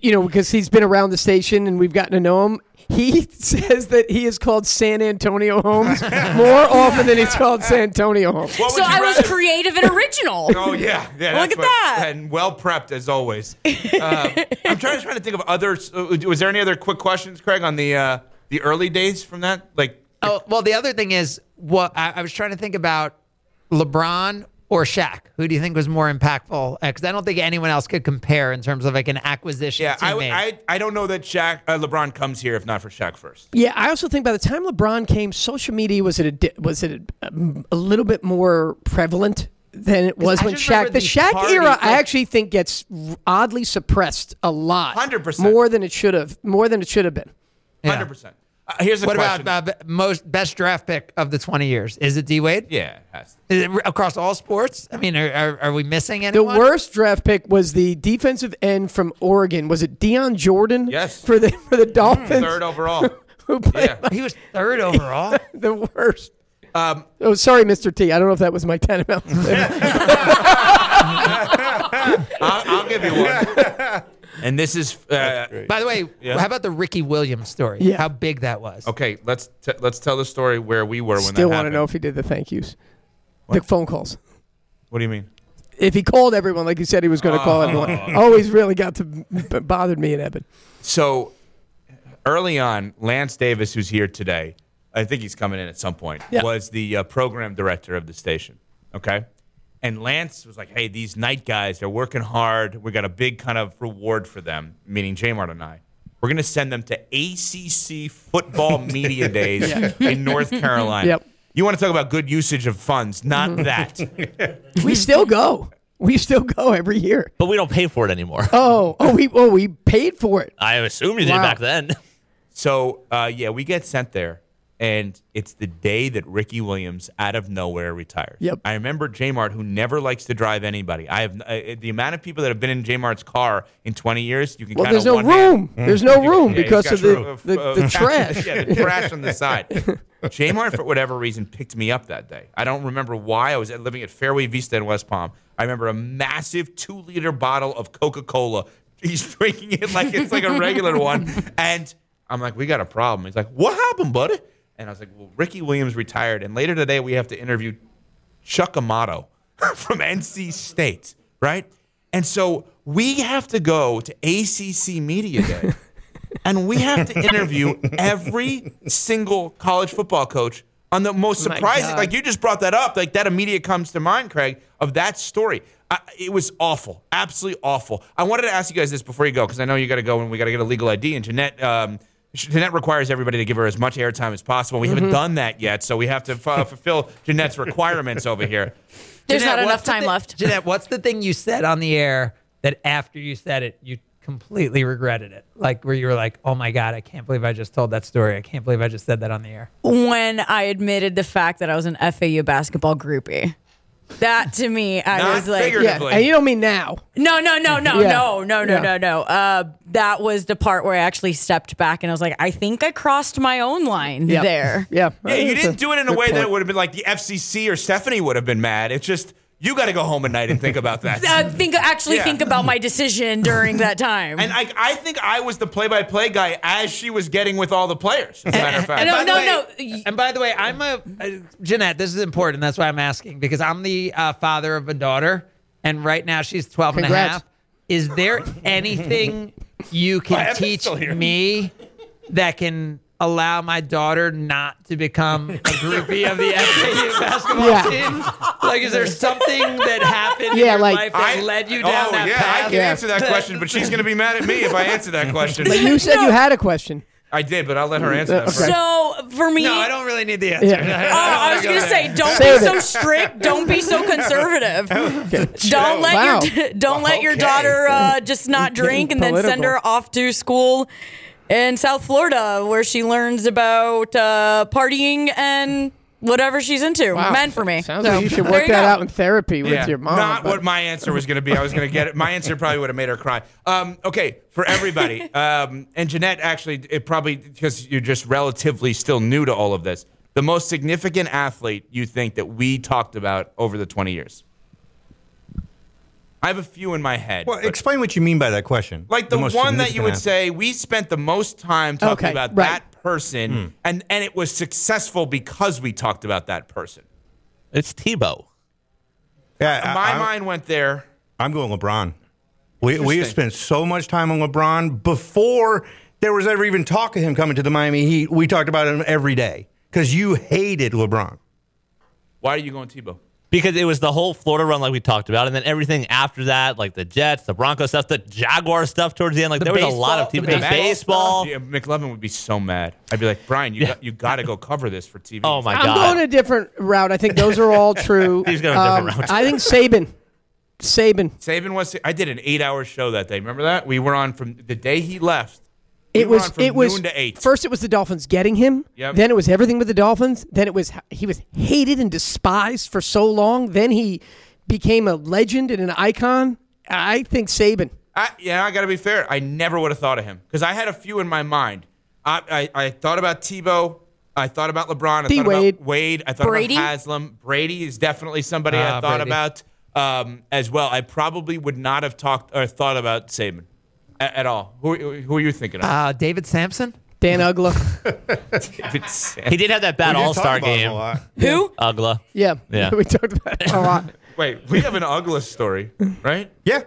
You know, because he's been around the station and we've gotten to know him. He says that he is called San Antonio Holmes more often than he's called San Antonio Holmes. What So would you I was rather- creative and original. Oh yeah, yeah. Look that's at what- that. And well prepped as always. Um, I'm trying, trying to think of other. uh, Was there any other quick questions, Craig, on the uh, the early days from that? Like, Oh well, the other thing is what I, I was trying to think about LeBron or Shaq. Who do you think was more impactful? Because I don't think anyone else could compare in terms of like an acquisition. yeah, I, teammate. I I don't know that Shaq uh, LeBron comes here if not for Shaq first. Yeah, I also think by the time LeBron came, social media was it a di- was it a, a little bit more prevalent than it was when just Shaq. The these Shaq parties, era, I actually think gets oddly suppressed a lot, 100%. more than it should have, more than it should have been. Yeah. Hundred percent. Uh, here's a what question. about uh, most best draft pick of the 20 years? Is it D Wade? yeah, it has to. Is it across all sports? I mean, are, are, are we missing anyone? The worst draft pick was the defensive end from Oregon. Was it Dion Jordan? Yes. For the for the Dolphins. third overall. who played He was third overall. the worst. Um, oh, sorry, Mr. T. I don't know if that was my Tenenbaum. I'll, I'll give you one. And this is. Uh, By the way, Yeah. how about the Ricky Williams story? Yeah. How big that was. Okay, let's t- let's tell the story where we were when Still that want to happened. know if he did the thank yous, the phone calls. What do you mean? If he called everyone like he said he was going to call Oh. everyone, always really got to b- bothered me and Evan. So early on, Lance Davis, who's here today, I think he's coming in at some point, Yeah. was the uh, program director of the station. Okay. And Lance was like, hey, these night guys, they're working hard. We got a big kind of reward for them, meaning J Mart and I. We're going to send them to ACC football media days Yeah. in North Carolina. Yep. You want to talk about good usage of funds, not that. We still go. We still go every year. But we don't pay for it anymore. Oh, oh, we oh we paid for it. I assume you did back then. So uh, yeah, we get sent there, and it's the day that Ricky Williams out of nowhere retires. Yep. I remember J-Mart, who never likes to drive anybody. I have uh, the amount of people that have been in J-Mart's car in 20 years. You can Well, count there's on no one hand. room. There's no room Yeah, because of the- true- the- uh, the trash. yeah, the trash on the side. J-Mart, for whatever reason, picked me up that day. I don't remember why. I was living at Fairway Vista in West Palm. I remember a massive two-liter bottle of Coca-Cola. He's drinking it like it's like a regular one, and I'm like, "We got a problem." He's like, "What happened, buddy?" And I was like, "Well, Ricky Williams retired, and later today we have to interview Chuck Amato from NC State, right? And so we have to go to ACC Media Day, and we have to interview every single college football coach on the most surprising. Like you just brought that up, like that immediate comes to mind, Craig, of that story. I, it was awful, absolutely awful. I wanted to ask you guys this before you go because I know you got to go and we got to get a legal ID. And Jeanette, um, Jeanette requires everybody to give her as much airtime as possible. We haven't Mhm. done that yet, so we have to f- fulfill Jeanette's requirements over here. There's Jeanette, not enough time thi- left. Jeanette, what's the thing you said on the air that after you said it, you completely regretted it? Like where you were like, "Oh my god, I can't believe I just told that story. I can't believe I just said that on the air." When I admitted the fact that I was an FAU basketball groupie. That to me, I Not was like, figuratively. Yeah, and you don't mean now. No, no, no, no, Yeah. no, no, no, Yeah. no, no. Uh, that was the part where I actually stepped back and I was like, I think I crossed my own line Yeah. there. Yeah. Yeah, you didn't do it in a good way that it would have been like the FCC or Stephanie would have been mad. It's just you got to go home at night and think about that. Uh, think actually Yeah. think about my decision during that time. And I, I think I was the play-by-play guy as she was getting with all the players. As a matter of fact, no, By the no, way- no. And by the way, I'm a uh, Jeanette. This is important. That's why I'm asking because I'm the uh, father of a daughter, and right now she's 12 and a half. Is there anything you can Evan's teach me that can allow my daughter not to become a groupie of the FAU basketball Yeah. team? Like, is there something that happened Yeah, in your like- life that led you down oh that yeah, path? I can Yeah. answer that question, but she's going to be mad at me if I answer that question. But you said you had a question. I did, but I'll let her answer that. Okay. first. So for me, No, I don't really need the answer. Yeah. Oh, I was gonna say, don't Save be so strict. Don't be so conservative. Don't let Wow. your don't let your daughter uh, just not drink and then send her off to school in South Florida where she learns about uh, partying and whatever she's into. Wow. Men for me. Sounds So, like you should work you that go. out in therapy with Yeah, your mom. Not but- what my answer was going to be. I was going to get it. My answer probably would have made her cry. Um, okay, for everybody, um, and Jeanette actually, it probably because you're just relatively still new to all of this. The most significant athlete you think that we talked about over the 20 years? I have a few in my head. Well, but- explain what you mean by that question. like the, most one that you would significant say we spent the most time talking Okay, about right. that person, Hmm. and and it was successful because we talked about that person. It's Tebow. Yeah, My I'm- mind went there. I'm going LeBron. We we have spent so much time on LeBron before there was ever even talk of him coming to the Miami Heat. We talked about him every day because you hated LeBron. Why are you going Tebow? Because it was the whole Florida run, like we talked about, and then everything after that, like the Jets, the Broncos stuff, the Jaguar stuff towards the end. Like The there was a lot of baseball- teams. the The Max- baseball. Yeah, McLovin would be so mad. I'd be like, Brian, you got, you got to go cover this for TV. Oh my god. I'm going a different route. I think those are all true. He's going a different Um, route. I think Saban. Saban. Saban was. I did an eight-hour show that day. Remember that? We were on from the day he left. We It were was. on from It was noon to eight. first. It was the Dolphins getting him. Yep. Then it was everything with the Dolphins. Then it was he was hated and despised for so long. Then he became a legend and an icon. I think Saban. I, yeah, I got to be fair. I never would have thought of him because I had a few in my mind. I, I, I thought about Tebow. I thought about LeBron. I D. thought Wade. about Wade. I thought Brady? about Haslem. Brady is definitely somebody I Ah, thought Brady. about um, as well. I probably would not have talked or thought about Saban at, at all. Who, who are you thinking of? Uh, David Samson. Dan Uggla. He did have that bad We did All Star talk about him game. a lot. Who? Uggla. Yeah. Yeah. we talked about it a lot. Wait, we have an Uggla story, right? Yeah,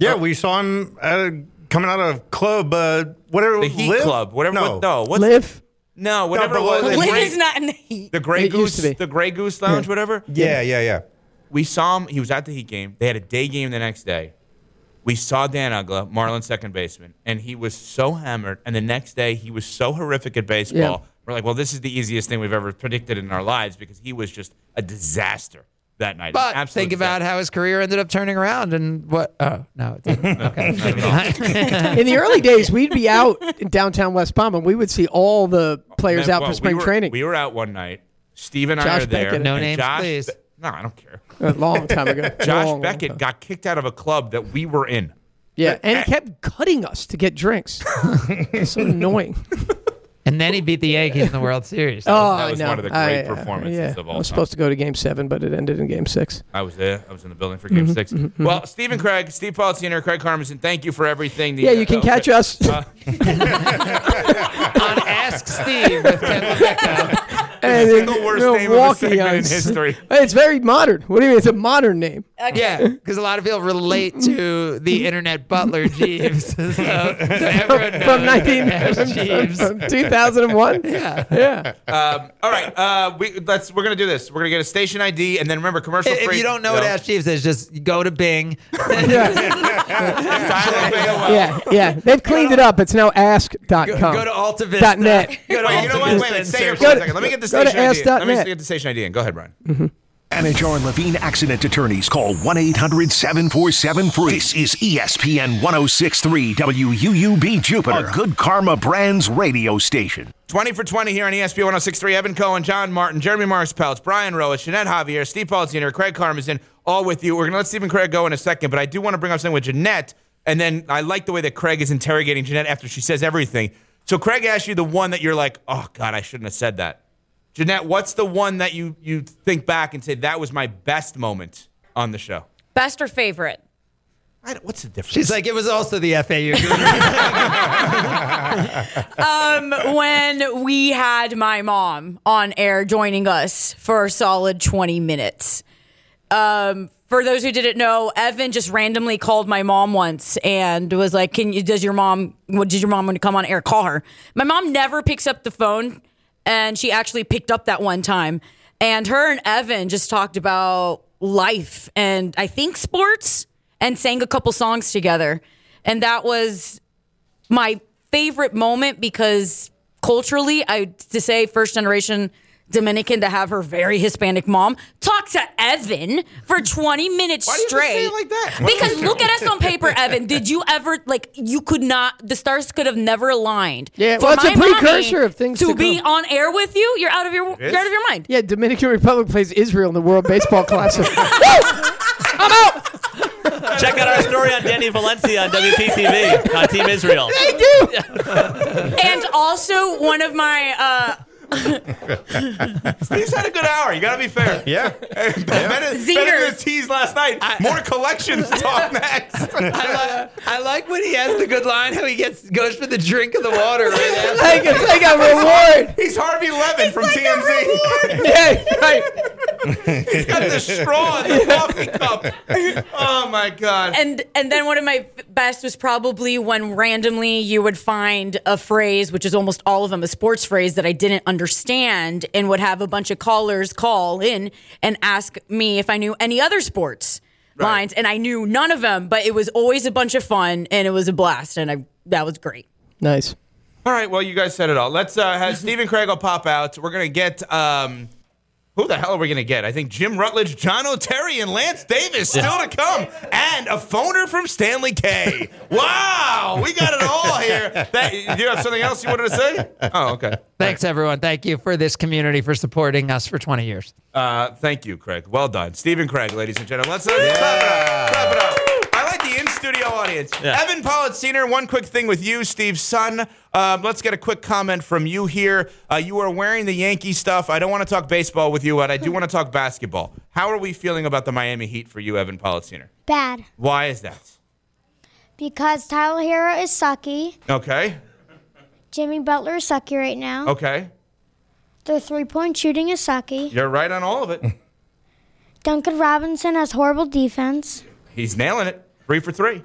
yeah. We saw him uh, coming out of club, uh, whatever. The Heat Live? Club, whatever. No, what- no, what's Live. no, whatever but it what- was. the Liv Grey- is not in the heat. the Grey It used Goose, to be. the Grey Goose Lounge, whatever. Yeah, yeah, yeah. We saw him. He was at the Heat game. They had a day game the next day. We saw Dan Uggla, Marlins second baseman, and he was so hammered. And the next day, he was so horrific at baseball. Yeah. We're like, well, this is the easiest thing we've ever predicted in our lives because he was just a disaster that night. But Absolute think about how his career ended up turning around and what. Oh no, it didn't. Okay. In the early days, we'd be out in downtown West Palm and we would see all the players out Well, for spring we were, training. We were out one night. Steve and I Josh are there. Beckett. No and names, Josh please. Be- no, I don't care. a long time ago. Josh Long, long Beckett time. got kicked out of a club that we were in. Yeah, and he kept cutting us to get drinks. It's so annoying. and then he beat the Yankees in the World Series. Oh, that was I know. one of the great I- performances yeah. of all I was time. supposed to go to Game Seven, but it ended in Game Six. I was there. I was in the building for Game 6 Well, Stephen Craig, Steve Paul Senior, Craig Karmazin, thank you for everything. The- Yeah, you can uh, catch us. uh, on Ask Steve with Ken LaVecchia. And the single worst name of a Milwaukee segment in history. It's very modern. What do you mean? It's a modern name. Yeah, because a lot of people relate to the internet butler Jeeves. So, so everyone From 19 Ask Jeeves. from 2001. Yeah. Yeah. um, all right, uh, we, let's. We're gonna do this. We're gonna get a station ID, and then remember commercial If free. you don't know what No. Ask Jeeves is, just go to Bing. Yeah, yeah. They've cleaned it up. It's now ask.com. Go, go to AltaVista. Dot net. Go to Wait, you know what? Wait, wait, stay here search for a second. Let me get the go to station ID. Let me ask.net. get the station ID. in. Go ahead, Brian. Mm-hmm. Anidjar and Levine Accident Attorneys call 1 800 747 free. This is ESPN 1063 WUUB Jupiter, a good karma brands radio station. 20 for 20 here on ESPN 1063. Evan Cohen, John Martin, Jeremy Marks Peltz, Brian Roach, Jeanette Javier, Steve Paul Craig Karmazin, all with you. We're going to let Stephen Craig go in a second, but I do want to bring up something with Jeanette. And then I like the way that Craig is interrogating Jeanette after she says everything. So Craig asked you the one that you're like, oh, God, I shouldn't have said that. Jeanette, what's the one that you, you think back and say that was my best moment on the show? Best or favorite? I don't- what's the difference? She's like, it was also the FAU. Um, when we had my mom on air joining us for a solid 20 minutes. Um, for those who didn't know, Evan just randomly called my mom once and was like, "Can you? Does your mom? What did your mom want to come on air? Call her." My mom never picks up the phone, and she actually picked up that one time. And her and Evan just talked about life and I think sports, and sang a couple songs together, and that was my favorite moment because culturally, I to say first generation Dominican to have her very Hispanic mom talk to Evan for 20 minutes straight. Why do you have to straight. say it like that? Because look at us on paper, Evan. Did you ever like you could not the stars could have never aligned. Yeah, For well, it's a my mommy precursor of things to, to be come. on air with you. You're out of your you're out of your mind. Yeah, Dominican Republic plays Israel in the World Baseball Classic. Woo! Come out! Check out our story on Danny Valencia on WPTV on Team Israel. they do. And also one of my uh Steve's had a good hour. You got to be fair. Yeah. better, better than the tease last night. More collections talk next. I, like, I like when he has the good line, how he gets goes for the drink of the water right after. Like, it's like a reward. He's Harvey Levin from TMZ. Yeah, right. He's got the straw in the coffee cup. Oh my god. and and then one of my best was probably when randomly you would find a phrase which is almost all of them a sports phrase that I didn't understand and would have a bunch of callers call in and ask me if I knew any other sports lines and I knew none of them but it was always a bunch of fun and it was a blast and I that was great. Nice. All right, well, you guys said it all. Let's uh, have Stephen Craig will pop out. We're gonna get um, who the hell are we gonna get? I think Jim Rutledge, John O'Terry, and Lance Davis still to come, and a phoner from Stanley K. Wow, we got it all here. That, do you have something else you wanted to say? Oh, okay. Thanks, everyone. Thank you for this community for supporting us for 20 years. Uh, thank you, Craig. Well done, Stephen Craig, ladies and gentlemen. Let's uh, clap it up. Clap it up. I like the in studio audience. Yeah. Evan Politziner, one quick thing with you, Steve's son. Um, let's get a quick comment from you here. Uh, you are wearing the Yankee stuff. I don't want to talk baseball with you, but I do want to talk basketball. How are we feeling about the Miami Heat for you, Evan Politziner? Bad. Why is that? Because Tyler Herro is sucky. Okay. Jimmy Butler is sucky right now. Okay. Their three point shooting is sucky. You're right on all of it. Duncan Robinson has horrible defense. He's nailing it. Three for three.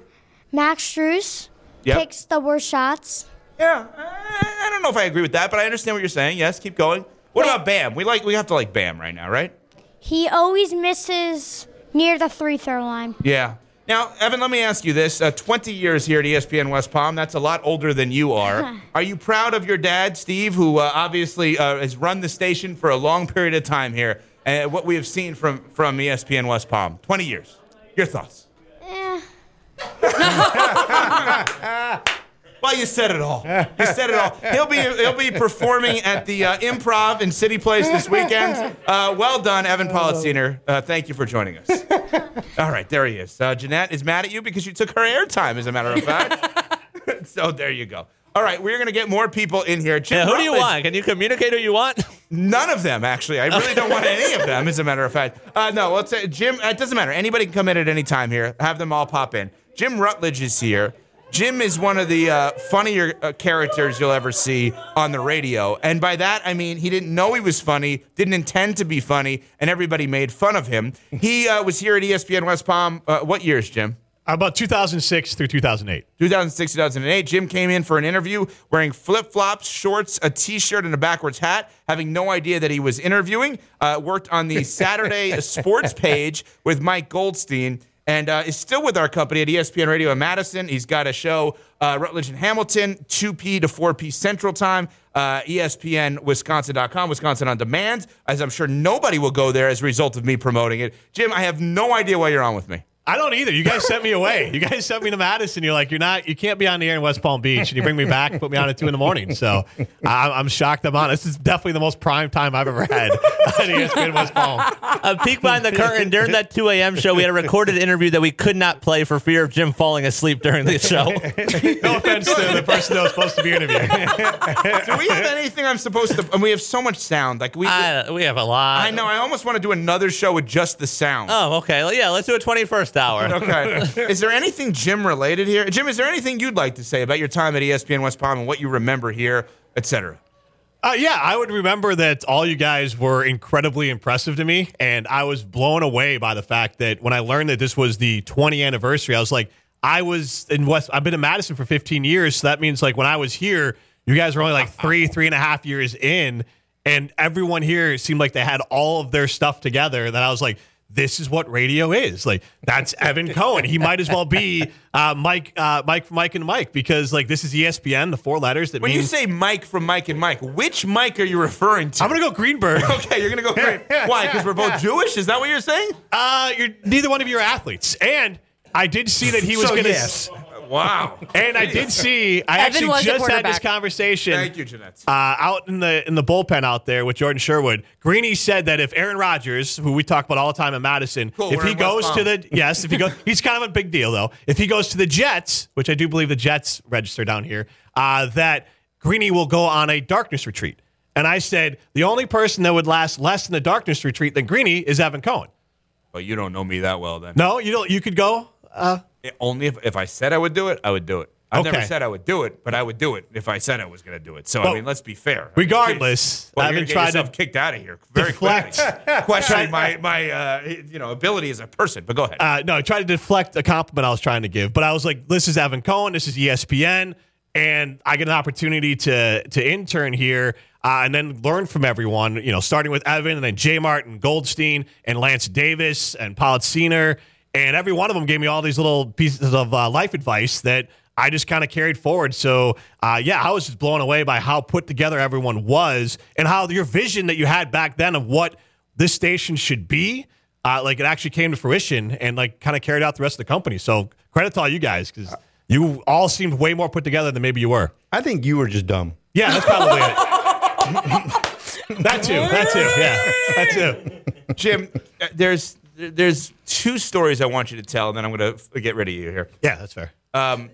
Max Strus Yep. takes the worst shots. Yeah, I don't know if I agree with that, but I understand what you're saying. Yes, keep going. What about Bam? We like we have to like Bam right now, right? He always misses near the three throw line. Yeah. Now, Evan, let me ask you this: uh, 20 years here at ESPN West Palm. That's a lot older than you are. are you proud of your dad, Steve, who uh, obviously uh, has run the station for a long period of time here, and what we have seen from from ESPN West Palm? 20 years. Your thoughts? Well, you said it all. You said it all. He'll be he'll be performing at the uh, Improv in City Place this weekend. Uh, well done, Evan Politziner. Uh, thank you for joining us. All right, there he is. Uh, Jeanette is mad at you because you took her airtime, as a matter of fact. so there you go. All right, we're gonna get more people in here. Jim Yeah, who do you want? Can you communicate who you want? None of them, actually. I really don't want any of them, as a matter of fact. Uh, no, let's say Jim. It doesn't matter. Anybody can come in at any time here. Have them all pop in. Jim Rutledge is here. Jim is one of the uh, funnier uh, characters you'll ever see on the radio, and by that I mean he didn't know he was funny, didn't intend to be funny, and everybody made fun of him. He uh, was here at ESPN West Palm. Uh, what years, Jim? About 2006 through 2008. 2006, 2008. Jim came in for an interview wearing flip flops, shorts, a t shirt, and a backwards hat, having no idea that he was interviewing. Uh, worked on the Saturday sports page with Mike Goldstein. And uh, is still with our company at ESPN Radio in Madison. He's got a show, uh, Rutledge and Hamilton, 2P to 4P Central Time, uh, ESPNWisconsin.com, Wisconsin on Demand, as I'm sure nobody will go there as a result of me promoting it. Jim, I have no idea why you're on with me. I don't either. You guys sent me away. You guys sent me to Madison. You're like, you're not, you can't be on the air in West Palm Beach, and you bring me back put me on at two in the morning. So I'm, I'm shocked I'm on. This is definitely the most prime time I've ever had on ESPN West Palm. A peek behind the curtain during that 2 a.m. show. We had a recorded interview that we could not play for fear of Jim falling asleep during the show. No offense to the person that was supposed to be interviewing. Do we have anything I'm supposed to? And we have so much sound. Like we, I- we have a lot. I know. I almost want to do another show with just the sound. Oh, okay. Well, yeah, let's do a 21st hour. Okay. is there anything Jim related here? Jim, is there anything you'd like to say about your time at ESPN West Palm and what you remember here, etc.? Uh, yeah, I would remember that all you guys were incredibly impressive to me, and I was blown away by the fact that when I learned that this was the 20th anniversary, I was like, I was in West. I've been in Madison for 15 years, so that means like when I was here, you guys were only like three, three and a half years in, and everyone here seemed like they had all of their stuff together. That I was like. This is what radio is. Like that's Evan Cohen. He might as well be uh, Mike, uh, Mike, Mike, and Mike because like this is ESPN. The four letters that When you say Mike from Mike and Mike, which Mike are you referring to? I'm gonna go Greenberg. Okay, you're gonna go Green. Why? Because we're both Jewish? Is that what you're saying? Uh, you're neither one of you are athletes, and I did see that he was So going to. yes. Wow. And I did see. I Evan actually was just had this quarterback. conversation. Thank you, Jeanette. Uh, out in the in the bullpen out there with Jordan Sherwood, Greeny said that if Aaron Rodgers, who we talk about all the time in Madison, Cool, if we're he in goes West to Palm. the yes, if he goes, he's kind of a big deal though. If he goes to the Jets, which I do believe the Jets register down here, uh, that Greeny will go on a darkness retreat. And I said the only person that would last less in the darkness retreat than Greeny is Evan Cohen. But you don't know me that well then. No, you don't. You could go. Uh, Only if, if I said I would do it, I would do it. I never said I would do it, but I would do it if I said I was going to do it. So I mean, let's be fair. regardless, well, I haven't gonna tried get to kicked out of here very deflect. quickly, questioning my my uh, you know ability as a person. But go ahead. Uh, no, I tried to deflect a compliment I was trying to give, but I was like, "This is Evan Cohen. This is ESPN, and I get an opportunity to to intern here uh, and then learn from everyone. You know, starting with Evan, and then J. Martin Goldstein, and Lance Davis, and Politziner, and every one of them gave me all these little pieces of uh, life advice that I just kind of carried forward. So, uh, yeah, I was just blown away by how put together everyone was, and how your vision that you had back then of what this station should be uh, like it actually came to fruition and like kind of carried out the rest of the company. So credit to all you guys because you all seemed way more put together than maybe you were. I think you were just dumb. Yeah, that's probably it. that too. That too. Yeah, that too. Jim, uh, there's there's two stories I want you to tell, and then I'm going to get rid of you here. Yeah, that's fair. Um,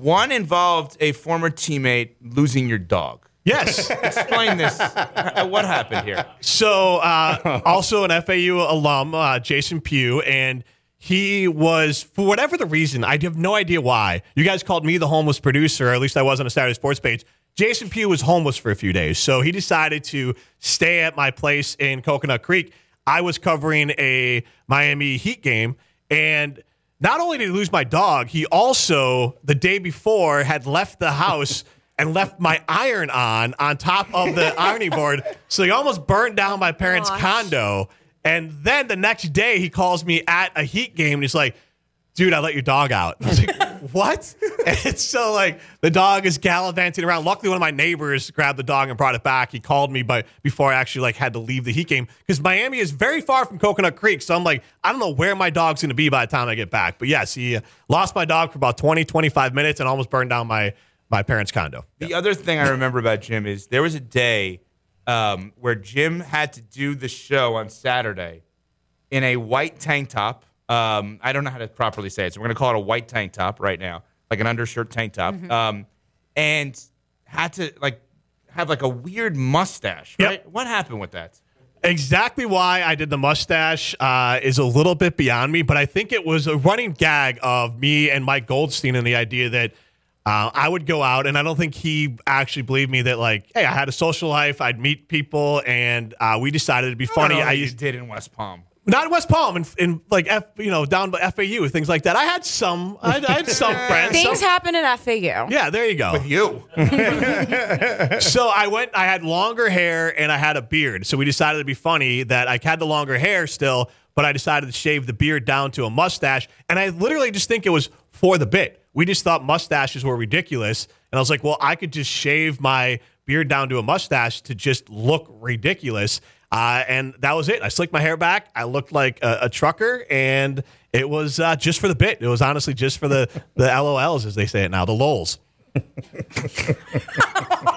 one involved a former teammate losing your dog. Yes. Explain this. What happened here? So, uh, also an FAU alum, uh, Jason Pugh, and he was, for whatever the reason, I have no idea why. You guys called me the homeless producer, or at least I was on a Saturday Sports page. Jason Pugh was homeless for a few days, so he decided to stay at my place in Coconut Creek. I was covering a Miami Heat game, and not only did he lose my dog, he also, the day before, had left the house and left my iron on on top of the ironing board. So he almost burned down my parents' condo. And then the next day, he calls me at a Heat game and he's like, dude, I let your dog out. I was like, what? And so like the dog is gallivanting around. Luckily, one of my neighbors grabbed the dog and brought it back. He called me, but before I actually like had to leave the Heat game because Miami is very far from Coconut Creek. So I'm like, I don't know where my dog's going to be by the time I get back. But yes, he uh, lost my dog for about 20, 25 minutes and almost burned down my my parents' condo. The other thing I remember about Jim is there was a day um, where Jim had to do the show on Saturday in a white tank top. Um, I don't know how to properly say it, so we're going to call it a white tank top right now, like an undershirt tank top, Mm-hmm. um, and had to like have like a weird mustache. Right? What happened with that? Exactly why I did the mustache uh, is a little bit beyond me, but I think it was a running gag of me and Mike Goldstein and the idea that uh, I would go out, and I don't think he actually believed me that like, hey, I had a social life, I'd meet people, and uh, we decided it'd be funny. I, don't know I used you did in West Palm. Not in West Palm, in, in like F, you know, down by FAU, things like that. I had some, I, I had some friends. Things some- happen at FAU. yeah, there you go. With you. so I went, I had longer hair and I had a beard. So we decided to be funny that I had the longer hair still, but I decided to shave the beard down to a mustache. And I literally just think it was for the bit. We just thought mustaches were ridiculous. And I was like, well, I could just shave my beard down to a mustache to just look ridiculous. Uh, and that was it. I slicked my hair back. I looked like a, a trucker, and it was uh, just for the bit. It was honestly just for the the LOLs, as they say it now, the lols.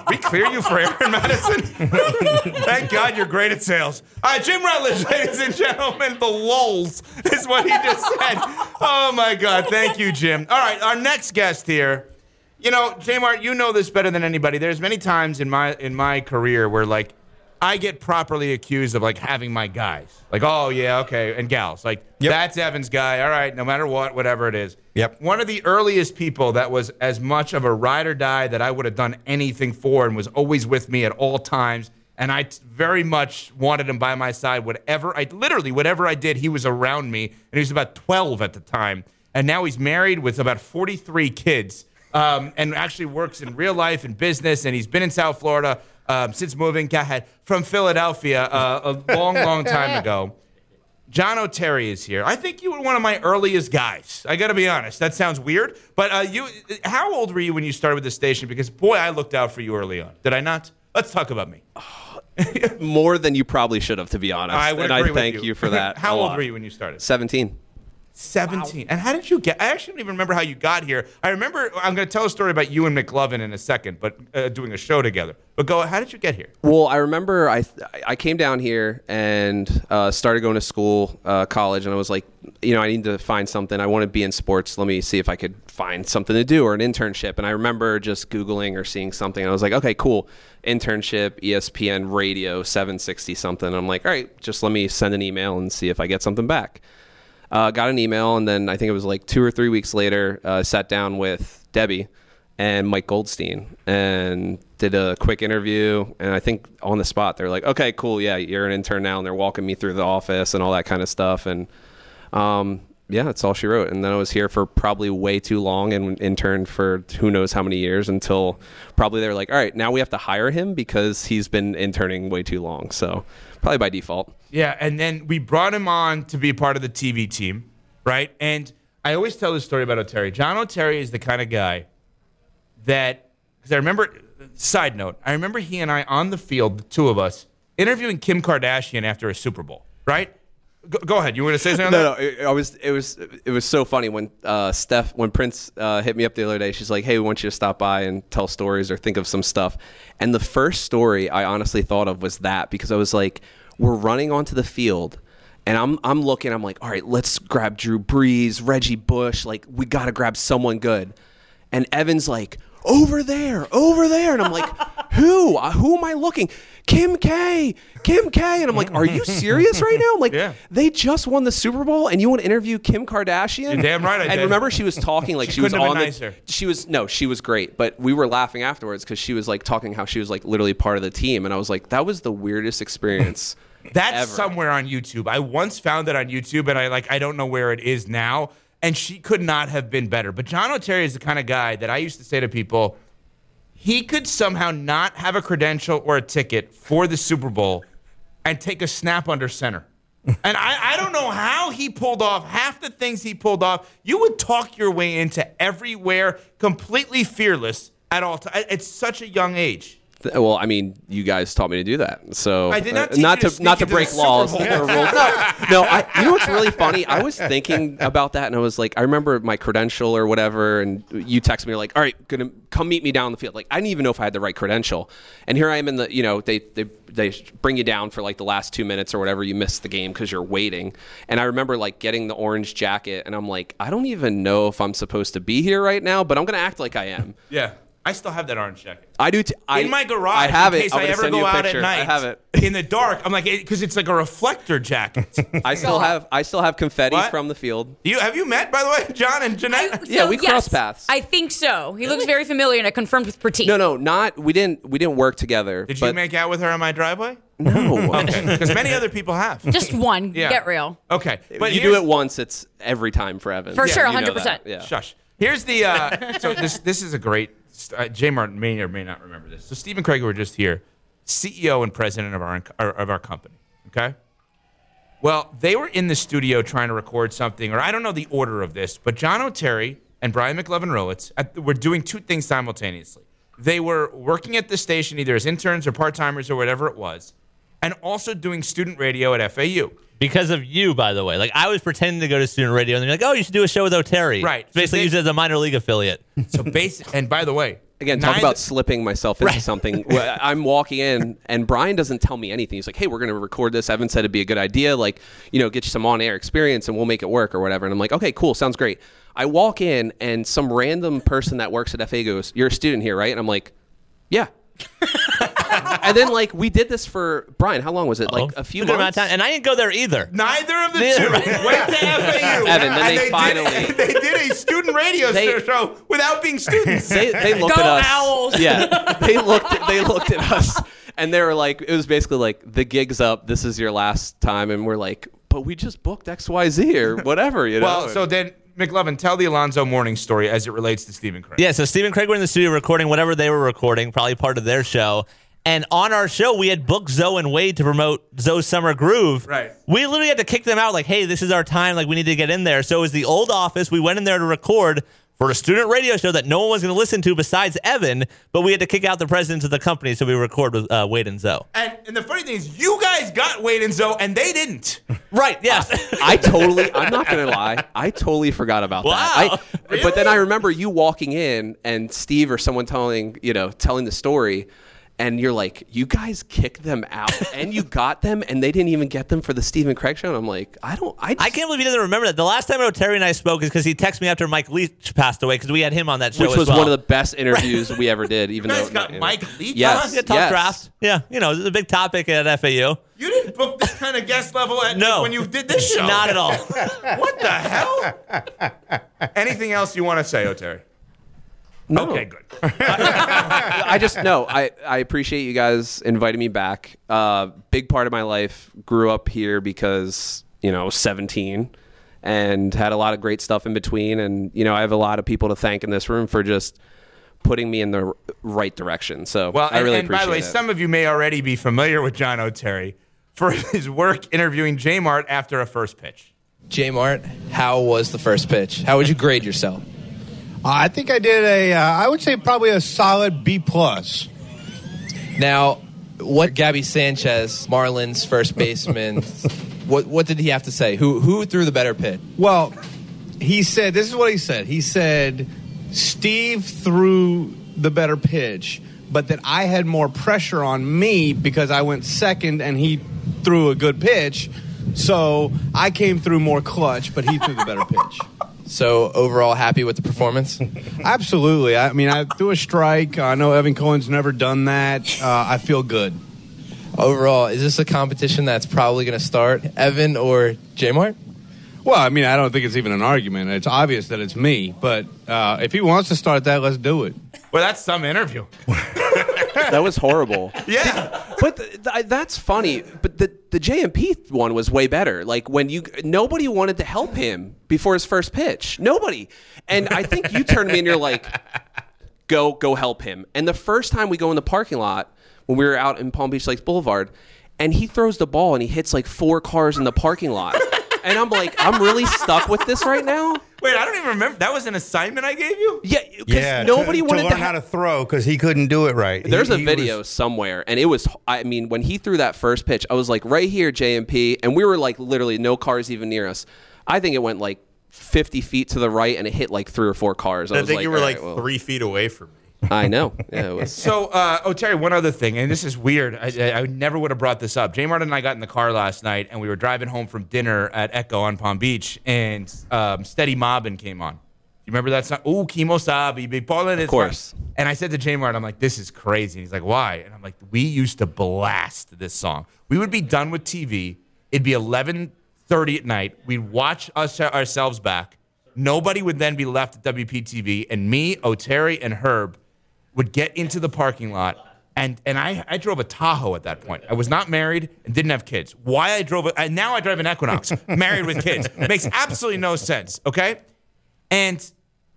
we clear you for Aaron Madison. Thank God you're great at sales. All right, Jim Rutledge, ladies and gentlemen, the lulls is what he just said. Oh my God, thank you, Jim. All right, our next guest here. You know, J-Mart, you know this better than anybody. There's many times in my in my career where like I get properly accused of like having my guys. Like, oh yeah, okay, and gals. Like that's Evan's guy. All right, no matter what, whatever it is. Yep. One of the earliest people that was as much of a ride or die that I would have done anything for and was always with me at all times. And I t- very much wanted him by my side. Whatever I literally, whatever I did, he was around me. And he was about 12 at the time. And now he's married with about 43 kids um, and actually works in real life and business. And he's been in South Florida um, since moving go ahead, from Philadelphia uh, a long, long time ago. John O'Terry is here. I think you were one of my earliest guys. I got to be honest. That sounds weird, but uh, you. How old were you when you started with the station? Because boy, I looked out for you early on. Did I not? Let's talk about me. More than you probably should have, to be honest. I would and agree I thank you. you. for that. How old lot. were you when you started? 17. 17. And how did you get? I actually don't even remember how you got here. I remember. I'm going to tell a story about you and McLovin in a second, but uh, doing a show together. But go. How did you get here? Well, I remember I I came down here and uh, started going to school, uh, college, and I was like, you know, I need to find something. I want to be in sports. Let me see if I could find something to do or an internship. And I remember just Googling or seeing something. And I was like, okay, cool. Internship, ESPN radio, 760 something. And I'm like, all right, just let me send an email and see if I get something back. Uh, got an email, and then I think it was like two or three weeks later, uh, sat down with Debbie and Mike Goldstein and did a quick interview. And I think on the spot, they're like, okay, cool. Yeah, you're an intern now. And they're walking me through the office and all that kind of stuff. And um, yeah, that's all she wrote. And then I was here for probably way too long and interned for who knows how many years until probably they're like, all right, now we have to hire him because he's been interning way too long. So probably by default. Yeah, and then we brought him on to be part of the TV team, right? And I always tell this story about O'Terry. John O'Terry is the kind of guy that, because I remember, side note, I remember he and I on the field, the two of us, interviewing Kim Kardashian after a Super Bowl, right? Go, go ahead. You want to say something? No, no. It, I was. It was. It was so funny when uh, Steph, when Prince uh, hit me up the other day. She's like, "Hey, we want you to stop by and tell stories or think of some stuff." And the first story I honestly thought of was that because I was like, "We're running onto the field." And I'm I'm looking. I'm like, all right, let's grab Drew Brees, Reggie Bush. Like we got to grab someone good. And Evan's like, over there, over there. And I'm like, who? Uh, Who am I looking? Kim K, Kim K. And I'm like, are you serious right now? I'm like, Yeah. they just won the Super Bowl, and you want to interview Kim Kardashian? You're damn right I and did. remember, she was talking like She she, was on the. nicer. She was no, she was great, but we were laughing afterwards because she was like talking how she was like literally part of the team, and I was like, that was the weirdest experience. That's ever. somewhere on YouTube. I once found it on YouTube, and I like I don't know where it is now. And she could not have been better. But John O'Terry is the kind of guy that I used to say to people, he could somehow not have a credential or a ticket for the Super Bowl and take a snap under center. and I, I don't know how he pulled off half the things he pulled off. You would talk your way into everywhere, completely fearless at all times. It's such a young age. Well, I mean, you guys taught me to do that. So I did not uh, not to, to not to break laws. No, I, you know what's really funny? I was thinking about that, and I was like, I remember my credential or whatever, and you texted me like, "All right, gonna come meet me down the field." Like, I didn't even know if I had the right credential, and here I am in the, you know, they they they bring you down for like the last two minutes or whatever. You miss the game because you're waiting, and I remember like getting the orange jacket, and I'm like, I don't even know if I'm supposed to be here right now, but I'm gonna act like I am. Yeah. I still have that orange jacket. I do. T- I, in my garage, I have in it. case I'm I gonna ever send you go a out picture. at night. I have it. in the dark. I'm like, because it's like a reflector jacket. I still have I still have confetti What? from the field. You have you met by the way, John and Jeanette? Yeah, we yes, cross paths. I think so. He looks very familiar, and I confirmed with Pratik. No, no, not we didn't we didn't work together. Did you make out with her in my driveway? No. Okay, because many other people have. Just one. Yeah. Get real. Okay, But you do it once, it's every time for Evan. For sure, You know 100%. Yeah. Shush. Here's the. Uh, so this this is a great. Uh, Jay Martin may or may not remember this. So Stephen Craig were just here, CEO and president of our of our company. Okay. Well, they were in the studio trying to record something, or I don't know the order of this, but John O'Terry and Brian McLovin Rowitz were doing two things simultaneously. They were working at the station either as interns or part timers or whatever it was, and also doing student radio at FAU. Because of you, by the way. Like, I was pretending to go to student radio, and they're like, oh, you should do a show with O'Terry. Right. So Basically, they- used it as a minor league affiliate. So basic. and by the way, Again, talk neither- about slipping myself into something. Well, I'm walking in, and Brian doesn't tell me anything. He's like, "Hey, we're going to record this." Evan said it'd be a good idea, like you know, get you some on-air experience, and we'll make it work or whatever. And I'm like, "Okay, cool, sounds great." I walk in, and some random person that works at FA goes, "You're a student here, right?" And I'm like, "Yeah." and then like we did this for Brian. How long was it? Like oh. a few Oh, Good amount months. of time. And I didn't go there either. Neither of the Neither, two right? went to FAU. Evan, then and they did- finally- they did a student radio They- show without being students. they, they looked Go at us. Owls. Yeah, they looked. At, they looked at us, and they were like, it was basically like the gig's up. This is your last time, and we're like, but we just booked X Y Z or whatever, you know. well, so then McLovin, tell the Alonzo Mourning story as it relates to Stephen Craig. Yeah, so Stephen Craig were in the studio recording whatever they were recording, probably part of their show. And on our show, we had booked Zo and Wade to promote Zo's Summer Groove. Right. We literally had to kick them out, like, hey, this is our time. Like, we need to get in there. So it was the old office. We went in there to record for a student radio show that no one was going to listen to besides Evan, but we had to kick out the presidents of the company so we record with uh, Wade and Zo. And, and the funny thing is, you guys got Wade and Zo, and they didn't. Right, yes. I totally. I'm not gonna lie. I totally forgot about that. Wow. I, But then I remember you walking in and Steve or someone telling you know telling the story. And you're like, you guys kicked them out, and you got them, and they didn't even get them for the Stephen Craig show. And I'm like, I don't, I, I can't believe he doesn't remember that. The last time Terry and I spoke is because he texted me after Mike Leach passed away because we had him on that show which as was well. one of the best interviews we ever did. Even You though guys got you know. Mike Leach Yes, on? Yeah, talk yes. draft. Yeah, you know, it's a big topic at FAU. You didn't book this kind of guest level at No. when you did this show. Not at all. what the hell? Anything else you want to say, O'Terry? No. Okay, good. I just no. I I appreciate you guys inviting me back. Uh, big part of my life grew up here because you know 17 and had a lot of great stuff in between. And you know I have a lot of people to thank in this room for just putting me in the r- right direction. So Well, I and, really and by appreciate the way, it. some of you may already be familiar with John O'Terry for his work interviewing J Mart after a first pitch. J Mart, how was the first pitch? How would you grade yourself? I think I did a. Uh, I would say probably a solid B plus. Now, what Gaby Sanchez, Marlins first baseman, what what did he have to say? Who who threw the better pitch? Well, he said this is what he said. He said Steve threw the better pitch, but that I had more pressure on me because I went second and he threw a good pitch. So I came through more clutch, but he threw the better pitch. So overall, happy with the performance? Absolutely. I mean, I threw a strike. I know Evan Cohen's never done that. Uh, I feel good. Overall, is this a competition that's probably going to start Evan or J Mart? Well, I mean, I don't think it's even an argument. It's obvious that it's me. But uh, if he wants to start that, let's do it. Well, that's some interview. that was horrible. Yeah, but th- th- that's funny. But the the JMP one was way better. Like when you nobody wanted to help him before his first pitch. Nobody. And I think you turned to me and you're like, "Go, go help him." And the first time we go in the parking lot when we were out in Palm Beach Lakes Boulevard, and he throws the ball and he hits like four cars in the parking lot. And I'm like, I'm really stuck with this right now. Wait, I don't even remember. That was an assignment I gave you? Yeah, because nobody to, wanted to to, learn how to throw because he couldn't do it right. There's He- a he video was- somewhere, and it was. I mean, when he threw that first pitch, I was like, right here, JMP, and we were like, literally, no cars even near us. I think it went like 50 feet to the right, and it hit like three or four cars. I, I was think like, you were like right, well. three feet away from me. I know. Yeah, it was. So, uh, oh, Terry, one other thing, and this is weird. I, I, never would have brought this up. J. Martin and I got in the car last night, and we were driving home from dinner at Echo on Palm Beach, and um, Steady Mobbin came on. You remember that song? Ooh, Kimosabi, Big Ballin' Of course. And I said to J. Martin, I'm like, this is crazy. And he's like, why? And I'm like, we used to blast this song. We would be done with TV. It'd be 11:30 at night. We'd watch us ourselves back. Nobody would then be left at WPTV, and me, O'Terry, and Herb would get into the parking lot. And, and I, I drove a Tahoe at that point. I was not married and didn't have kids. Why I drove it, and now I drive an Equinox, married with kids. Makes absolutely no sense, okay? And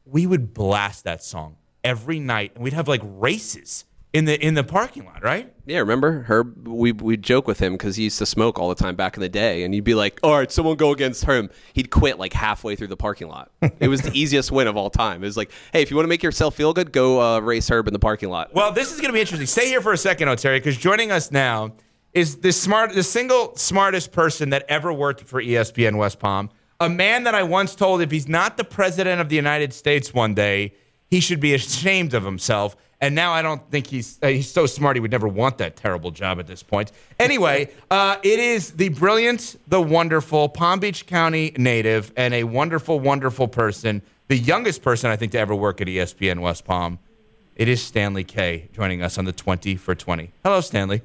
we would blast that song every night, and we'd have like races in the in the parking lot, right? Yeah, remember Herb? We we joke with him because he used to smoke all the time back in the day, and you'd be like, "All right, someone go against him." He'd quit like halfway through the parking lot. it was the easiest win of all time. It was like, "Hey, if you want to make yourself feel good, go uh, race Herb in the parking lot." Well, this is going to be interesting. Stay here for a second, O'Terry, because joining us now is the smart, the single smartest person that ever worked for ESPN West Palm. A man that I once told if he's not the president of the United States one day, he should be ashamed of himself. And now I don't think he's uh, he's so smart he would never want that terrible job at this point. Anyway, uh, it is the brilliant, the wonderful Palm Beach County native and a wonderful, wonderful person, the youngest person I think to ever work at ESPN West Palm. It is Stanley K joining us on the 20 for 20. Hello, Stanley.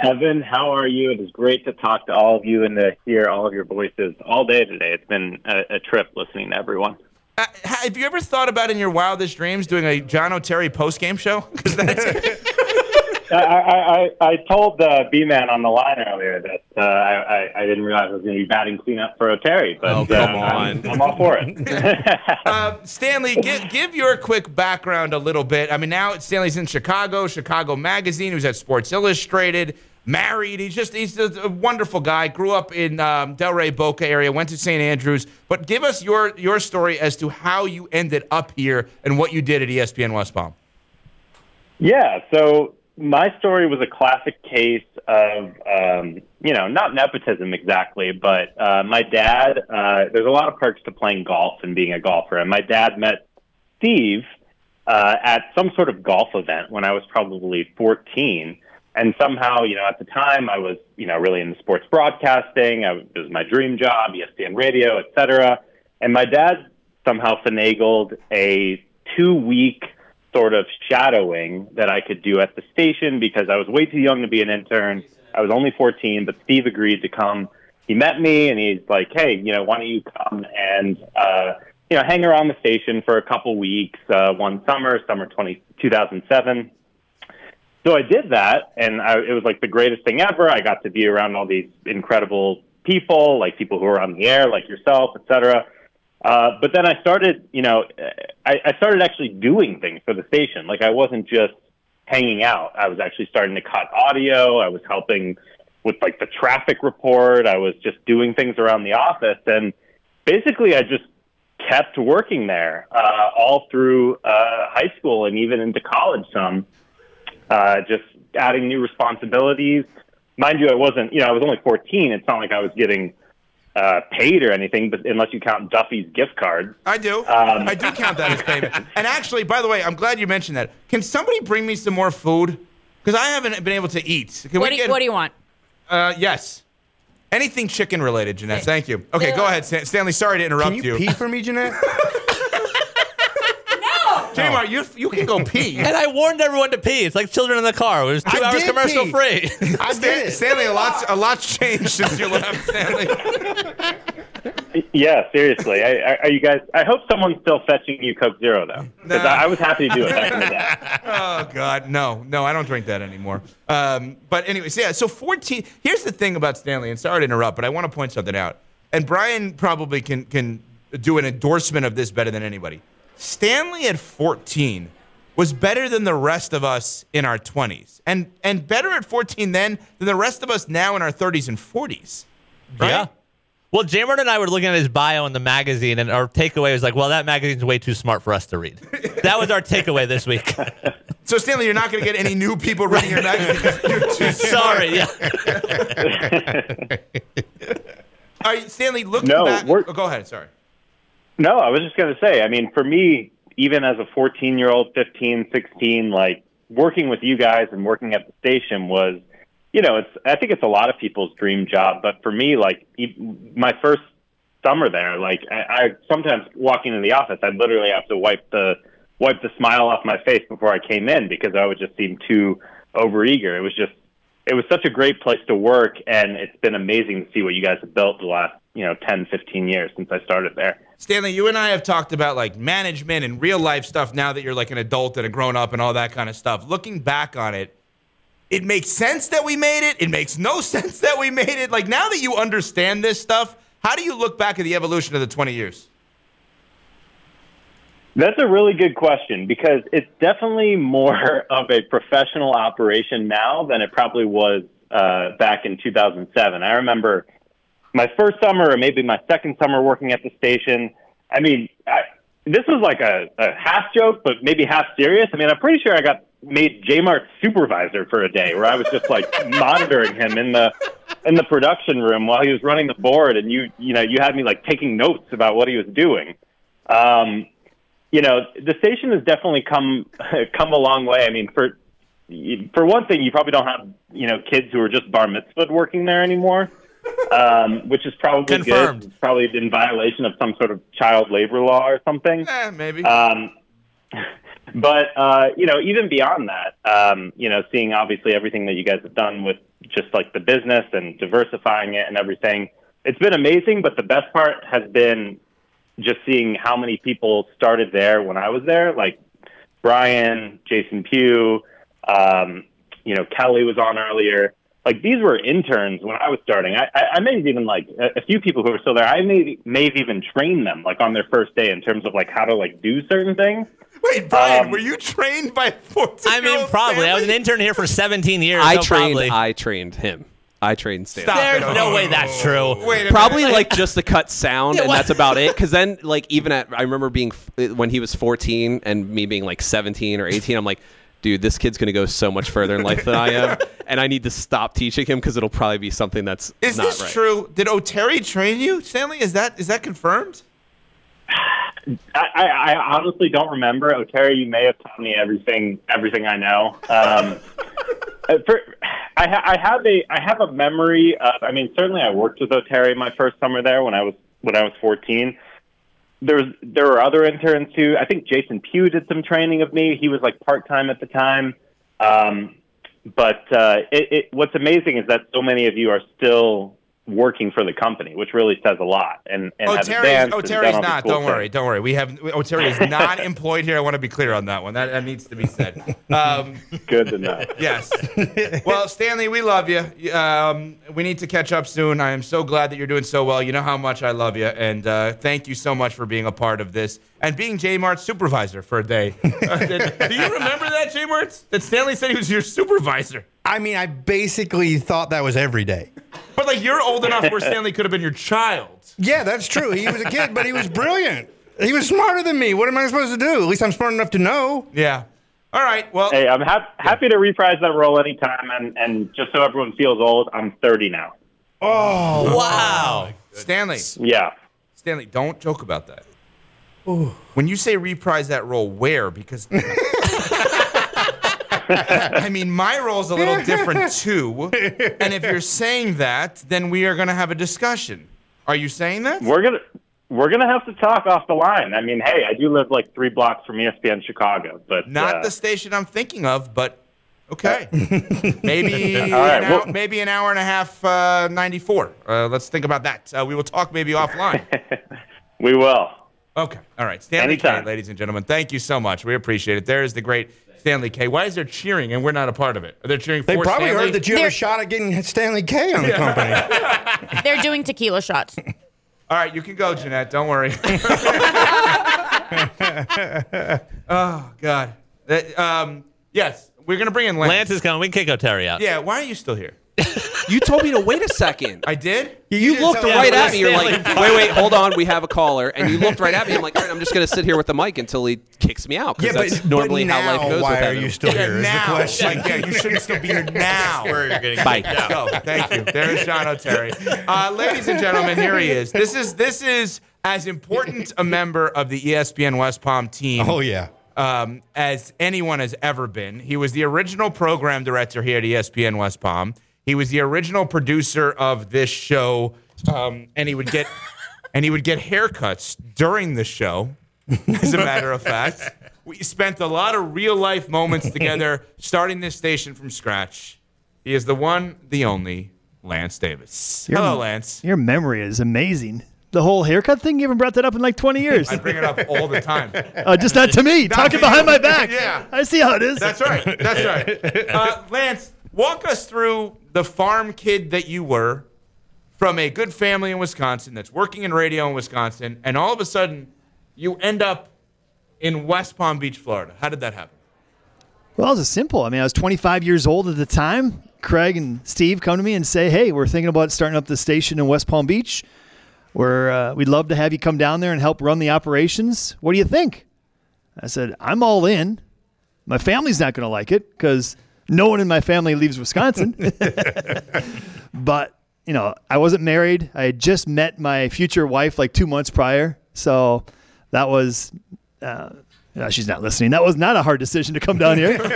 Evan, how are you? It is great to talk to all of you and to hear all of your voices all day today. It's been a, a trip listening to everyone. Uh, have you ever thought about in your wildest dreams doing a John O'Terry post game show? 'Cause that's I, I, I, I told uh, B-Man on the line earlier that uh, I, I, I didn't realize I was going to be batting cleanup for O'Terry, but Oh, come uh, I'm, on. I'm all for it. uh, Stanley, give, give your quick background a little bit. I mean, now Stanley's in Chicago, Chicago Magazine, who's at Sports Illustrated, married. He's just he's a, wonderful guy. Grew up in um, Delray Boca area, went to St. Andrews. But give us your your story as to how you ended up here and what you did at ESPN West Palm. Yeah, so my story was a classic case of, um, you know, not nepotism exactly, but uh, my dad, uh, there's a lot of perks to playing golf and being a golfer. And my dad met Steve uh, at some sort of golf event when I was probably 14. And somehow, you know, at the time I was, you know, really into sports broadcasting. I, it was my dream job, ESPN radio, et cetera. And my dad somehow finagled a two week sort of shadowing that I could do at the station because I was way too young to be an intern. I was only 14, but Steve agreed to come. He met me and he's like, hey, you know, why don't you come and, uh, you know, hang around the station for a couple weeks, uh, one summer, summer 20, 2007. So I did that, and I, it was like the greatest thing ever. I got to be around all these incredible people, like people who are on the air, like yourself, et cetera. Uh, but then I started, you know, I, I started actually doing things for the station. Like I wasn't just hanging out. I was actually starting to cut audio. I was helping with like the traffic report. I was just doing things around the office, and basically, I just kept working there uh, all through uh, high school and even into college. Some uh, just adding new responsibilities. Mind you, I wasn't, you know, I was only 14. It's not like I was getting uh, paid or anything, but unless you count Duffy's gift cards. I do. Um, I do count that as payment. And actually, by the way, I'm glad you mentioned that. Can somebody bring me some more food? Because I haven't been able to eat. Can What we do, you, get, what do you want? Uh, yes. Anything chicken related, Jeanette. Thank you. Okay, go ahead, Stanley. Sorry to interrupt Can you pee for me, Jeanette? Kmart, you you can go pee. And I warned everyone to pee. It's like children in the car. It was two I hours did commercial pee. free. I Stan- Stanley, a lot's a lot's changed since you left, Stanley. Yeah, seriously. I, I, are you guys? I hope someone's still fetching you Coke Zero though, because I, I was happy to do it back in the day. oh God, no, no, I don't drink that anymore. Um, but anyways, yeah. So 14. Here's the thing about Stanley, and sorry to interrupt, but I want to point something out. And Brian probably can can do an endorsement of this better than anybody. Stanley at 14 was better than the rest of us in our 20s, and and better at 14 then than the rest of us now in our 30s and 40s. Yeah. Well, Jamer and I were looking at his bio in the magazine, and our takeaway was like, well, that magazine's way too smart for us to read. that was our takeaway this week. So Stanley, you're not going to get any new people reading your magazine. You're too Sorry, smart. All right, Stanley, look No, back. we're- Oh, go ahead. Sorry. No, I was just going to say, I mean, for me, even as a 14 year old, 15, 16, like working with you guys and working at the station was, you know, it's, I think it's a lot of people's dream job. But for me, like my first summer there, like I, I sometimes walking in the office, I'd literally have to wipe the, wipe the smile off my face before I came in because I would just seem too overeager. It was just, it was such a great place to work. And it's been amazing to see what you guys have built the last, you know, 10, 15 years since I started there. Stanley, you and I have talked about like management and real life stuff now that you're like an adult and a grown up and all that kind of stuff. Looking back on it, it makes sense that we made it. It makes no sense that we made it. Like now that you understand this stuff, how do you look back at the evolution of the 20 years? That's a really good question because it's definitely more of a professional operation now than it probably was uh, back in 2007. I remember my first summer, or maybe my second summer working at the station. I mean, I, this was like a, a half joke, but maybe half serious. I mean, I'm pretty sure I got made J Mart's supervisor for a day, where I was just like monitoring him in the in the production room while he was running the board, and you you know you had me like taking notes about what he was doing. Um, you know, the station has definitely come come a long way. I mean, for for one thing, you probably don't have you know kids who are just bar mitzvah working there anymore, um, which is probably Confirmed. good. It's probably in violation of some sort of child labor law or something. Eh, maybe. Um, but uh, you know, even beyond that, um, you know, seeing obviously everything that you guys have done with just like the business and diversifying it and everything, it's been amazing. But the best part has been just seeing how many people started there when I was there, like Brian, Jason Pugh, um, you know, Kelly was on earlier. Like these were interns when I was starting. I, I, I may have even like a, a few people who are still there. I may may have even trained them like on their first day in terms of like how to like do certain things. Wait, Brian, Um, were you trained by 14 I mean, probably. I was an intern here for 17 years. I so trained. Probably. I trained him. I trained Stan. Stop There's it. no way that's true. Wait a Probably minute. like just the cut sound, Yeah, and what- that's about it. Because then, like, even at I remember being when he was 14 and me being like 17 or 18, I'm like, dude, this kid's gonna go so much further in life than I am, and I need to stop teaching him because it'll probably be something that's Is not this right. true? Did O'Terry train you, Stanley? Is that is that confirmed? I, I, I honestly don't remember. Oteri, you may have taught me everything everything I know. Um, uh, for, I, ha- I have a I have a memory. Of, I mean, certainly I worked with Oteri my first summer there when I was when I was 14. There there were other interns too. I think Jason Pugh did some training of me. He was like part time at the time. Um, but uh, it, it, what's amazing is that so many of you are still working for the company, which really says a lot. And, and have O'Terry's, advanced and O'Terry's done all these not. Don't worry. Don't worry. We have O'Terry is not employed here. I want to be clear on that one. That, that needs to be said. Um, Good to know. yes. Well, Stanley, we love you. Um, we need to catch up soon. I am so glad that you're doing so well. You know how much I love you, and uh, thank you so much for being a part of this and being J Mart's supervisor for a day. Uh, did- do you remember that, J Mart? That Stanley said he was your supervisor. I mean, I basically thought that was every day. But like, you're old enough where Stanley could have been your child. Yeah, that's true. He was a kid, but he was brilliant. He was smarter than me. What am I supposed to do? At least I'm smart enough to know. Yeah. All right. Well, Hey, I'm hap- happy to reprise that role anytime. And, and just so everyone feels old, I'm 30 now. Oh, Wow. Oh Stanley. Yeah. Stanley, don't joke about that. When you say reprise that role, where? Because I mean, my role's a little different too. And if you're saying that, then we are going to have a discussion. Are you saying that? We're gonna we're gonna have to talk off the line. I mean, hey, I do live like three blocks from ESPN Chicago, but Not uh, the station I'm thinking of, but okay. maybe All right, an well- hour, maybe an hour and a half, uh, 94. Uh, let's think about that. Uh, we will talk maybe offline. we will. Okay. All right. Stanley K, ladies and gentlemen. Thank you so much. We appreciate it. There is the great Stanley K. Why is there cheering and we're not a part of it? Are they cheering They for probably Stanley? heard that you have a shot at getting Stanley K on the company. They're doing tequila shots. All right, you can go, Jeanette. Don't worry. oh God. Uh, um, yes, we're gonna bring in Lance. Lance is coming. We can kick Terry out. Yeah. Why are you still here? You told me to wait a second. I did. You, looked right at me. You're like, wait, wait, hold on. We have a caller, and you looked right at me. I'm like, all right, I'm just gonna sit here with the mic until he kicks me out. Yeah, but- that's but normally how now life goes. why with are Evan. you still here is the now. question. Like, yeah, you shouldn't still be here now. where you're getting Bye. kicked out. Go. Thank you. There's John O'Terry. Uh, ladies and gentlemen, here he is. This is this is as important a member of the ESPN West Palm team. Oh yeah. um, as anyone has ever been. He was the original program director here at ESPN West Palm. He was the original producer of this show, um, and he would get and he would get haircuts during the show. As a matter of fact, we spent a lot of real life moments together, starting this station from scratch. He is the one, the only, Lance Davis. Your- Hello, Lance. Your memory is amazing. The whole haircut thing, you haven't brought that up in like 20 years. I bring it up all the time. Uh, just not to me. Not Talking to behind you. my back. Yeah. I see how it is. That's right. That's right. Uh, Lance, walk us through the farm kid that you were from a good family in Wisconsin that's working in radio in Wisconsin, and all of a sudden you end up in West Palm Beach, Florida. How did that happen? Well, it was simple. I mean, I was 25 years old at the time. Craig and Steve come to me and say, "Hey, we're thinking about starting up the station in West Palm Beach. We're uh, we'd love to have you come down there and help run the operations. What do you think?" I said, "I'm all in. My family's not going to like it because no one in my family leaves Wisconsin. but you know, I wasn't married. I had just met my future wife like two months prior, so that was." Uh, uh, she's not listening. That was not a hard decision to come down here. Um, wait,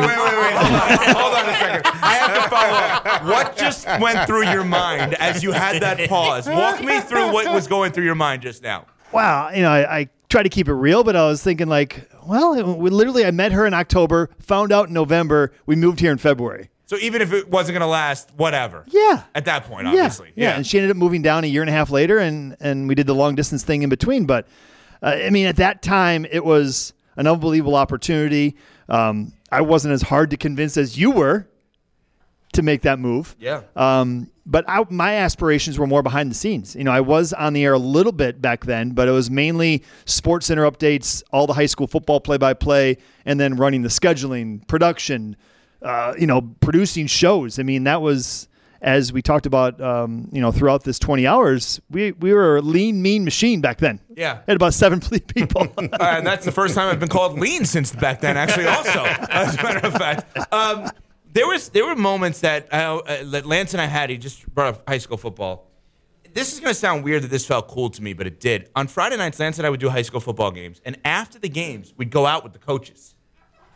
wait, wait, wait. Hold on. Hold on a second. I have to follow up. What just went through your mind as you had that pause? Walk me through what was going through your mind just now. wow, you know, I, I try to keep it real, but I was thinking like, well, we literally, I met her in October, found out in November, we moved here in February. So even if it wasn't going to last, whatever. Yeah. At that point, Yeah, obviously. yeah, And she ended up moving down a year and a half later, and and we did the long distance thing in between. But uh, I mean, at that time, it was an unbelievable opportunity. Um, I wasn't as hard to convince as you were to make that move. Yeah. Um, but I, my aspirations were more behind the scenes. You know, I was on the air a little bit back then, but it was mainly Sports Center updates, all the high school football play-by-play, and then running the scheduling, production, uh, you know, producing shows. I mean, that was as we talked about, um, you know, throughout this 20 hours, we, we were a lean, mean machine back then. Yeah. Had about seven people. Uh, and that's the first time I've been called lean since back then, actually, also, as a matter of fact. Um, there was there were moments that, uh, uh, that Lance and I had. He just brought up high school football. This is going to sound weird that this felt cool to me, but it did. On Friday nights, Lance and I would do high school football games, and after the games, we'd go out with the coaches.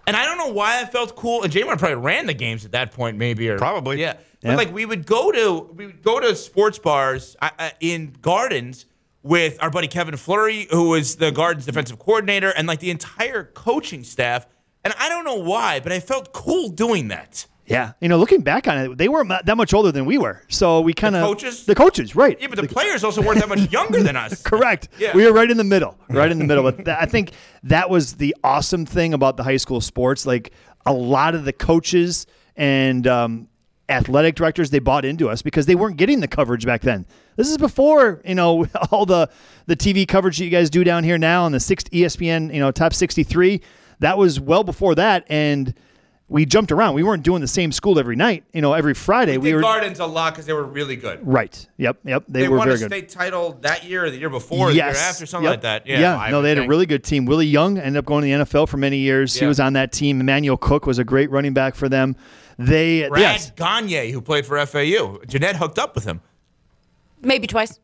And I don't know why I felt cool. And Jamar probably ran the games at that point, maybe or Probably. yeah. Yeah. Like we would go to we would go to sports bars uh, in Gardens with our buddy Kevin Flurry, who was the Gardens defensive coordinator, and like the entire coaching staff. And I don't know why, but I felt cool doing that. yeah. You know, looking back on it, they weren't that much older than we were. So we kind of. coaches? The coaches, right. Yeah, but the players also weren't that much younger than us. Correct. Yeah. We were right in the middle, right in the middle. But th- I think that was the awesome thing about the high school sports. Like a lot of the coaches and um, athletic directors, they bought into us because they weren't getting the coverage back then. This is before you know all the the TV coverage that you guys do down here now on the six E ESPN, you know, top sixty three. That was well before that, and we jumped around. We weren't doing the same school every night. You know, every Friday We we did were Gardens a lot because they were really good. right. Yep, yep. They, They, were won very a good. state title that year or the year before, or the year after, something Yep. like that. Yeah, no, they had a really good team. Willie Young ended up going to the NFL for many years. He was on that team. Emmanuel Cook was a great running back for them. They Brad yes, Gagne, who played for FAU. Jeanette hooked up with him. Maybe twice.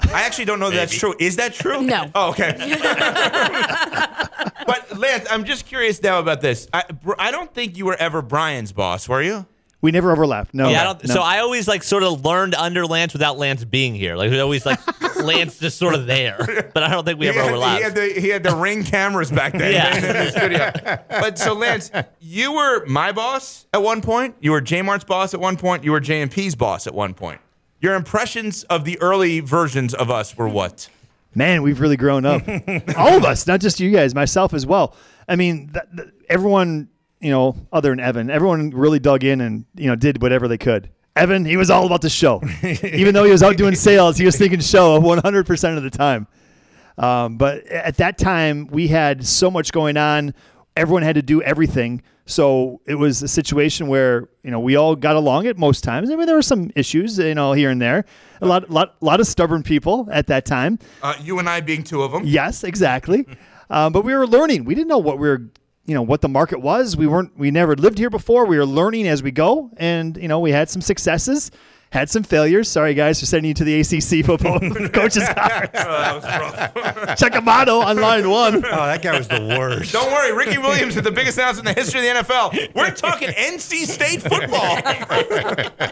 I actually don't know that that's true. Is that true? No. Oh, okay. but Lance, I'm just curious now about this. I, I don't think you were ever Brian's boss, were you? We never overlapped. No. yeah, I don't, no. so I always like sort of learned under Lance without Lance being here. Like it was always like Lance just sort of there, but I don't think we ever had, overlapped. he had the he had the ring cameras back then Yeah. in the studio. But so Lance, you were my boss at one point. You were J Mart's boss at one point. You were JMP's boss at one point. Your impressions of the early versions of us were what? Man, we've really grown up. All of us, not just you guys, myself as well. I mean, th- th- everyone, you know, other than Evan, everyone really dug in and, you know, did whatever they could. Evan, he was all about the show. Even though he was out doing sales, he was thinking show 100% of the time. Um, but at that time, we had so much going on. Everyone had to do everything. So it was a situation where you know we all got along at most times. I mean, there were some issues, you know, here and there. A lot, lot, lot of stubborn people at that time. Uh, you and I being two of them. Yes, exactly. um, but we were learning. We didn't know what we were, you know, what the market was. We weren't. We never lived here before. We were learning as we go, and you know, we had some successes, had some failures. Sorry, guys, for sending you to the ACC football coaches conference. that was rough. Chuck Amato on line one. Oh, that guy was the worst. Don't worry, Ricky Williams is the biggest announcer in the history of the NFL. We're talking NC State football.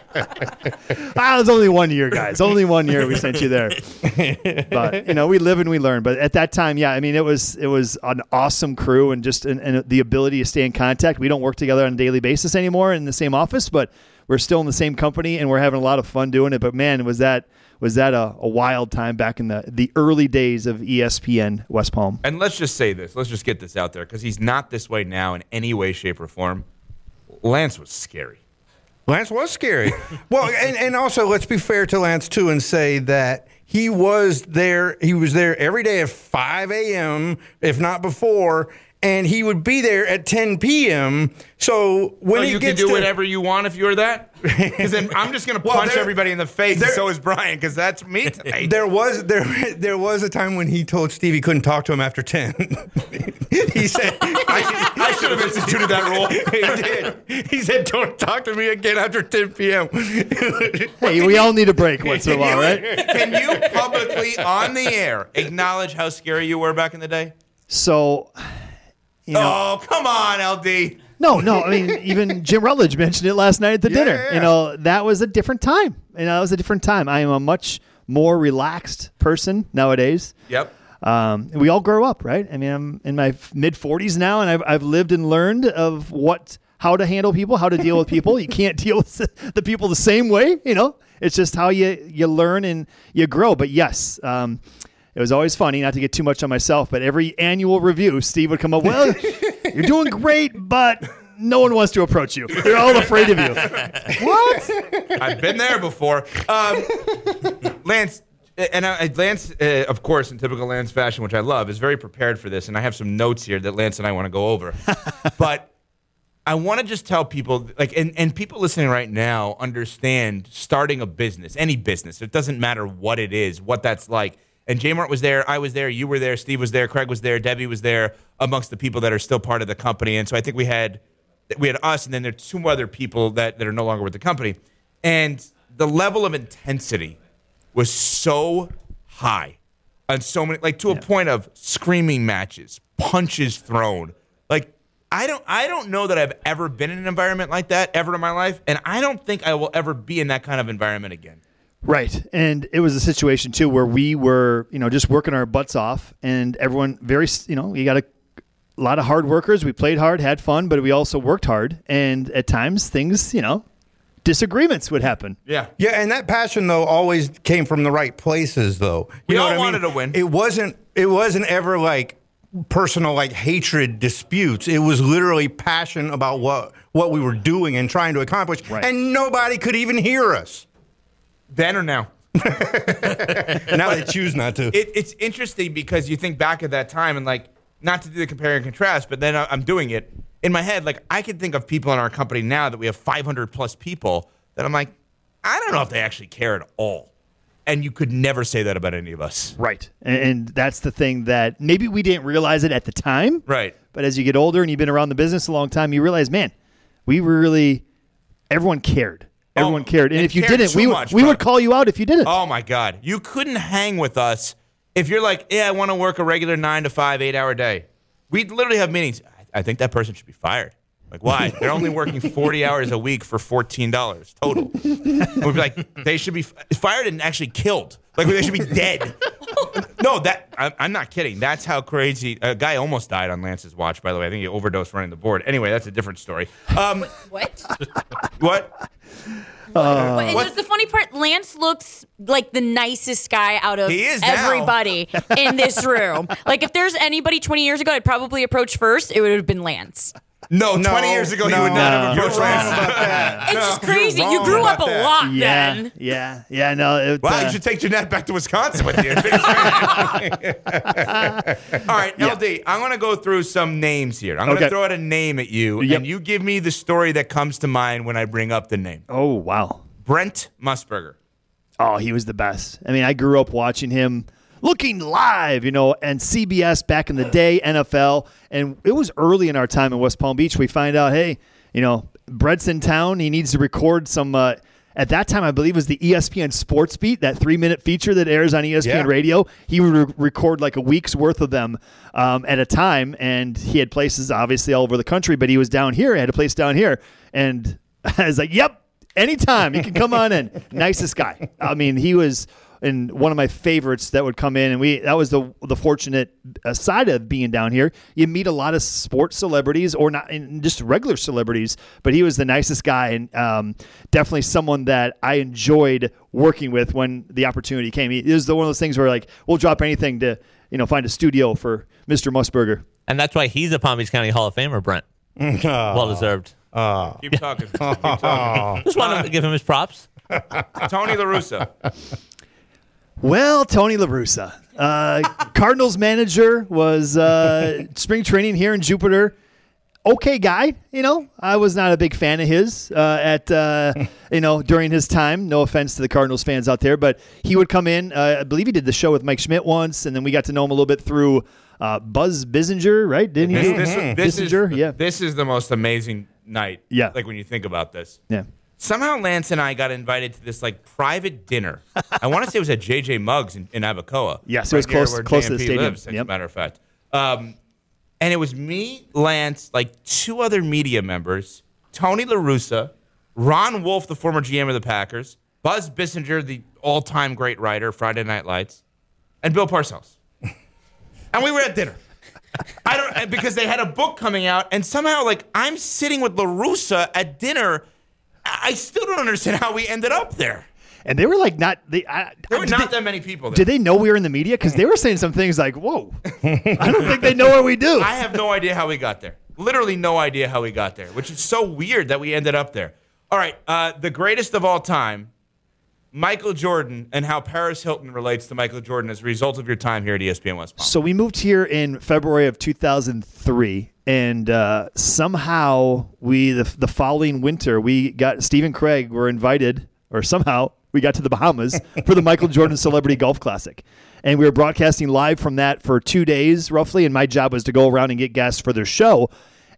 Ah, it was only one year, guys. Only one year we sent you there. But you know, we live and we learn. But at that time, yeah, I mean, it was it was an awesome crew and just and, and the ability to stay in contact. We don't work together on a daily basis anymore in the same office, but we're still in the same company and we're having a lot of fun doing it. But man, was that was that a, a wild time back in the the early days of ESPN West Palm. And let's just say this. Let's just get this out there because he's not this way now in any way, shape, or form. Lance was scary. Lance was scary. well, and, and also let's be fair to Lance too and say that he was there. He was there every day at 5 a.m. if not before, and he would be there at 10 p.m. So when Well, he you can gets do to, whatever you want if you're that. Because then I'm just going to Well, punch there- everybody in the face, and there- so is Brian, because that's me tonight. There was there there was a time when he told Steve he couldn't talk to him after ten. he said I, I should have instituted that rule. he did. He said, "Don't talk to me again after 10 p.m." Hey, we all need a break once in a while, right? Can you publicly on the air acknowledge how scary you were back in the day? So, you know, oh, come on, LD. No, no. I mean, even Jim Rutledge mentioned it last night at the Yeah, dinner. yeah. You know, that was a different time. You know, that was a different time. I am a much more relaxed person nowadays. Yep. Um, we all grow up, right? I mean, I'm in my mid 40s now, and I've, I've lived and learned of what how to handle people, how to deal with people. You can't deal with the people the same way, you know. It's just how you you learn and you grow. But yes, um, it was always funny. Not to get too much on myself, but every annual review, Steve would come up. Well, you're doing great, but no one wants to approach you. They're all afraid of you. what? I've been there before. Um, Lance, and I, Lance, uh, of course, in typical Lance fashion, which I love, is very prepared for this, and I have some notes here that Lance and I want to go over. but I want to just tell people, like, and, and people listening right now understand starting a business, any business. It doesn't matter what it is, what that's like. And J Mart was there, I was there, you were there, Steve was there, Craig was there, Debbie was there, amongst the people that are still part of the company. And so I think we had we had us, and then there are two other people that, that are no longer with the company. And the level of intensity was so high on so many, like to a point of screaming matches, punches thrown. Like I don't, I don't know that I've ever been in an environment like that ever in my life, and I don't think I will ever be in that kind of environment again. Right. And it was a situation too where we were, you know, just working our butts off and everyone very, you know, you got a, lot of hard workers. We played hard, had fun, but we also worked hard. And at times things, you know, disagreements would happen. Yeah. Yeah, and that passion though always came from the right places though. You We know all what I wanted mean? to win. It wasn't it wasn't ever like personal like hatred disputes. It was literally passion about what what we were doing and trying to accomplish. And nobody could even hear us. Then or now? now they choose not to. It, it's interesting because you think back at that time and like not to do the compare and contrast, but then I- I'm doing it in my head. Like I can think of people in our company now that we have 500 plus people that I'm like, I don't know if they actually care at all. And you could never say that about any of us. Right. And, and that's the thing that maybe we didn't realize it at the time. Right. But as you get older and you've been around the business a long time, you realize, man, we really, everyone cared. Everyone oh, cared. And if you didn't, we, would much, we would call you out if you didn't. Oh my God. You couldn't hang with us if you're like, yeah, I want to work a regular nine to five, eight hour day. we'd literally have meetings. I, I think that person should be fired. Like, why? They're only working 40 hours a week for $14 total. We'd be like, they should be fired and actually killed. Like, they should be dead. no, that I'm, I'm not kidding. That's how crazy. A guy almost died on Lance's watch, by the way. I think he overdosed running the board. Anyway, that's a different story. Um, What? what? Uh, But and the funny part, Lance looks like the nicest guy out of He is now. everybody in this room. Like if there's anybody 20 years ago I'd probably approach first, it would have been Lance. No, 20 years ago, you would not have No. approached Lance. It's just crazy. You grew up a lot Yeah, then. yeah, yeah. No, it, Wow, uh, you should take Jeanette back to Wisconsin with you. All right, LD, I'm going to go through some names here. I'm going to Okay. throw out a name at you, Yep. and you give me the story that comes to mind when I bring up the name. Oh wow, Brent Musburger. Oh, he was the best. I mean, I grew up watching him looking live, you know, and CBS back in the day, NFL, and it was early in our time in West Palm Beach. We find out, hey, you know, Brett's in town. He needs to record some. Uh, at that time, I believe it was the ESPN Sports Beat, that three-minute feature that airs on ESPN Yeah. Radio. He would re- record like a week's worth of them um, at a time, and he had places obviously all over the country. But he was down here. He had a place down here, and I was like, "Yep, anytime you can come on in." Nicest guy. I mean, he was and one of my favorites that would come in, and we that was the the fortunate uh, side of being down here. You meet a lot of sports celebrities, or not, and just regular celebrities. But he was the nicest guy, and um, definitely someone that I enjoyed working with when the opportunity came. He, it was the one of those things where like we'll drop anything to you know find a studio for Mr. Musburger. And that's why he's a Palm Beach County Hall of Famer, Brent. Well deserved. Keep talking. Keep talking. Just wanted to give him his props. Tony La Russa. Well, Tony La Russa, uh, Cardinals manager, was uh, spring training here in Jupiter. Okay, guy. You know, I was not a big fan of his uh, at uh, you know during his time. No offense to the Cardinals fans out there, but he would come in. Uh, I believe he did the show with Mike Schmidt once, and then we got to know him a little bit through uh, Buzz Bissinger, right? Didn't This, he? this, this is, Bissinger, yeah, this is the most amazing night. Yeah. Like when you think about this. yeah. Somehow Lance and I got invited to this like private dinner. I want to say it was at JJ Muggs in, in Abacoa. Yes, it was right close- close to the stadium. Lives, as a matter of fact. Um, and it was me, Lance, like two other media members, Tony La Russa, Ron Wolf, the former GM of the Packers, Buzz Bissinger, the all-time great writer, Friday Night Lights, and Bill Parcells. and we were at dinner. I don't because they had a book coming out, and somehow like I'm sitting with La Russa at dinner. I still don't understand how we ended up there. And they were like not they. I, There were not they- that many people there. Did they know we were in the media? Because they were saying some things like, "Whoa, I don't think they know what we do." I have no idea how we got there. Literally no idea how we got there, which is so weird that we ended up there. All right, uh, the greatest of all time, Michael Jordan, and how Paris Hilton relates to Michael Jordan as a result of your time here at ESPN West Palm. So we moved here in February of 2003, and uh, somehow we the, the following winter we got Stephen Craig were invited, or somehow we got to the Bahamas for the Michael Jordan Celebrity Golf Classic, and we were broadcasting live from that for two days roughly. And my job was to go around and get guests for their show.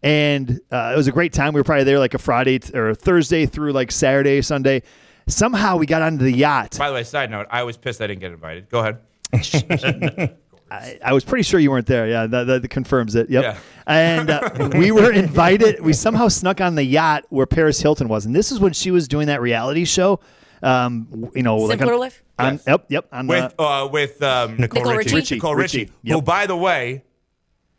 And uh, it was a great time. We were probably there like a Friday or Thursday through like Saturday, Sunday. Somehow we got onto the yacht. By the way, side note, I was pissed I didn't get invited. Go ahead. I, I was pretty sure you weren't there. Yeah, that, that confirms it. Yep. Yeah. And uh, we were invited. We somehow snuck on the yacht where Paris Hilton was, and this is when she was doing that reality show. Um, you know, like Simpler on, Life? on- Yep, yep. On with the, uh, with um, Nicole Nicole Richie. Richie. Nicole Richie, Richie, who, by the way,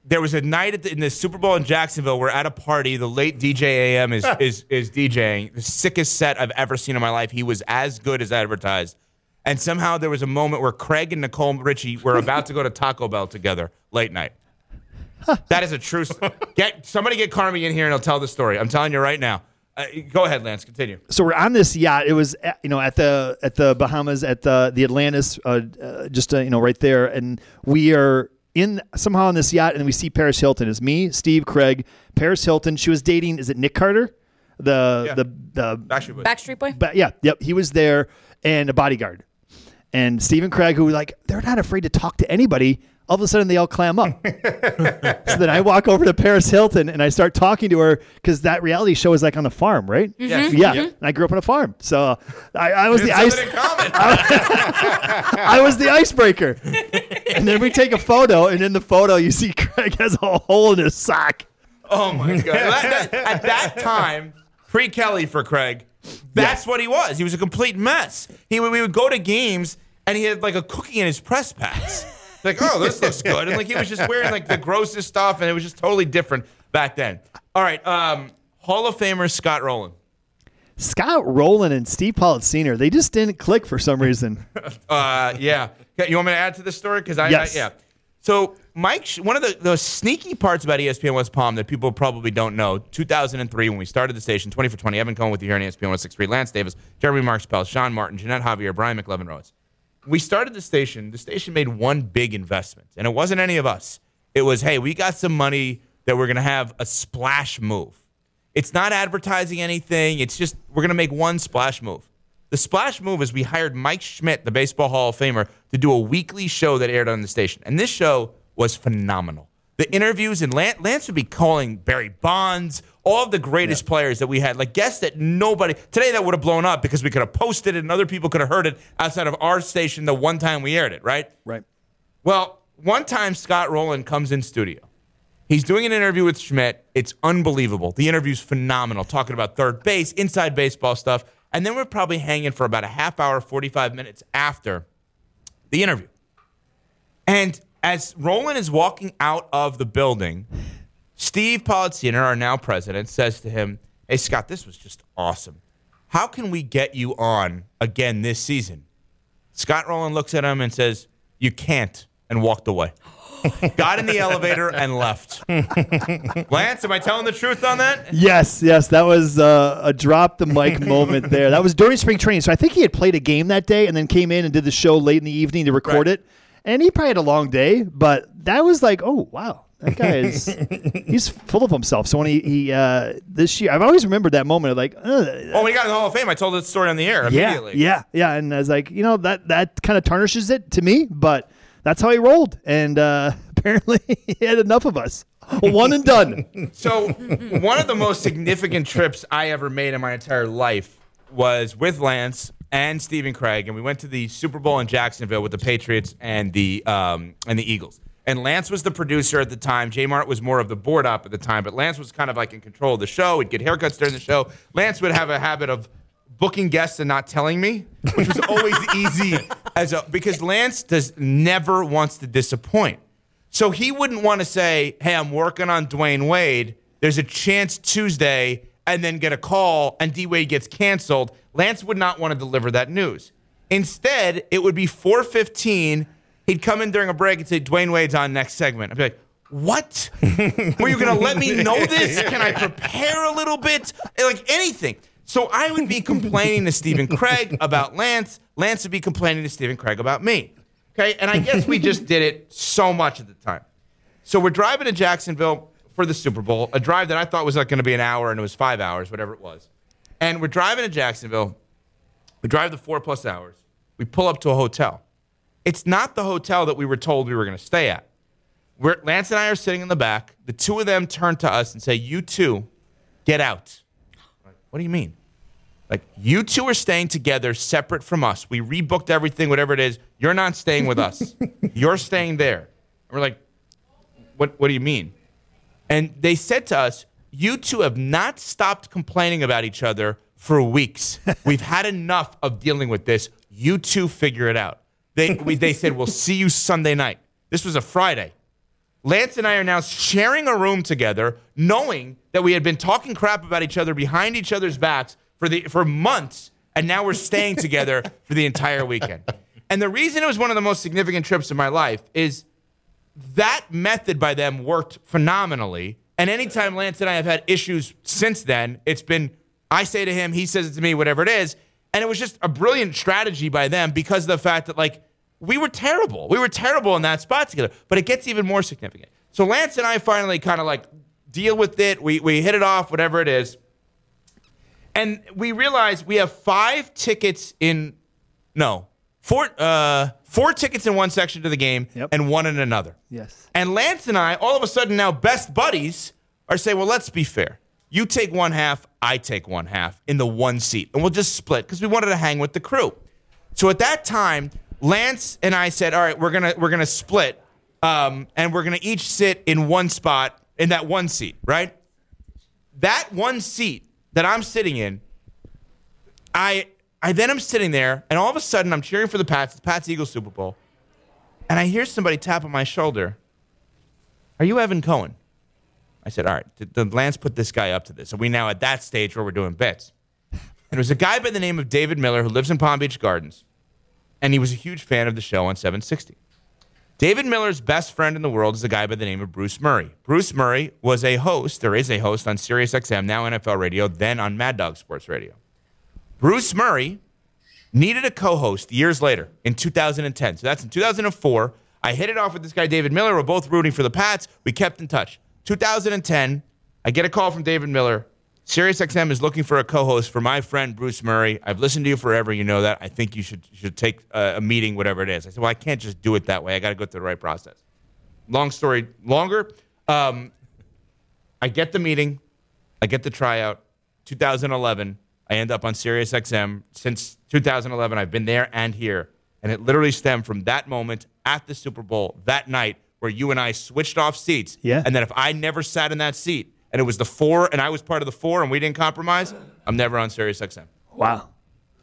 there was a night at the, in the Super Bowl in Jacksonville. We're at a party. The late DJ AM is is is DJing. The sickest set I've ever seen in my life. He was as good as advertised. And somehow there was a moment where Craig and Nicole Richie were about to go to Taco Bell together late night. That is a true. Get somebody get Carmi in here and I'll tell the story. I'm telling you right now. Uh, go ahead, Lance. Continue. so we're on this yacht. It was at, you know at the at the Bahamas at the the Atlantis, uh, uh, just uh, you know right there, and we are in somehow on this yacht, and we see Paris Hilton. It's me, Steve, Craig, Paris Hilton. She was dating. Is it Nick Carter? The Yeah. the the Backstreet Boys. Backstreet Boy? But yeah, yep, he was there and a bodyguard. And Stephen Craig, who like they're not afraid to talk to anybody. All of a sudden, they all clam up. so then I walk over to Paris Hilton and I start talking to her because that reality show is like on a farm, right? Mm-hmm. Yes. Yeah, Yep. and I grew up on a farm, so I, I was We the ice. something. I was the icebreaker. and then we take a photo, and in the photo, you see Craig has a hole in his sock. Oh my god! That- that- at that time, pre Kelly for Craig, that's what he was. He was a complete mess. He would, we would go to games and he had like a cookie in his press pads. Like, oh, this looks good, and like he was just wearing like the grossest stuff, and it was just totally different back then. All right, um, Hall of Famer Scott Rolen. Scott Rolen and Steve Pollitt Sr. They just didn't click for some reason. Uh, yeah. You want me to add to this story? Because I, Yes. I- yeah. So Mike, one of the, the sneaky parts about ESPN West Palm that people probably don't know, 2003 when we started the station, 20 for 20, Evan Cohen with you here on ESPN 163, Lance Davis, Jeremy Marks Peltz, Sean Martin, Jeanette Javier, Brian McLovin Rhodes. We started the station. The station made one big investment, and it wasn't any of us. It was, hey, we got some money that we're going to have a splash move. It's not advertising anything. It's just we're going to make one splash move. The splash move is we hired Mike Schmidt, the Baseball Hall of Famer, to do a weekly show that aired on the station. And this show was phenomenal. The interviews and Lance, Lance would be calling Barry Bonds, all of the greatest players that we had, like guests that nobody today that would have blown up because we could have posted it and other people could have heard it outside of our station the one time we aired it, right? Right. Well, one time Scott Rolen comes in studio. He's doing an interview with Schmidt. It's unbelievable. The interview's phenomenal, talking about third base, inside baseball stuff. And then we're probably hanging for about a half hour, 45 minutes after the interview. And as Rolen is walking out of the building, Steve Politziner, our now president, says to him, Hey, Scott, this was just awesome. How can we get you on again this season? Scott Rolen looks at him and says, You can't, and walked away. Got in the elevator and left. Lance, am I telling the truth on that? Yes, yes, that was uh, a drop the mic moment there. That was during spring training. So I think he had played a game that day and then came in and did the show late in the evening to record it. And he probably had a long day, but that was like, oh wow, that guy is he's full of himself. So when he, he uh, this year, I've always remembered that moment of like, Oh, when he got in the Hall of Fame, I told that story on the air yeah, immediately. yeah, yeah. And I was like, you know, that that kind of tarnishes it to me, but that's how he rolled. And uh, apparently, he had enough of us. One and done. So, one of the most significant trips I ever made in my entire life was with Lance and Stephen Craig, and we went to the Super Bowl in Jacksonville with the Patriots and the um, and the Eagles. And Lance was the producer at the time. J Mart was more of the board op at the time, but Lance was kind of like in control of the show. He'd get haircuts during the show. Lance would have a habit of booking guests and not telling me, which was always easy as a because Lance does never wants to disappoint. So he wouldn't want to say, "Hey, I'm working on Dwyane Wade. There's a chance Tuesday," and then get a call and D Wade gets canceled. Lance would not want to deliver that news. Instead, it would be 4:15. He'd come in during a break and say, "Dwyane Wade's on next segment." I'd be like, "What? Were you going to let me know this? Can I prepare a little bit? Like anything." So I would be complaining to Stephen Craig about Lance. Lance would be complaining to Stephen Craig about me. Okay, and I guess we just did it so much at the time. So we're driving to Jacksonville for the Super Bowl, a drive that I thought was like going to be an hour, and it was five hours, whatever it was. And we're driving to Jacksonville. We drive the four plus hours. We pull up to a hotel. It's not the hotel that we were told we were going to stay at. We're, Lance and I are sitting in the back. The two of them turn to us and say, "You two, get out." Like, What do you mean? Like you two are staying together, separate from us. We rebooked everything, whatever it is. You're not staying with us. You're staying there. And we're like, what? What do you mean? And they said to us, "You two have not stopped complaining about each other for weeks. We've had enough of dealing with this. You two figure it out." They we, they said, "We'll see you Sunday night." This was a Friday. Lance and I are now sharing a room together, knowing that we had been talking crap about each other behind each other's backs for the for months, and now we're staying together for the entire weekend. And the reason it was one of the most significant trips of my life is that method by them worked phenomenally. And anytime Lance and I have had issues since then, it's been I say to him, he says it to me, whatever it is. And it was just a brilliant strategy by them because of the fact that like we were terrible. We were terrible in that spot together. But it gets even more significant. So Lance and I finally kind of like deal with it. We we hit it off, whatever it is. And we realize we have five tickets in no, four uh four tickets in one section to the game and one in another. Yes. And Lance and I, all of a sudden now best buddies, are saying, well, let's be fair. You take one half, I take one half in the one seat, and we'll just split because we wanted to hang with the crew. So at that time, Lance and I said, "All right, we're gonna we're gonna split, um, and we're gonna each sit in one spot in that one seat, right? That one seat that I'm sitting in, I I then I'm sitting there, and all of a sudden I'm cheering for the Pats, the Pats Eagles Super Bowl, and I hear somebody tap on my shoulder. Are you Evan Cohen? I said, all right, the, Lance put this guy up to this. So we now at that stage where we're doing bits. And it was a guy by the name of David Miller who lives in Palm Beach Gardens. And he was a huge fan of the show on 760. David Miller's best friend in the world is a guy by the name of Bruce Murray. Bruce Murray was a host, there is a host on Sirius XM, now NFL Radio, then on Mad Dog Sports Radio. Bruce Murray needed a co-host years later in 2010. So that's in 2004. I hit it off with this guy David Miller. We're both rooting for the Pats. We kept in touch. 2010, I get a call from David Miller. SiriusXM is looking for a co-host for my friend Bruce Murray. I've listened to you forever. You know that. I think you should should take a, a meeting, whatever it is. I said, well, I can't just do it that way. I got to go through the right process. Long story longer. Um, I get the meeting. I get the tryout. 2011. I end up on SiriusXM. Since 2011, I've been there and here. And it literally stemmed from that moment at the Super Bowl that night where you and I switched off seats. Yeah. And that if I never sat in that seat and it was the four and I was part of the four and we didn't compromise, I'm never on SiriusXM. Wow.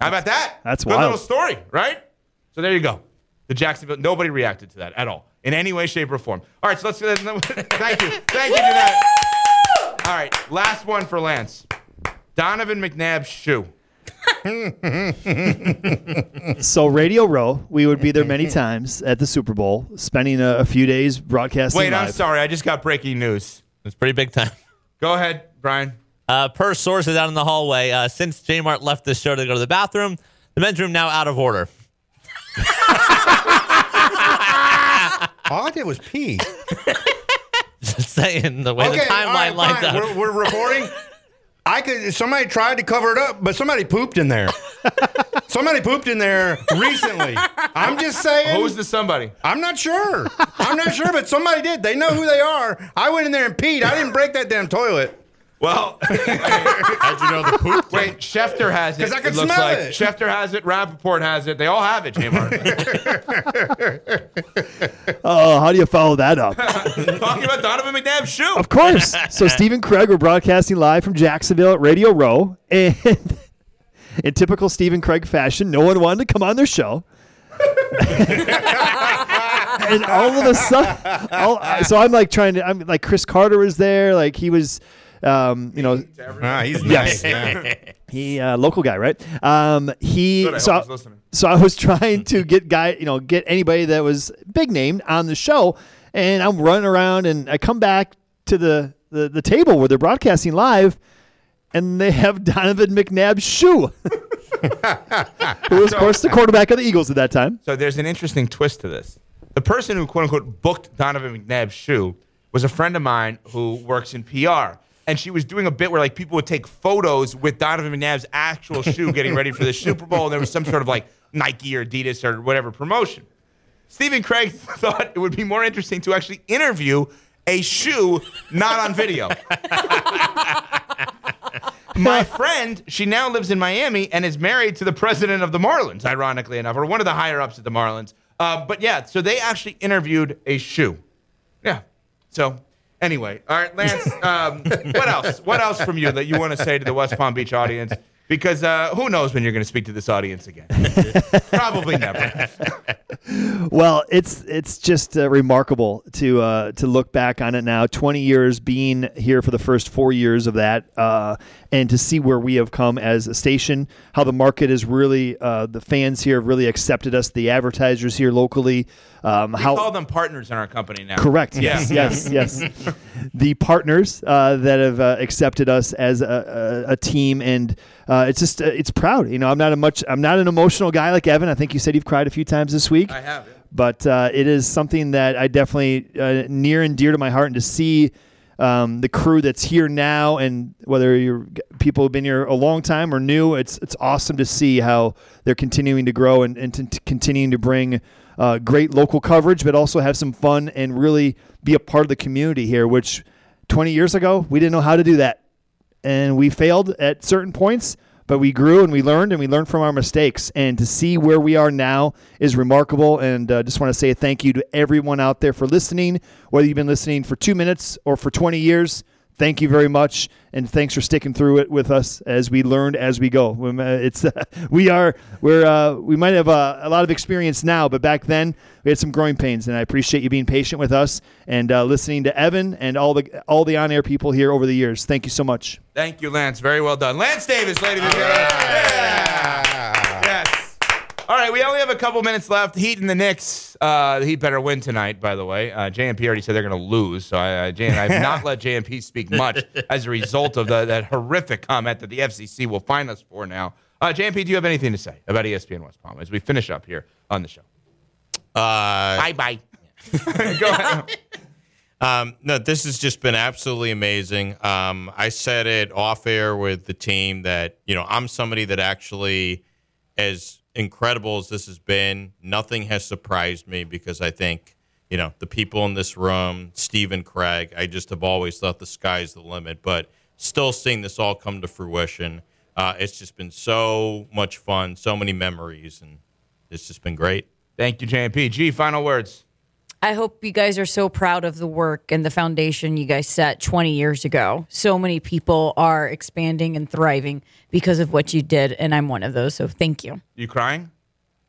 How about that? That's wild. Good wild. little story, right? So there you go. The Jacksonville, nobody reacted to that at all in any way, shape, or form. All right, so let's. thank you, thank you, Jeanette. All right, last one for Lance. Donovan McNabb's shoe. So Radio Row, we would be there many times at the Super Bowl, spending a, a few days broadcasting. Wait, I'm sorry. I just got breaking news. It's pretty big time. Go ahead, Brian. Uh, per sources out in the hallway, uh, since J Mart left the show to go to the bathroom, the men's room now out of order. All I did was pee. Just saying the way the timeline right, lined fine. up. We're, we're reporting. I could. Somebody tried to cover it up, but somebody pooped in there. somebody pooped in there recently. I'm just saying. Who's the somebody? I'm not sure. I'm not sure, but somebody did. They know who they are. I went in there and peed. I didn't break that damn toilet. Well, how'd you know the poop? Wait, Schefter has it. 'Cause I could it looks smell like. it. Schefter has it. Rapoport has it. They all have it, J Mart. Oh, how do you follow that up? Talking about Donovan McNabb's shoe. Of course. So Steve and Craig were broadcasting live from Jacksonville at Radio Row, and in typical Steve and Craig fashion, no one wanted to come on their show. and all of a sudden, all, so I'm like trying to, I'm like Cris Carter was there, like he was, um, you know, Ah, he's yes, nice. Yeah. he uh, local guy, right? Um, he Good, I so hope he's so I was trying to get guy, you know, get anybody that was big named on the show, and I'm running around, and I come back to the the, the table where they're broadcasting live, and they have Donovan McNabb's shoe, who was, of course, the quarterback of the Eagles at that time. So there's an interesting twist to this. The person who quote unquote booked Donovan McNabb's shoe was a friend of mine who works in PR. And she was doing a bit where like people would take photos with Donovan McNabb's actual shoe getting ready for the Super Bowl. And there was some sort of like Nike or Adidas or whatever promotion. Stephen Craig thought it would be more interesting to actually interview a shoe not on video. My friend, she now lives in Miami and is married to the president of the Marlins, ironically enough, or one of the higher ups at the Marlins. Uh, but yeah, so they actually interviewed a shoe. Yeah. So anyway, all right, Lance. Um, what else? What else from you that you want to say to the West Palm Beach audience? Because uh, who knows when you're going to speak to this audience again? Probably never. Well, it's it's just uh, remarkable to uh, to look back on it now. Twenty years being here for the first four years of that, uh, and to see where we have come as a station. How the market is really, uh, the fans here have really accepted us. The advertisers here locally. Um, We how call them partners in our company now. Correct. Yes. Yeah. Yes. Yes. the partners uh, that have uh, accepted us as a, a, a team, and uh, it's just uh, it's proud. You know, I'm not a much. I'm not an emotional guy like Evan. I think you said you've cried a few times this week. I have. But uh, it is something that I definitely uh, near and dear to my heart, and to see. Um, the crew that's here now, and whether you're people who've been here a long time or new, it's it's awesome to see how they're continuing to grow and, and continuing to bring uh, great local coverage, but also have some fun and really be a part of the community here. Which 20 years ago we didn't know how to do that, and we failed at certain points. But we grew and we learned and we learned from our mistakes. And to see where we are now is remarkable. And uh, just want to say thank you to everyone out there for listening, whether you've been listening for two minutes or for 20 years. Thank you very much, and thanks for sticking through it with us as we learned as we go. Um, uh, It's we are we're uh, we might have uh, a lot of experience now, but back then we had some growing pains, and I appreciate you being patient with us and uh, listening to Evan and all the all the on air people here over the years. Thank you so much. Thank you, Lance. Very well done. Lance Davis, ladies and gentlemen. Yeah. Yes. All right, we only have a couple minutes left. Heat and the Knicks. Uh, the Heat better win tonight, by the way. Uh, JMP already said they're going to lose, so I, uh, Jan, I have not let JMP speak much as a result of the, that horrific comment that the FCC will fine us for now. Uh, JMP, do you have anything to say about ESPN West Palm as we finish up here on the show? Uh, bye bye. Go ahead. Um, no, this has just been absolutely amazing. Um, I said it off air with the team that, you know, I'm somebody that actually, as incredible as this has been, nothing has surprised me because I think, you know, the people in this room, Steve and Craig, I just have always thought the sky's the limit. But still seeing this all come to fruition, uh, it's just been so much fun, so many memories, and it's just been great. Thank you, JMP. G, final words. I hope you guys are so proud of the work and the foundation you guys set 20 years ago. So many people are expanding and thriving because of what you did, and I'm one of those. So thank you. You crying?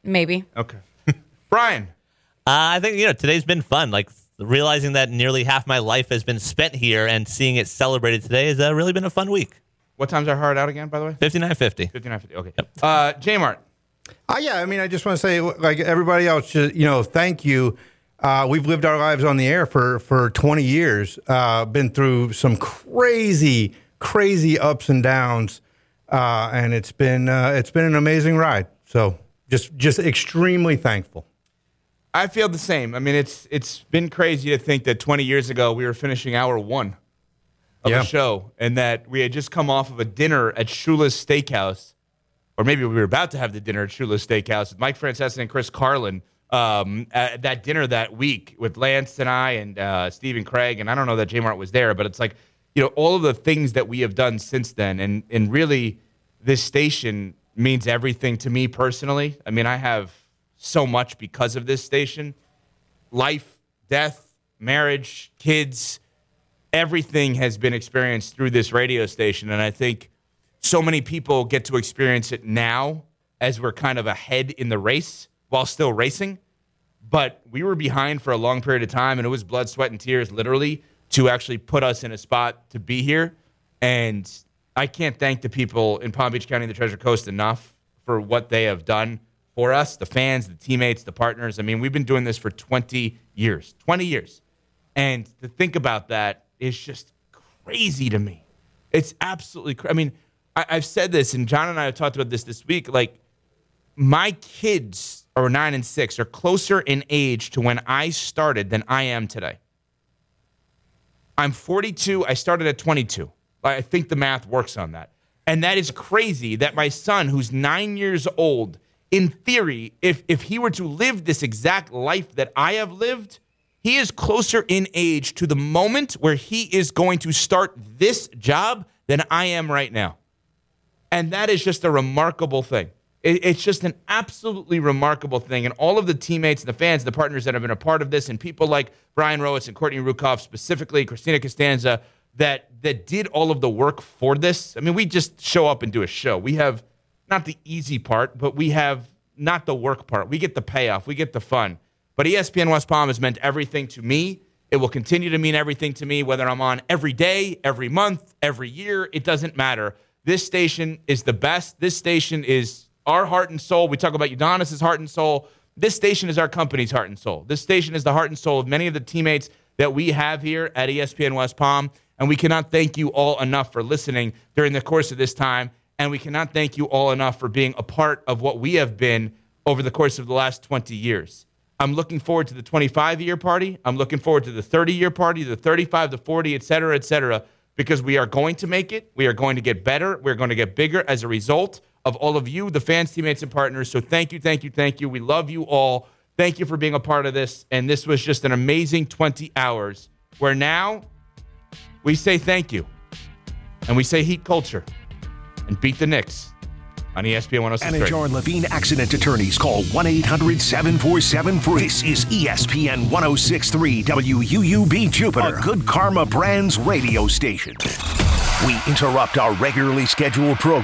Maybe. Okay. Brian. Uh, I think you know today's been fun. Like realizing that nearly half my life has been spent here and seeing it celebrated today has uh, really been a fun week. What time's our hard out again, by the way? Fifty nine fifty. Fifty nine fifty. Okay. Yep. Uh, J Mart. Uh, yeah, I mean, I just want to say, like everybody else, just, you know, thank you. Uh, we've lived our lives on the air for, for 20 years, uh, been through some crazy, crazy ups and downs, uh, and it's been uh, it's been an amazing ride. So just just extremely thankful. I feel the same. I mean, it's it's been crazy to think that 20 years ago we were finishing hour one of Yeah. a show, and that we had just come off of a dinner at Shula's Steakhouse, or maybe we were about to have the dinner at Shula's Steakhouse with Mike Francesa and Chris Carlin. Um, at that dinner that week with Lance and I and uh, Stephen Craig, and I don't know that J Mart was there, but it's like you know all of the things that we have done since then, and and really this station means everything to me personally. I mean, I have so much because of this station life, death, marriage, kids, everything has been experienced through this radio station. And I think so many people get to experience it now as we're kind of ahead in the race while still racing. But we were behind for a long period of time, and it was blood, sweat, and tears, literally, to actually put us in a spot to be here. And I can't thank the people in Palm Beach County and the Treasure Coast enough for what they have done for us, the fans, the teammates, the partners. I mean, we've been doing this for 20 years. 20 years. And to think about that is just crazy to me. It's absolutely cra- I mean, I, I've said this, and John and I have talked about this this week. Like, my kids are nine and six are closer in age to when I started than I am today. I'm 42. I started at 22. I think the math works on that. And that is crazy that my son, who's nine years old, in theory, if, if he were to live this exact life that I have lived, he is closer in age to the moment where he is going to start this job than I am right now. And that is just a remarkable thing. It- it's just an absolutely remarkable thing. And all of the teammates and the fans, the partners that have been a part of this, and people like Brian Rowitz and Courtney Rukoff, specifically Christina Costanza, that that did all of the work for this. I mean, we just show up and do a show. We have not the easy part, but we have not the work part. We get the payoff, we get the fun. But ESPN West Palm has meant everything to me. It will continue to mean everything to me, whether I'm on every day, every month, every year. It doesn't matter. This station is the best. This station is our heart and soul. We talk about Udonis's heart and soul. This station is our company's heart and soul. This station is the heart and soul of many of the teammates that we have here at ESPN West Palm. And we cannot thank you all enough for listening during the course of this time. And we cannot thank you all enough for being a part of what we have been over the course of the last 20 years. I'm looking forward to the 25 year party. I'm looking forward to the 30 year party, the 35, the 40, et cetera, et cetera, because we are going to make it. We are going to get better. We're going to get bigger as a result of all of you, the fans, teammates, and partners. So thank you, thank you, thank you. We love you all. Thank you for being a part of this. And this was just an amazing 20 hours where now we say thank you and we say heat culture and beat the Knicks on ESPN oh And 1063. John Levine Accident Attorneys call 1 800 747 free. This is ESPN 1063 WUUB Jupiter, a Good Karma Brands radio station. We interrupt our regularly scheduled program.